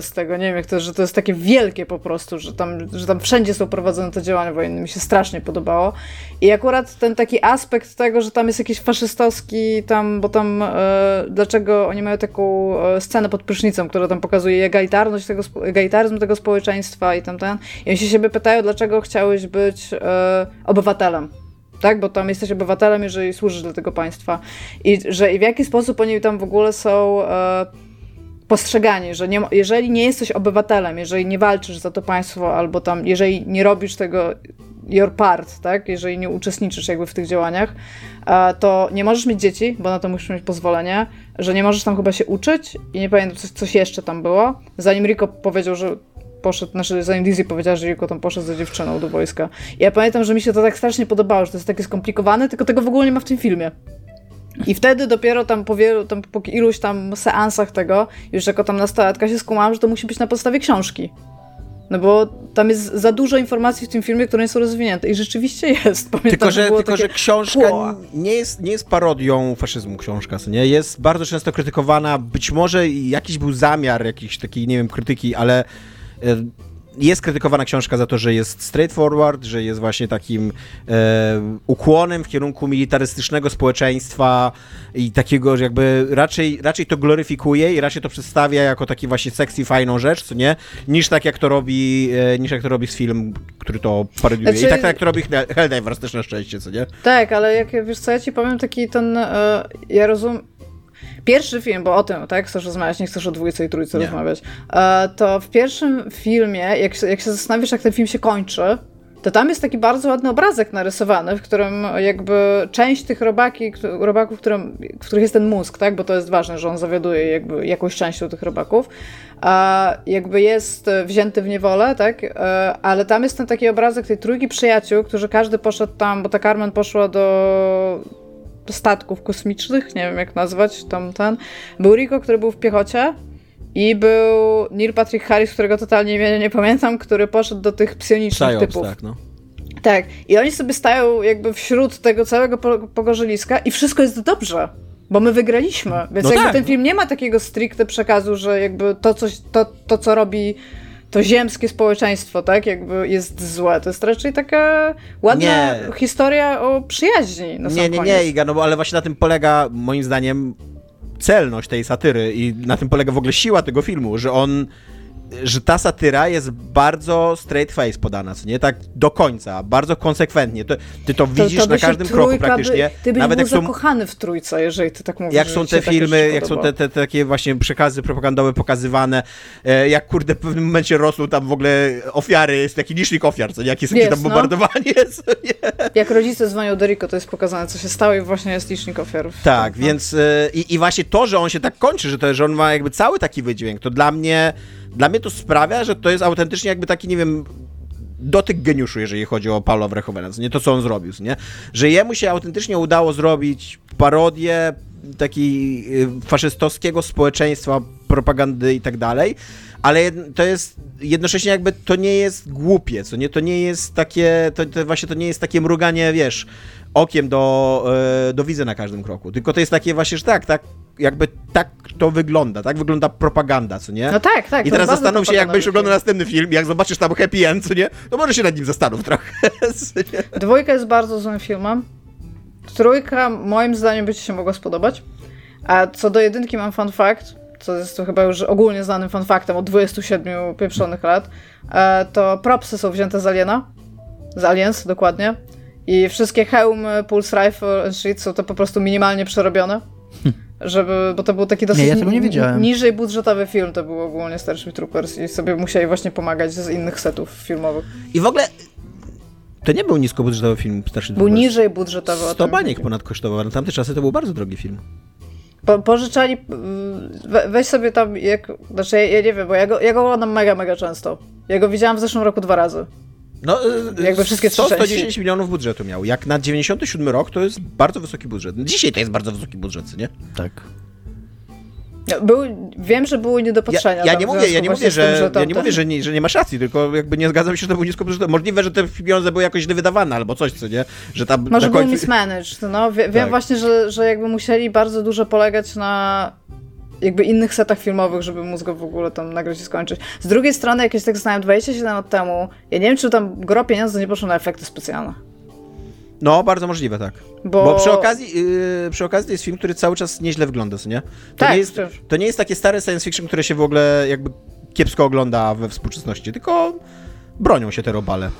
z tego, nie wiem jak to że to jest takie wielkie po prostu, że tam, że tam wszędzie są prowadzone te działania wojenne. Mi się strasznie podobało. I akurat ten taki aspekt tego, że tam jest jakiś faszystowski tam, bo tam e, dlaczego oni mają taką e, scenę pod prysznicą, która tam pokazuje egalitarność tego, egalitaryzm tego społeczeństwa i tam ten. I oni się siebie pytają, dlaczego chciałeś być e, obywatelem tak? Bo tam jesteś obywatelem, jeżeli służysz dla tego państwa. I że i w jaki sposób oni tam w ogóle są. E, postrzegani, że nie, jeżeli nie jesteś obywatelem, jeżeli nie walczysz za to państwo, albo tam, jeżeli nie robisz tego your part, tak, jeżeli nie uczestniczysz jakby w tych działaniach, to nie możesz mieć dzieci, bo na to musisz mieć pozwolenie, że nie możesz tam chyba się uczyć i nie pamiętam, coś, coś jeszcze tam było. Zanim Rico powiedział, że poszedł, znaczy zanim Dizzy powiedziała, że Rico tam poszedł za dziewczyną do wojska. I ja pamiętam, że mi się to tak strasznie podobało, że to jest takie skomplikowane, tylko tego w ogóle nie ma w tym filmie. I wtedy dopiero tam po wielu, tam po iluś tam seansach tego, już jako tam nastolatka się skumałam, że to musi być na podstawie książki. No bo tam jest za dużo informacji w tym filmie, które nie są rozwinięte. I rzeczywiście jest. Pamiętam, tylko, że, tylko że książka nie jest, nie jest parodią faszyzmu, książka, nie? Jest bardzo często krytykowana. Być może jakiś był zamiar jakiejś takiej, nie wiem, krytyki, ale e, jest krytykowana książka za to, że jest straightforward, że jest właśnie takim e, ukłonem w kierunku militarystycznego społeczeństwa i takiego, że jakby raczej, raczej to gloryfikuje i raczej to przedstawia jako taki właśnie sexy, fajną rzecz, co nie? Niż tak jak to robi, e, niż jak to robi z film, który to parodiuje. Znaczy... I tak, tak jak to robi Helldivers też na szczęście, co nie? Tak, ale jak wiesz co, ja ci powiem taki ten, e, ja rozumiem, Pierwszy film, bo o tym, tak, chcesz rozmawiać, nie chcesz o dwójce i trójce nie. rozmawiać, e, to w pierwszym filmie, jak, jak się zastanawiasz, jak ten film się kończy, to tam jest taki bardzo ładny obrazek narysowany, w którym jakby część tych robaki, robaków, którym, w których jest ten mózg, tak, bo to jest ważne, że on zawiaduje jakby jakąś częścią tych robaków, a jakby jest wzięty w niewolę, tak, e, ale tam jest ten taki obrazek tej trójki przyjaciół, którzy każdy poszedł tam, bo ta Carmen poszła do statków kosmicznych, nie wiem jak nazwać tam ten. Był Rico, który był w piechocie i był Neil Patrick Harris, którego totalnie imienia nie pamiętam, który poszedł do tych psionicznych Psyops, typów. Tak, no. tak, i oni sobie stają jakby wśród tego całego pogorzyliska i wszystko jest dobrze. Bo my wygraliśmy. Więc no jakby tak. ten film nie ma takiego stricte przekazu, że jakby to, coś, to, to co robi to ziemskie społeczeństwo, tak, jakby jest złe. To jest raczej taka ładna nie. historia o przyjaźni. Na nie, nie, koniec. nie, Iga, no bo ale właśnie na tym polega, moim zdaniem, celność tej satyry i na tym polega w ogóle siła tego filmu, że on że ta satyra jest bardzo straight face podana, co nie? Tak do końca, bardzo konsekwentnie. To, ty to widzisz to, to na każdym kroku praktycznie. By, ty byś Nawet był jak są, zakochany w trójce, jeżeli ty tak mówisz. Jak są te filmy, jak są te, te, takie właśnie przekazy propagandowe pokazywane, e, jak kurde w pewnym momencie rosną tam w ogóle ofiary, jest taki licznik ofiar, co nie? Jakie są tam no. bombardowanie, co nie? Jak rodzice dzwonią do Rico, to jest pokazane, co się stało i właśnie jest licznik ofiar. Tak, no. więc e, i, i właśnie to, że on się tak kończy, że, to, że on ma jakby cały taki wydźwięk, to dla mnie dla mnie to sprawia, że to jest autentycznie jakby taki, nie wiem, dotyk geniuszu, jeżeli chodzi o Paula Verhoevena, nie to, co on zrobił, nie? Że jemu się autentycznie udało zrobić parodię takiej y, faszystowskiego społeczeństwa, propagandy i tak dalej, ale to jest jednocześnie jakby to nie jest głupie, co nie? To nie jest takie, to, to właśnie to nie jest takie mruganie, wiesz, okiem do, e, do widza na każdym kroku. Tylko to jest takie właśnie, że tak, tak, jakby tak to wygląda, tak wygląda propaganda, co nie? No tak, tak. I teraz zastanów się, jak będziesz oglądał następny film, jak zobaczysz tam happy end, co nie? To może się nad nim zastanów trochę. Dwójka jest bardzo złym filmem. Trójka moim zdaniem by ci się mogła spodobać. A co do jedynki mam fun fact, co jest to chyba już ogólnie znanym fun factem od 27 pieprzonych lat, e, to propsy są wzięte z Aliena. Z Aliens, dokładnie. I wszystkie hełmy, Pulse Rifle shit są to po prostu minimalnie przerobione. Żeby, bo to był taki dosyć nie, ja niżej budżetowy film, to był ogólnie Starship Troopers i sobie musieli właśnie pomagać z innych setów filmowych. I w ogóle to nie był niskobudżetowy film Starship Troopers. Był niżej budżetowy. 100 baniek ponad kosztował, na tamte czasy to był bardzo drogi film. Po, pożyczali, we, weź sobie tam, jak, znaczy ja, ja, nie wiem, bo ja go, ja go oglądam mega, mega często. Ja go widziałam w zeszłym roku dwa razy. No, y, jakby wszystkie 100, 110 milionów budżetu miał. Jak na 97 rok to jest bardzo wysoki budżet. Dzisiaj to jest bardzo wysoki budżet, nie? Tak. Był, wiem, że były niedopatrzenia. Ja, ja nie mówię, ja nie mówię, że, tym, że ja nie mówię, że nie, że nie masz racji, tylko jakby nie zgadzam się, że to był niskobudżetowy. Możliwe, że te pieniądze były jakoś źle wydawane albo coś, co nie? Że tam Może końcu... był mismanaged, no. Wiem tak. właśnie, że, że jakby musieli bardzo dużo polegać na jakby innych setach filmowych, żeby mózg w ogóle tam nagrać i skończyć. Z drugiej strony, jakieś tak znałem 27 lat temu, ja nie wiem, czy tam gro pieniędzy nie poszło na efekty specjalne. No, bardzo możliwe, tak. Bo, Bo przy, okazji, yy, przy okazji to jest film, który cały czas nieźle wygląda, co nie? To, tak, nie jest, to nie jest takie stare science fiction, które się w ogóle jakby kiepsko ogląda we współczesności, tylko bronią się te robale.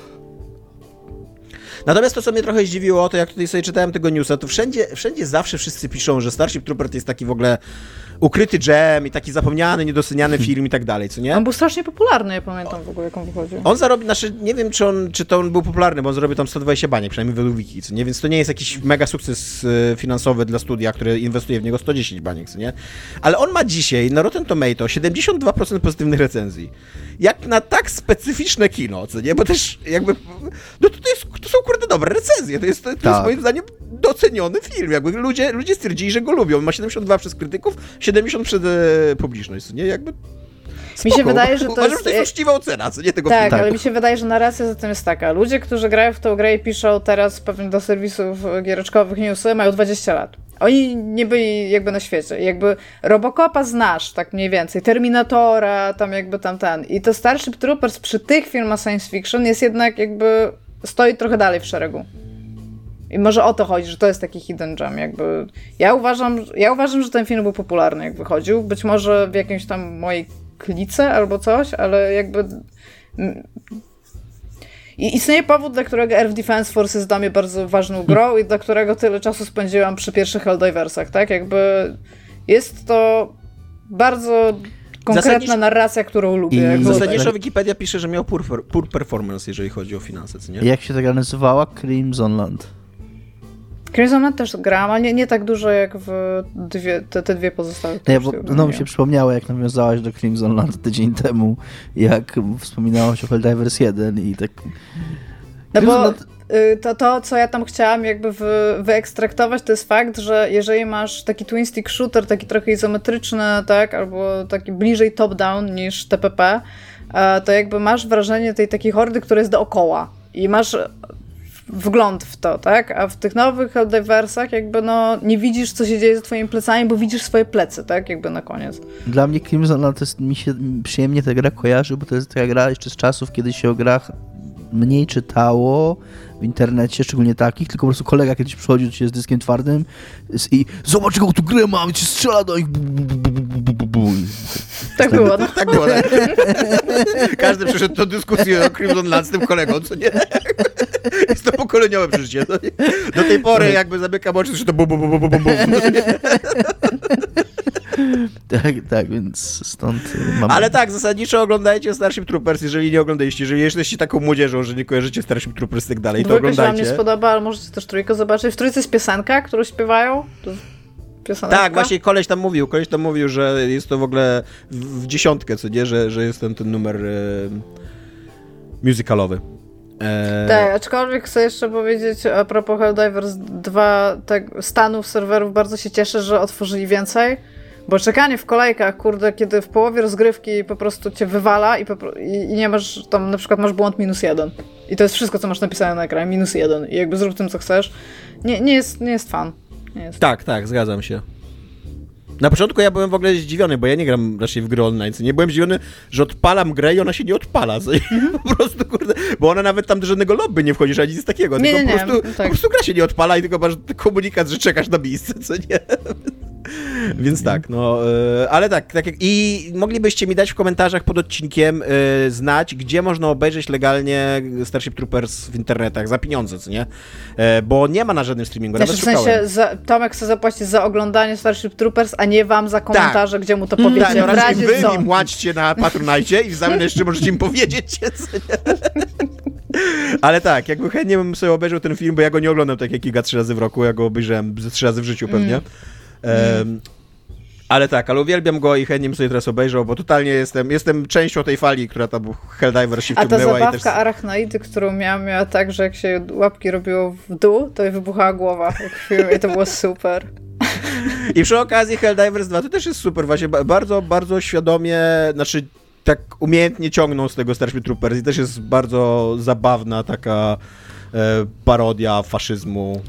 Natomiast to, co mnie trochę zdziwiło, to jak tutaj sobie czytałem tego newsa, to wszędzie, wszędzie zawsze wszyscy piszą, że Starship Trooper to jest taki w ogóle ukryty dżem i taki zapomniany, niedoceniany film i tak dalej, co nie? On był strasznie popularny, ja pamiętam w ogóle, jak on wychodził. On zarobi, znaczy nie wiem, czy, on, czy to on był popularny, bo on zarobił tam 120 baniek, przynajmniej według wiki, co nie? Więc to nie jest jakiś mega sukces e, finansowy dla studia, które inwestuje w niego 110 baniek, co nie? Ale on ma dzisiaj na Rotten Tomato 72% pozytywnych recenzji. Jak na tak specyficzne kino, co nie? Bo też jakby, no to, to, jest, to są kurde dobre recenzje, to jest, to, to jest Tak. moim zdaniem doceniony film, jakby ludzie, ludzie stwierdzili, że go lubią. On ma 72 przez krytyków, 70 przez e, publiczność, nie? Jakby Mi się spoko. wydaje, że to Uważam, jest- że to jest uczciwa ocena, co nie tego Tak, filmu. Tak. ale mi się wydaje, że narracja za tym jest taka. Ludzie, którzy grają w tą grę i piszą teraz pewnie do serwisów giereczkowych newsy, mają 20 lat. Oni nie byli jakby na świecie. Jakby Robocopa znasz, tak mniej więcej. Terminatora, tam jakby tam ten. I to Starship Troopers przy tych filmach science fiction jest jednak jakby stoi trochę dalej w szeregu. I może o to chodzi, że to jest taki hidden gem, jakby. Ja uważam, ja uważam, że ten film był popularny, jak wychodził. Być może w jakiejś tam mojej klice albo coś, ale jakby. I istnieje powód, dla którego Air Defense Force jest dla mnie bardzo ważną grą i dla którego tyle czasu spędziłam przy pierwszych Helldiversach, tak? Jakby jest to bardzo konkretna Zasadniczo- narracja, którą lubię. I Zasadniczo Wikipedia pisze, że miał poor, poor performance, jeżeli chodzi o finanse, nie? Jak się ta gra nazywała? Crimson Land. Crimson też grałam, ale nie, nie tak dużo jak w dwie, te, te dwie pozostałe. Nie, które bo znowu mi się przypomniało, jak nawiązałaś do Crimson Land tydzień temu, jak wspominałaś o Helldivers 1 i tak... No Crimson bo Land- y, to, to, co ja tam chciałam jakby wy, wyekstraktować, to jest fakt, że jeżeli masz taki twin stick shooter, taki trochę izometryczny, tak, albo taki bliżej top-down niż TPP, e, to jakby masz wrażenie tej takiej hordy, która jest dookoła i masz wgląd w to, tak? A w tych nowych Helldiversach jakby no nie widzisz, co się dzieje za twoimi plecami, bo widzisz swoje plecy, tak? Jakby na koniec. Dla mnie Crimson to jest, mi się przyjemnie ta gra kojarzy, bo to jest taka gra jeszcze z czasów, kiedy się o grach mniej czytało w internecie, szczególnie takich, tylko po prostu kolega kiedyś przychodził ciebie z dyskiem twardym i zobacz jaką tu grę mam, i ci strzela do bu, Tak było. No. Tak było. Tak. Każdy przeszedł tę dyskusję o Crimson Land z tym kolegą, co nie? Jest to pokoleniowe przeżycie. nie? Do tej pory jakby zamykam oczy, że to bu, bu, bu, bu, bu, bu, bu. Tak, tak, więc stąd mam... Ale tak, zasadniczo oglądajcie Starship Troopers, jeżeli nie oglądaliście. Jeżeli jesteście taką młodzieżą, że nie kojarzycie Starship Troopers i tak dalej, to Dwójka się wam nie oglądajcie. spodoba, ale możecie też trójkę zobaczyć. W trójce jest piosenka, którą śpiewają. To piosenka. Tak, właśnie koleś tam mówił, koleś tam mówił, że jest to w ogóle w, w dziesiątkę, co nie, że, że jest ten, ten numer e, musicalowy. E, Tak, aczkolwiek chcę jeszcze powiedzieć a propos Helldivers 2 tak, stanów serwerów, bardzo się cieszę, że otworzyli więcej, bo czekanie w kolejkach, kurde, kiedy w połowie rozgrywki po prostu cię wywala i, i nie masz, tam na przykład masz błąd minus jeden i to jest wszystko, co masz napisane na ekranie, minus jeden i jakby zrób tym, co chcesz, nie, nie, jest, nie jest fan. Nie jest. Tak, tak, zgadzam się. Na początku ja byłem w ogóle zdziwiony, bo ja nie gram raczej w gry online, nie byłem zdziwiony, że odpalam grę i ona się nie odpala, co nie? po prostu, kurde, bo ona nawet tam do żadnego lobby nie wchodzisz, ani nic takiego, Nie, tylko nie, po, nie, prostu, tak. po prostu gra się nie odpala i tylko masz komunikat, że czekasz na miejsce, co nie? Więc tak, no, e, ale tak, tak jak, i moglibyście mi dać w komentarzach pod odcinkiem e, znać, gdzie można obejrzeć legalnie Starship Troopers w internetach za pieniądze, co nie? E, bo nie ma na żadnym streamingu, Znaczy, nawet w sensie za, Tomek chce zapłacić za oglądanie Starship Troopers, a nie wam za komentarze, gdzie mu to powiecie. Tak, no razie wy im płaćcie na Patronite i w zamian jeszcze możecie im powiedzieć. co nie? Ale tak, jakby chętnie bym sobie obejrzał ten film, bo ja go nie oglądam tak jak Giga trzy razy w roku, ja go obejrzałem trzy razy w życiu pewnie. Em, ale tak, ale uwielbiam go i chętnie bym sobie teraz obejrzał, bo totalnie jestem, jestem częścią tej fali, która tam Helldiver się A ta wciągnęła i też... zabawka arachnoidy, którą miałam, miała tak, że jak się łapki robiło w dół, to jej wybuchała głowa jak w filmie i to było super. I przy okazji Helldivers 2 to też jest super, właśnie ba- bardzo, bardzo świadomie, znaczy tak umiejętnie ciągną z tego Starship Troopers i też jest bardzo zabawna taka parodia faszyzmu,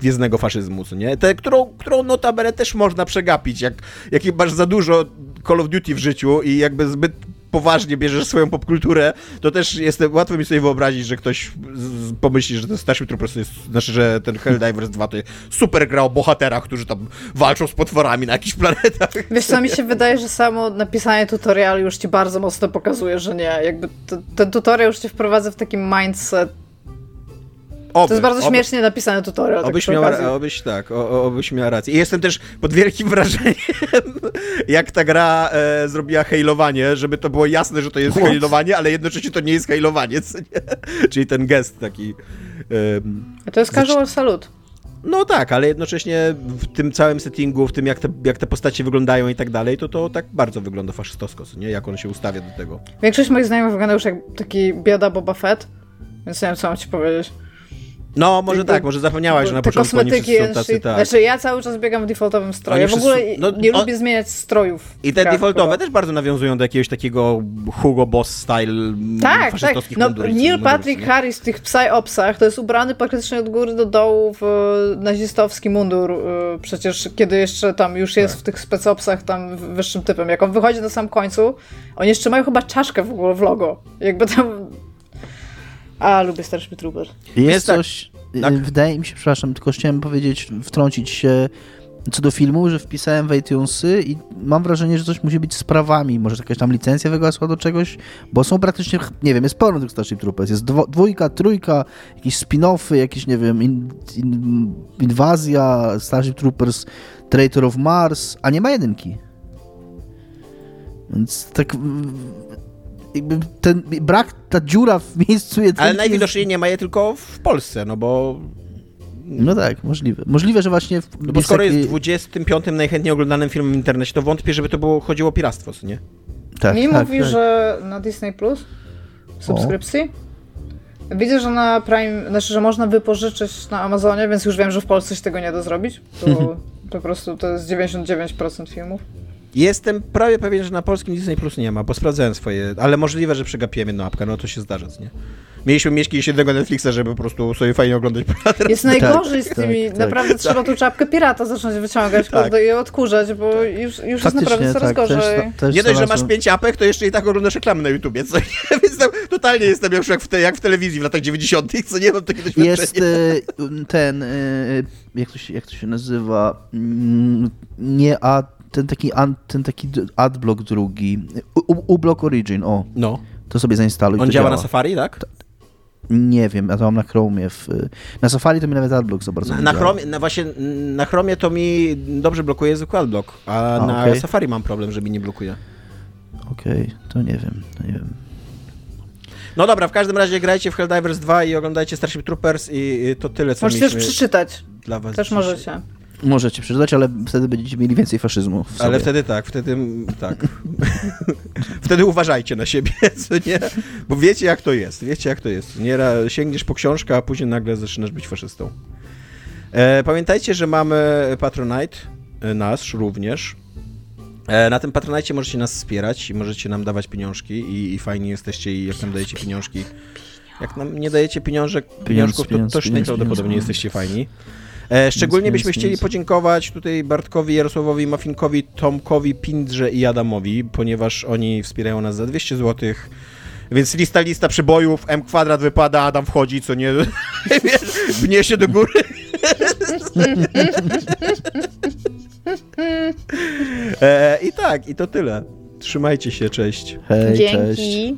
gwiezdnego faszyzmu, co nie? Te, którą, którą notabene też można przegapić, jak, jak masz za dużo Call of Duty w życiu i jakby zbyt poważnie bierzesz swoją popkulturę, to też jest łatwo mi sobie wyobrazić, że ktoś z- pomyśli, że ten Starship Troopers jest, znaczy, że ten Helldivers 2 to super gra o bohaterach, którzy tam walczą z potworami na jakichś planetach. Wiesz co, mi się wydaje, że samo napisanie tutorialu już ci bardzo mocno pokazuje, że nie. Jakby ten tutorial już cię wprowadza w taki mindset Oby, To jest bardzo oby. śmiesznie napisany tutorial. tak Obyś, miała, okazji. obyś tak, o, obyś miała rację. I jestem też pod wielkim wrażeniem, jak ta gra e, zrobiła hejlowanie, żeby to było jasne, że to jest hejlowanie, ale jednocześnie to nie jest hejlowanie? Czyli ten gest taki. A To jest casual salut. no tak, ale jednocześnie w tym całym settingu, w tym jak te, jak te postacie wyglądają i tak dalej, to to tak bardzo wygląda faszystowsko, nie? Jak on się ustawia do tego. Większość moich znajomych wygląda już jak taki bieda Boba Fett, więc nie wiem, co mam ci powiedzieć. No, może tak, może zapomniałaś, że na początku oni kosmetyki wszyscy są tacy, tak. Znaczy ja cały czas biegam w defaultowym stroju. Oni Ja w ogóle no, nie o- lubię zmieniać strojów. I te defaultowe chyba. też bardzo nawiązują do jakiegoś takiego Hugo Boss style mm, Tak, tak. faszystowskich No, mundurów, Neil mundurów, Patrick? Harris w tych Psy-Opsach to jest ubrany praktycznie od góry do dołu w e, nazistowski mundur. e, Przecież kiedy jeszcze tam już jest Tak. w tych specopsach tam wyższym typem. Jak on wychodzi na sam końcu, oni jeszcze mają chyba czaszkę w ogóle w logo. Jakby tam... A, lubię Starship Trooper. Jest, tak- coś, tak. wydaje mi się, przepraszam, tylko chciałem powiedzieć, wtrącić się co do filmu, że wpisałem w iTunesy i mam wrażenie, że coś musi być z prawami, może jakaś tam licencja wygasła do czegoś, bo są praktycznie, nie wiem, jest pełno tych Starship Troopers, jest dwo, dwójka, trójka, jakieś spin-offy, jakieś, nie wiem, in, in, inwazja, Starship Troopers, Traitor of Mars, a nie ma jedynki. Więc tak ten brak, ta dziura w miejscu jedynki Ale jest- najwidoczniej nie ma je tylko w Polsce, no bo, No tak, możliwe. Możliwe, że właśnie... W, no bo skoro taki- jest 25 najchętniej oglądanym filmem w internecie, to wątpię, żeby to było, chodziło o piractwo, co nie? tak, Mi tak, mówi, tak. że na Disney Plus w subskrypcji. Widzę, że na Prime, znaczy, że można wypożyczyć na Amazonie, więc już wiem, że w Polsce się tego nie da zrobić. To po prostu to jest 99% filmów. Jestem prawie pewien, że na polskim Disney Plus nie ma, bo sprawdzałem swoje, ale możliwe, że przegapiłem jedną apkę, no to się zdarza, co nie? Mieliśmy mieć kiedyś jednego Netflixa, żeby po prostu sobie fajnie oglądać. Jest najgorzej z tak, tymi, tak. naprawdę trzeba tu czapkę pirata zacząć wyciągać Tak. kurde, i odkurzać, bo już, już jest naprawdę coraz tak, gorzej. Też, też Nie dość, że masz pięć apek, to jeszcze i tak oglądasz reklamy na YouTubie, co nie? Więc tam, totalnie jestem już jak w, te, jak w telewizji w latach 90., co nie mam takie doświadczenie. Jest e, ten, e, jak, to się, jak to się nazywa, Mm, nie a ten taki, ten taki adblock drugi, uBlock Origin, o, No. to sobie zainstaluj. On to działa na Safari, tak? Nie wiem, ja to mam na Chromie. W, na Safari to mi nawet adblock za bardzo Na, nie na, działa. Chromie, na właśnie na Chromie to mi dobrze blokuje zwykły adblock, a, A, na okej. Safari mam problem, że mi nie blokuje. Okej, to nie wiem, to nie wiem. No dobra, w każdym razie grajcie w Helldivers 2 i oglądajcie Starship Troopers i, to tyle, co Możecie też przeczytać. dla was Też dzisiaj. możecie. Możecie przeczytać, ale wtedy będziecie mieli więcej faszyzmu. Ale wtedy tak, wtedy tak. wtedy uważajcie na siebie, co nie? Bo wiecie jak to jest, wiecie jak to jest. Nie sięgniesz po książkę, a później nagle zaczynasz być faszystą. E, pamiętajcie, że mamy Patronite, e, nasz również. E, na tym Patronite możecie nas wspierać i możecie nam dawać pieniążki i, i fajni jesteście i jak nam dajecie pieniążki. Jak nam nie dajecie pieniążek, pieniążków, to też najprawdopodobniej jesteście fajni. E, szczególnie byśmy chcieli podziękować tutaj Bartkowi, Jarosławowi, Mafinkowi, Tomkowi, Pindrze i Adamowi, ponieważ oni wspierają nas za 200 zł. Więc lista, lista przybojów, M kwadrat wypada, Adam wchodzi, co nie, pnie się do góry. e, I tak, i to tyle. Trzymajcie się, cześć. Hej, Dzięki. cześć.